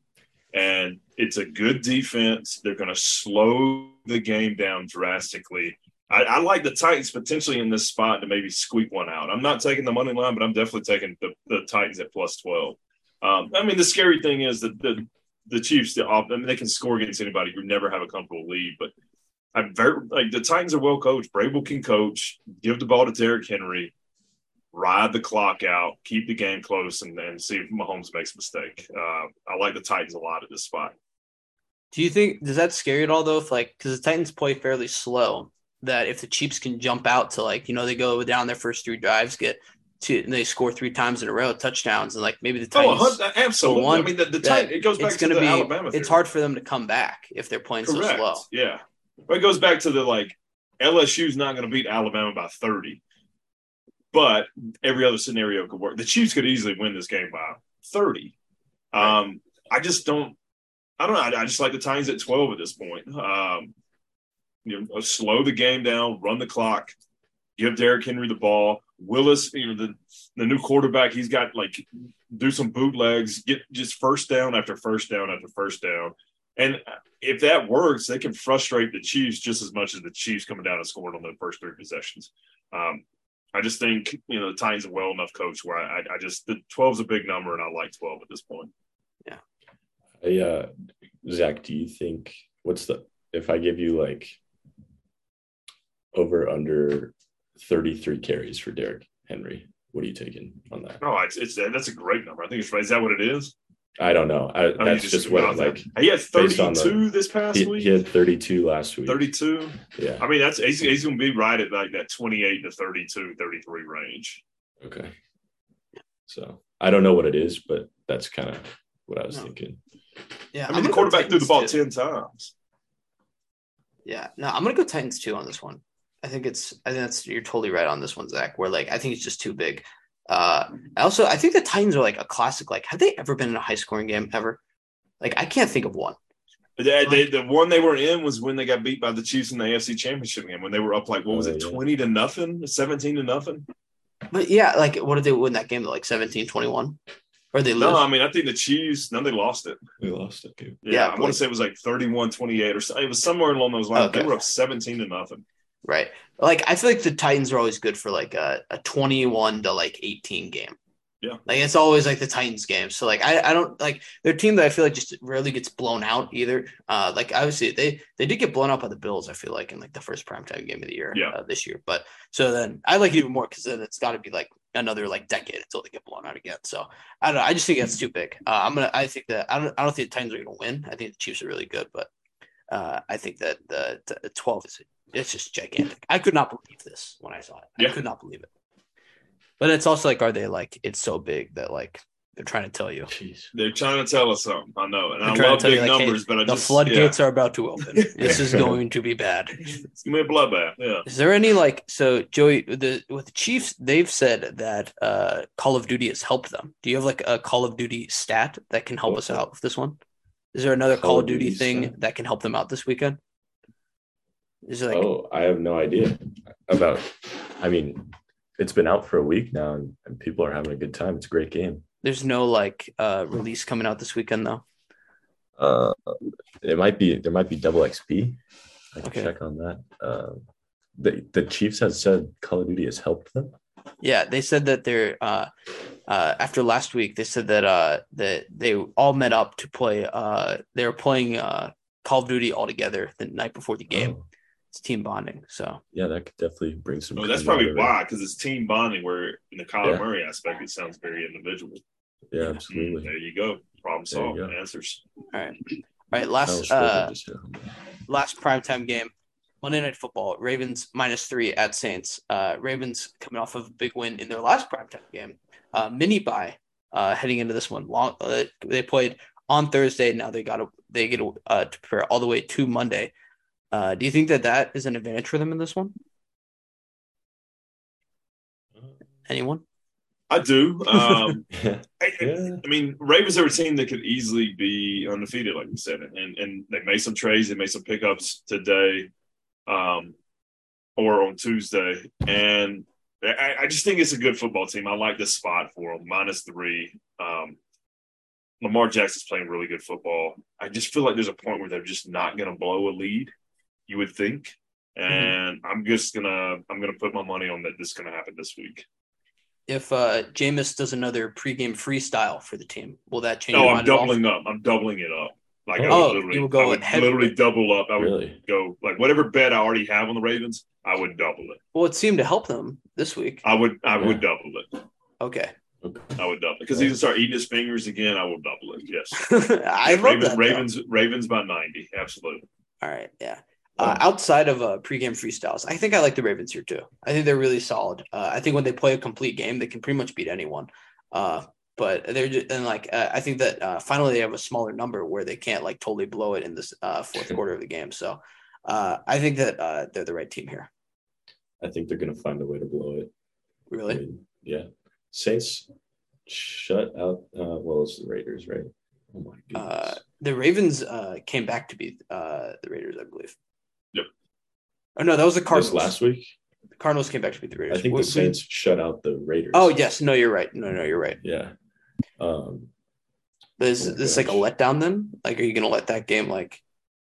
And it's a good defense. They're going to slow the game down drastically. I, I like the Titans potentially in this spot to maybe squeak one out. I'm not taking the money line, but I'm definitely taking the, the Titans at plus 12. Um, I mean, the scary thing is that the the Chiefs, the I mean, they can score against anybody. You never have a comfortable lead, but I'm very like the Titans are well coached. Vrabel can coach. Give the ball to Derrick Henry. Ride the clock out. Keep the game close, and, and see if Mahomes makes a mistake. Uh, I like the Titans a lot at this spot. Do you think does that scare you at all though? If like because the Titans play fairly slow, that if the Chiefs can jump out to like you know they go down their first three drives, get to and they score three times in a row touchdowns, and like maybe the Oh, Titans. hun- absolutely. one I mean, the, the that Titan, it goes back it's to the be Alabama. it's hard for them to come back if they're playing so Correct. slow. Yeah. But it goes back to the like LSU's not going to beat Alabama by 30. But every other scenario could work. The Chiefs could easily win this game by 30. Um, I just don't I don't know. I, I just like the Titans at 12 at this point. Um, you know, slow the game down, run the clock, give Derrick Henry the ball. Willis, you know, the the new quarterback, he's got like do some bootlegs, get just first down after first down after first down. And if that works, they can frustrate the Chiefs just as much as the Chiefs coming down and scoring on the first three possessions. Um, I just think you know the Titans are well enough coach where I, I just the 12 is a big number and I like 12 at this point. Yeah. Hey, uh, Zach, do you think what's the if I give you like over under 33 carries for Derrick Henry, what are you taking on that? No, it's, it's that's a great number. I think it's right. Is that what it is? I don't know. I, I that's you just what I'm like. that. He had 32 the- this past He, week. he had 32 last week. 32. Yeah. I mean, that's he's, he's going to be right at like that 28 to 32, 33 range. Okay. So I don't know what it is, but that's kind of what I was No. thinking. Yeah, I mean, the quarterback threw the ball 10 times. Yeah, no, I'm gonna go Titans too on this one. I think it's I think that's you're totally right on this one, Zach. Where like I think it's just too big. Uh I also I think the Titans are like a classic. Like, have they ever been in a high scoring game ever? Like I can't think of one. The, the, the one they were in was when they got beat by the Chiefs in the AFC Championship game when they were up like what was Oh, it 20 to nothing 17 to nothing But yeah, like what did they win that game? Like 17-21? Or they lose? no I mean I think the Chiefs no they lost it We lost it. Dude. yeah, Yeah, I want to say it was like 31 28 or so it was somewhere along those lines Okay. they were up 17 to nothing Right. Like I feel like the Titans are always good for like a, a 21 to like 18 game. Yeah. Like it's always like the Titans game. So like I, I don't like their team that I feel like just rarely gets blown out either. Uh like obviously they they did get blown out by the Bills, I feel like in like the first primetime game of the year Yeah. uh, this year. But so then I like it even more because then it's gotta be like another like decade until they get blown out again. So I don't know. I just think that's too big. Uh, I'm gonna I think that I don't I don't think the Titans are gonna win. I think the Chiefs are really good, but uh, I think that the, the 12 is it's just gigantic. I could not believe this when I saw it. I Yeah. could not believe it. But it's also like, are they like it's so big that like they're trying to tell you Jeez. they're trying to tell us something I know and They're I love tell you, big like, hey, numbers but I the just floodgates yeah. are about to open. <laughs> this is going to be bad. it's gonna be a bloodbath yeah Is there any like so Joey the with the Chiefs? They've said that uh, Call of Duty has helped them. Do you have like a Call of Duty stat that can help us out with this one? Is there another Call, of Duty, thing stat? that can help them out this weekend? Like oh, I have no idea about. I mean, it's been out for a week now, and, and people are having a good time. It's a great game. there's no like uh, release coming out this weekend though? Uh, it might be there might be double XP. I can Okay. check on that. Uh, the the Chiefs have said Call of Duty has helped them. Yeah, they said that they're uh, uh, after last week. They said that uh, that they all met up to play. Uh, they were playing uh, Call of Duty all together the night before the game. Oh, It's team bonding. So yeah, that could definitely bring some. well, that's probably why because it's team bonding where in the Kyler Yeah. Murray aspect it sounds very individual Yeah, absolutely. there you go problem There solved go. answers all right, all right. Last uh, just hit last primetime game, Monday Night Football. Ravens minus three at Saints. Uh, Ravens coming off of a big win in their last primetime game. Uh, mini bye uh, heading into this one. Long uh, they played on Thursday. Now they got to they get uh, to prepare all the way to Monday. Uh, do you think that that is an advantage for them in this one? Anyone? I do um, <laughs> Yeah, I, yeah. I mean, Ravens are a team that could easily be undefeated, like you said, and and they made some trades, they made some pickups today, um, or on Tuesday, and I, I just think it's a good football team. I like this spot for them, minus three. Um, Lamar Jackson's playing really good football. I just feel like there's a point where they're just not going to blow a lead. You would think, and I'm just gonna I'm gonna put my money on that. This is going to happen this week. If uh, Jameis does another pregame freestyle for the team, will that change? No, your I'm mind at all? doubling up. I'm doubling it up. Like I Oh, would literally, you go I would heavy. literally double up. I would Really? go like whatever bet I already have on the Ravens. I would double it. Well, it seemed to help them this week. I would. I would double it. Okay, Okay. I would double it because he's gonna start eating his fingers again. I will double it. Yes. <laughs> I love Ravens, that. though. Ravens. Ravens by ninety. Absolutely. All right, yeah. Uh, outside of uh, pregame freestyles, I think I like the Ravens here too. I think they're really solid. Uh, I think when they play a complete game, they can pretty much beat anyone. Uh, but they're just, and like uh, I think that uh, finally they have a smaller number where they can't like totally blow it in this uh, fourth quarter of the game. So uh, I think that uh, they're the right team here. I think they're gonna find a way to blow it. I Really, mean, yeah. Saints shut out. Uh, well, it's the Raiders, right? Oh my uh, goodness. The Ravens uh, came back to beat uh, the Raiders, I believe. Yep. Oh no, that was the This Cardinals. last week, The Cardinals came back to beat the Raiders. I think What- the Saints shut out the Raiders. Oh yes, no, you're right. No, no, you're right. Yeah. Um, Is Oh my this like a letdown then? Like, are you gonna let that game like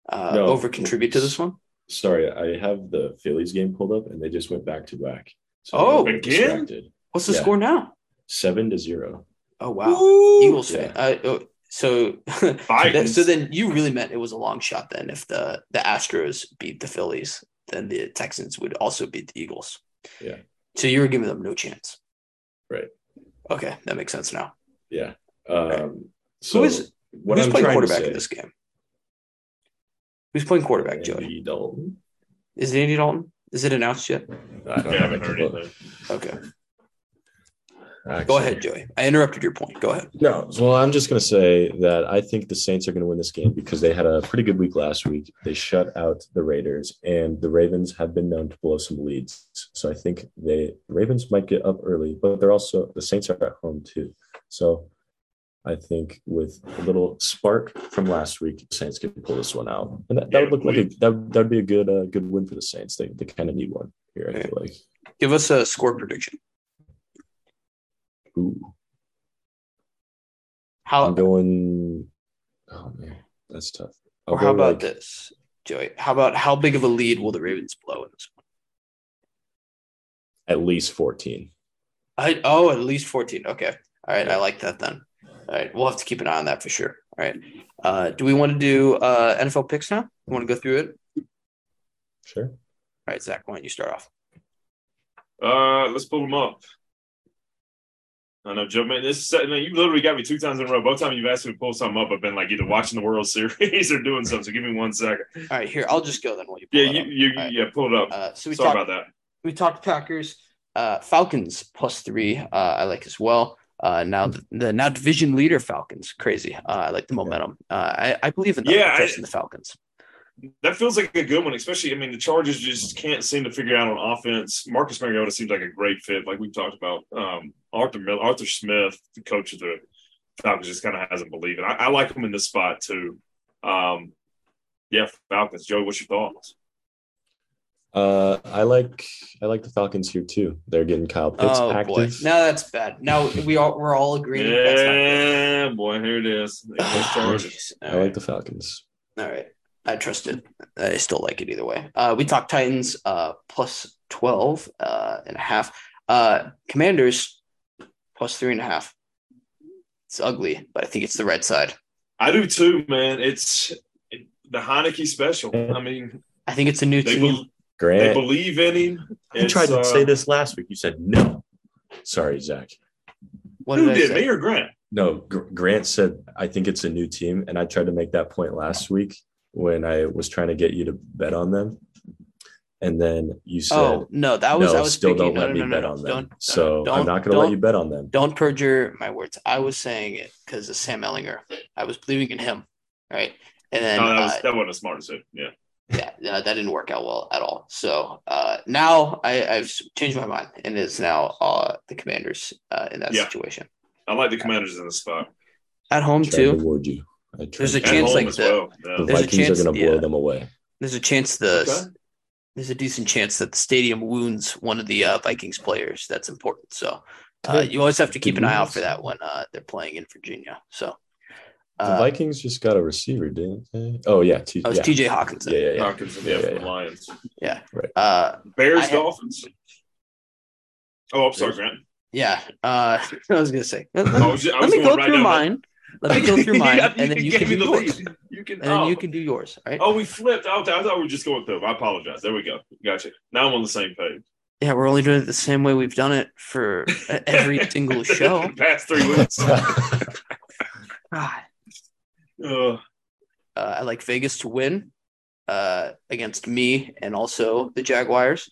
uh, No. over contribute to this one? sorry, I have the Phillies game pulled up, and they just went back to back. So Oh. Again? distracted. What's the Yeah. score now? Seven to zero. Oh wow, Woo! Eagles Yeah. fan. Uh, oh, so, <laughs> Vikings. so then you really meant it was a long shot. Then, if the the Astros beat the Phillies, then the Texans would also beat the Eagles. Yeah. So you were giving them no chance. Right. Okay, that makes sense now. Yeah. Um, so Who is what who's I'm playing quarterback say, in this game? Who's playing quarterback, Joey? Andy Dalton. Is it Andy Dalton? Is it announced yet? I I have haven't heard to anything. Okay. Go ahead, Joey. I interrupted your point. Go ahead. No, well, I'm just going to say that I think the Saints are going to win this game because they had a pretty good week last week. They shut out the Raiders, and the Ravens have been known to blow some leads. So I think they the Ravens might get up early, but they're also the Saints are at home too. So I think with a little spark from last week, the Saints can pull this one out, and that, that would look like a that that would be a good uh, good win for the Saints. They they kind of need one here. I feel like. Give us a score prediction. Ooh, How I'm going. Oh man, that's tough. I'll or how about like, this, Joey? How about how big of a lead will the Ravens blow in this one? At least 14. I oh, at least 14. Okay. All right. Yeah. I like that then. All right. We'll have to keep an eye on that for sure. All right. Uh, do we want to do uh, NFL picks now? You want to go through it? Sure. All right, Zach, why don't you start off? Uh, let's pull them up. I know, Joe. Man, this is you literally got me two times in a row. Both times you've asked me to pull something up, I've been like either watching the World <laughs> Series or doing something. So give me one second. All right, here, I'll just go then while you pull Yeah, you, you, right. yeah, pull it up. Uh, so we Sorry talked about that. we talked Packers, uh, Falcons plus three. Uh, I like as well. Uh, now the, the now division leader Falcons, crazy. Uh, I like the momentum. Uh, I, I believe in them. Yeah, I- in the Falcons. That feels like a good one, especially. I mean, the Chargers just can't seem to figure out on offense. Marcus Mariota seems like a great fit, like we've talked about. Um, Arthur Miller, Arthur Smith, the coach of the Falcons, just kind of hasn't believed it. I, I like him in this spot too. Um, yeah, Falcons. Joe, what's your thoughts? Uh, I like I like the Falcons here too. They're getting Kyle Pitts Oh active. boy, now that's bad. Now we all we're all agreeing. That's not. Yeah, boy, here it is. There goes <sighs> Chargers. All I like the Falcons. All right. I trust it. I still like it either way. Uh, we talked Titans uh, plus 12 uh, and a half. Uh, Commanders plus three and a half. It's ugly, but I think it's the right side. I do too, man. It's the Heinicke special. I mean, I think it's a new they, team. be- they believe in him. you tried to uh, say this last week. You said no. Sorry, Zach. what Who did I did, me or Grant? No, Gr- Grant said I think it's a new team, and I tried to make that point last week when I was trying to get you to bet on them, and then you said Oh no, that was no, I was still speaking. don't no, let no, me no, no, bet no. on them. Don't, so don't, I'm not going to let you bet on them. Don't perjure my words. I was saying it because of Sam Ehlinger. I was believing in him, right? And then no, that, was, uh, that wasn't a smart decision. Yeah. yeah, uh, that didn't work out well at all. So uh, now I, I've changed my mind, and it's now uh, the Commanders uh, in that Yeah. situation I like the commanders in the spot. at home Tried to too. ward you. I There's a chance like the- well. Yeah. There's a Vikings chance- are going to blow yeah. them away. There's a chance the Okay. there's a decent chance that the stadium wounds one of the uh, Vikings players. That's important. So uh, you always have to keep an eye out for that when uh, they're playing in Virginia. So The uh, Vikings just got a receiver, didn't they? Oh yeah, T- that was yeah. T.J. Hockenson. yeah, yeah, yeah. Hockenson, yeah, Yeah, yeah, the yeah. Lions. Uh, Bears, I have- Dolphins. Oh, I'm sorry, Grant. yeah. Uh, <laughs> I was gonna say. Let, I was, I let me go through down mine. Let me go through <laughs> mine, Yeah, and then you gave can me do the yours. lead. You can, And then oh. you can do yours. All right. Oh, we flipped. Oh, I thought we were just going through. I apologize. There we go. Gotcha. Now I'm on the same page. Yeah, we're only doing it the same way we've done it for every <laughs> single show. <laughs> Past three weeks. God. Uh, Uh, I like Vegas to win uh, against me and also the Jaguars.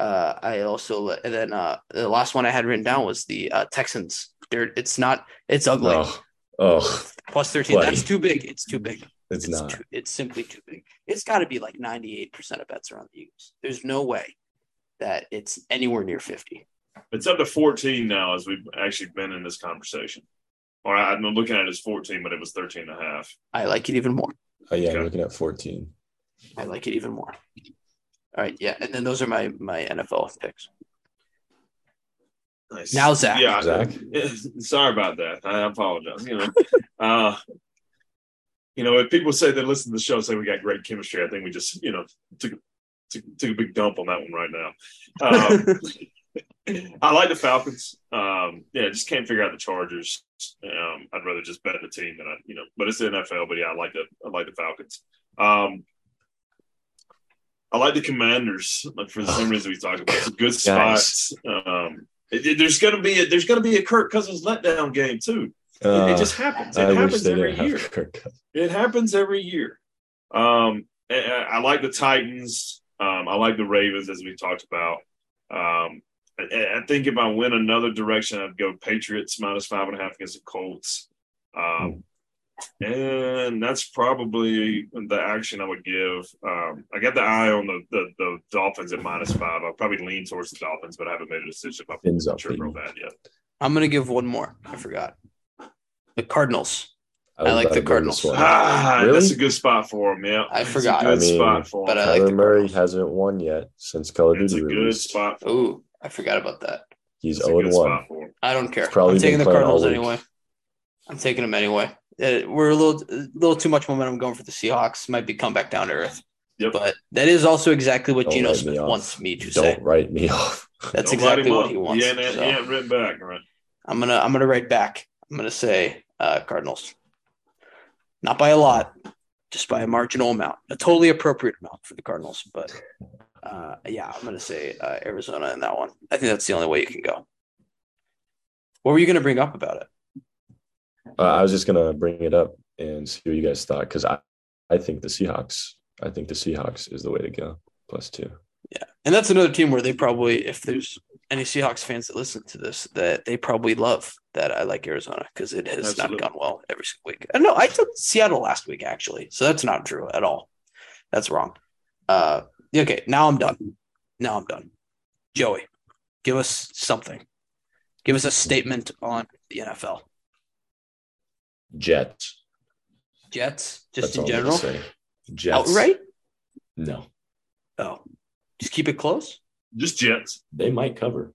Uh, I also and then uh, the last one I had written down was the uh, Texans. They're, it's not. It's ugly. oh, oh, Plus thirteen. Play. That's too big. It's too big. it's, It's not. too, it's simply too big. It's got to be like ninety eight percent of bets are on the Eagles. There's no way that it's anywhere near fifty. it's up to 14 now as we've actually been in this conversation. Or I, I'm looking at it as 14, but it was 13 and a half. I like it even more. Oh yeah, Okay. I'm looking at 14. I like it even more. All right, yeah, and then those are my my NFL picks. Nice. Now, Zach. Yeah. Zach? Yeah, <laughs> Sorry about that. I apologize. You know, uh, you know, if people say they listen to the show, say we got great chemistry, I think we just, you know, took took, took a big dump on that one right now. Um, <laughs> I like the Falcons. Um, yeah, just can't figure out the Chargers. Um, I'd rather just bet the team than I, you know, but it's the NFL. But yeah, I like the I like the Falcons. Um, I like the Commanders like for the same <sighs> reason we talked about. It's a good spots. Nice. Um, it- it- there's gonna be a, there's gonna be a Kirk Cousins letdown game too. It, it Uh, just happens. It I happens every year. have <laughs> Kirk Cousins. It happens every year. Um, I, I like the Titans. Um, I like the Ravens, as we talked about. Um, I, I think if I went another direction, I'd go Patriots minus five and a half against the Colts. Um, and that's probably the action I would give. Um, I got the eye on the, the, the Dolphins at minus five. I'll probably lean towards the Dolphins, but I haven't made a decision about Fins up, sure baby. about that yet. I'm gonna give one more. I forgot. The Cardinals. I like the Cardinals. Ah, Really? that's a good spot for them. Yeah, I It's a forgot. good I mean, spot for him. but I like Kyler the Murray hasn't won yet since Call of it's a Duty good released. spot. For. Ooh, I forgot about that. He's It's a 0 good 1. spot for him. I don't care. Probably I'm taking the Cardinals anyway. I'm taking them anyway. Uh, we're a little, a little too much momentum going for the Seahawks. Might be come back down to earth. Yep. But that is also exactly what Don't Geno Smith me wants me to Don't say. write me off. That's Don't exactly what he wants. Yeah, ain't, So he ain't written back, right? I'm gonna, I'm gonna write back. I'm gonna say uh, Cardinals. Not by a lot, just by a marginal amount, a totally appropriate amount for the Cardinals. But uh, yeah, I'm gonna say uh, Arizona in that one. I think that's the only way you can go. What were you gonna bring up about it? Uh, I was just gonna bring it up and see what you guys thought because I, I think the Seahawks. I think the Seahawks is the way to go. Plus two. Yeah, and that's another team where they probably, if there's any Seahawks fans that listen to this, that they probably love that I like Arizona because it has Absolutely. not gone well every single week. I know I took Seattle last week actually, so that's not true at all. That's wrong. Uh, okay, now I'm done. Now I'm done. Joey, give us something. Give us a statement on the NFL. Jets. Jets, just That's in general, gonna say. Jets. outright. No, Oh, just keep it close. Just Jets. they might cover.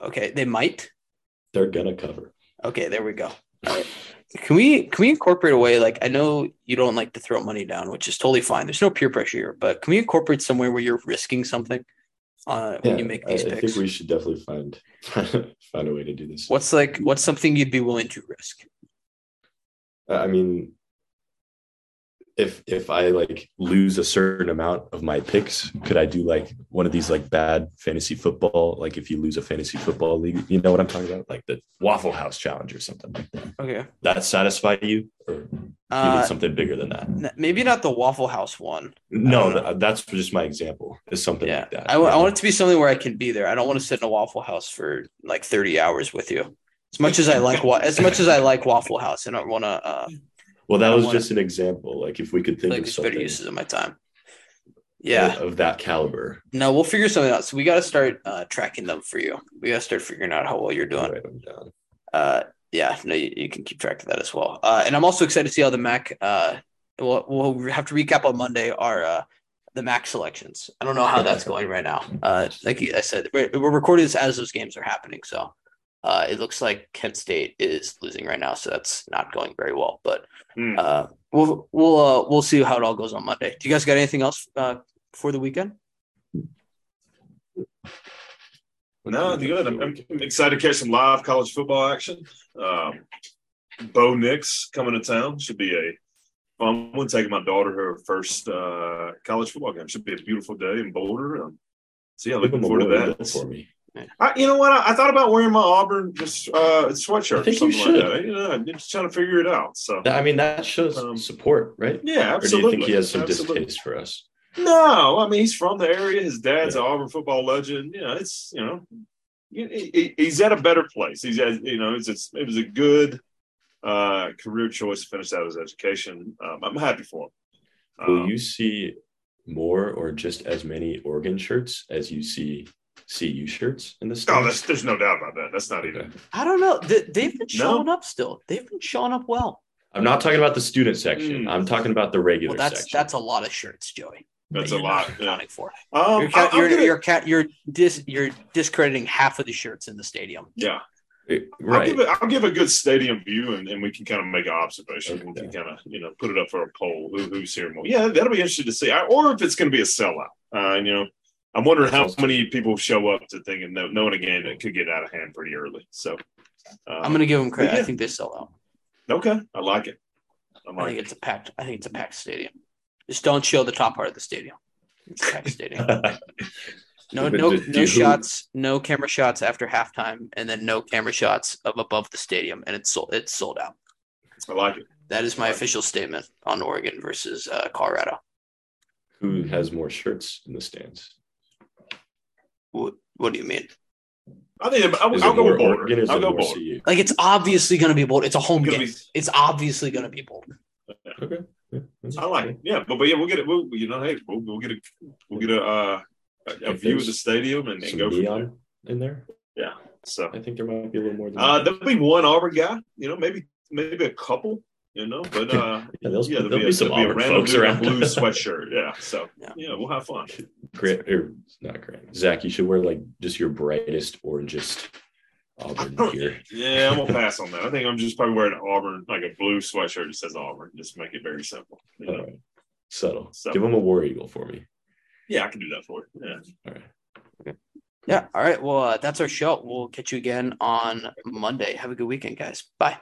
Okay, they might. They're gonna cover. Okay, there we go. All right. Can we can we incorporate a way like I know you don't like to throw money down, which is totally fine. There's no peer pressure here, but can we incorporate somewhere where you're risking something uh, when you make I, these I picks? think we should definitely find <laughs> find a way to do this. What's like what's something you'd be willing to risk? I mean, if if I like lose a certain amount of my picks, could I do like one of these like bad fantasy football? Like if you lose a fantasy football league, you know what I'm talking about, like the Waffle House challenge or something like that. Okay, That satisfy you, or do you uh, need something bigger than that? maybe not the Waffle House one. No, that's just my example. Is something Yeah, like that. I, w- I you want it to be something where I can be there. I don't want to sit in a Waffle House for like 30 hours with you. As much as I like wa- as much as I like Waffle House, I don't want to uh, Well, that was wanna- just an example. Like if we could think like of better uses of my time. Yeah. of that caliber, No, we'll figure something out. So we got to start uh, tracking them for you. We got to start figuring out how well you're doing. write them down. Uh, yeah, no, you, you can keep track of that as well. Uh, and I'm also excited to see how the MAC. Uh, we'll, we'll have to recap on Monday our uh, the MAC selections. I don't know how that's <laughs> going right now. Uh, like I said, we're, we're recording this as those games are happening, so uh, it looks like Kent State is losing right now, so that's not going very well. But Hmm. uh, we'll we'll uh, we'll see how it all goes on Monday. Do you guys got anything else uh, for the weekend? No, good. I'm, I'm excited to catch some live college football action. Um, Bo Nix coming to town should be a fun one. Taking my daughter her first uh, college football game should be a beautiful day in Boulder. Um, so yeah, Give looking forward to that. For me. I, you know what? I, I thought about wearing my Auburn just uh, sweatshirt I or think you something like should. that. You know, I'm just trying to figure it out. So I mean, that shows Um, support, right? yeah, Or do absolutely. you think he has some Absolutely. distaste for us? No, I mean he's from the area. His dad's Yeah. an Auburn football legend. You know, it's you know, he- he- he's at a better place. He's at you know, it's, it's it was a good uh, career choice to finish out his education. Um, I'm happy for him. Will Um, you see more or just as many Oregon shirts as you see CU shirts in the stadium. Oh, that's, there's no doubt about that. That's not even. Okay. I don't know. They, they've been No. showing up still. They've been showing up well. I'm not talking about the student section. Hmm. I'm talking about the regular Well, that's section. that's a lot of shirts, Joey. That's that a lot. not Yeah. Accounting for. Um, You're, ca- I- I'm you're, gonna- you're, ca- you're dis you're discrediting half of the shirts in the stadium. yeah. It- I'll right. give, it, I'll give a good stadium view, and, and we can kind of make an observation. We can kind of you know put it up for a poll. Who, who's here more? Yeah, that'll be interesting to see. I, or if it's going to be a sellout. Uh, you know, I'm wondering how many people show up to thinking know, knowing a game that could get out of hand pretty early. So uh, I'm going to give them credit. yeah. I think they sell out. okay. I like it. I I think it. it's a packed. I think it's a packed stadium. Just don't show the top part of the stadium. It's a packed stadium. <laughs> No, no, do- do no shots. No camera shots after halftime, and then no camera shots of above the stadium, and it's sold. It's sold out. I like it. That is my official statement on Oregon versus uh, Colorado. Who has more shirts in the stands? What, what do you mean? I think I'll, I'll go more with Boulder. Oregon I'll go more Boulder. CU? Like it's obviously going to be bold. It's a home Gonna game. be- It's obviously going to be bold. Okay. Yeah, that's I like it. Yeah, but, but yeah, we'll get it. We'll you know, hey, we'll, we'll get a we'll get a uh, a, a If view of the stadium and, and go from there. in there. Yeah. So I think there might be a little more than uh, that. there'll be one Auburn guy. You know, maybe maybe a couple. You know, but uh, <laughs> Yeah, there'll, yeah, there'll be, some there'll Auburn random folks dude in a around. blue <laughs> sweatshirt. Yeah, so Yeah. yeah, we'll have fun. Grant, or not Grant. Zach, you should wear like just your brightest orangest Auburn <laughs> gear. Yeah, I'm gonna pass on that. I think I'm just probably wearing an Auburn, like a blue sweatshirt that says Auburn. Just make it very simple. You know? All right. Subtle. So- Give him a war eagle for me. Yeah, I can do that for you. Yeah. All right. Yeah. All right. Well, uh, that's our show. We'll catch you again on Monday. Have a good weekend, guys. Bye.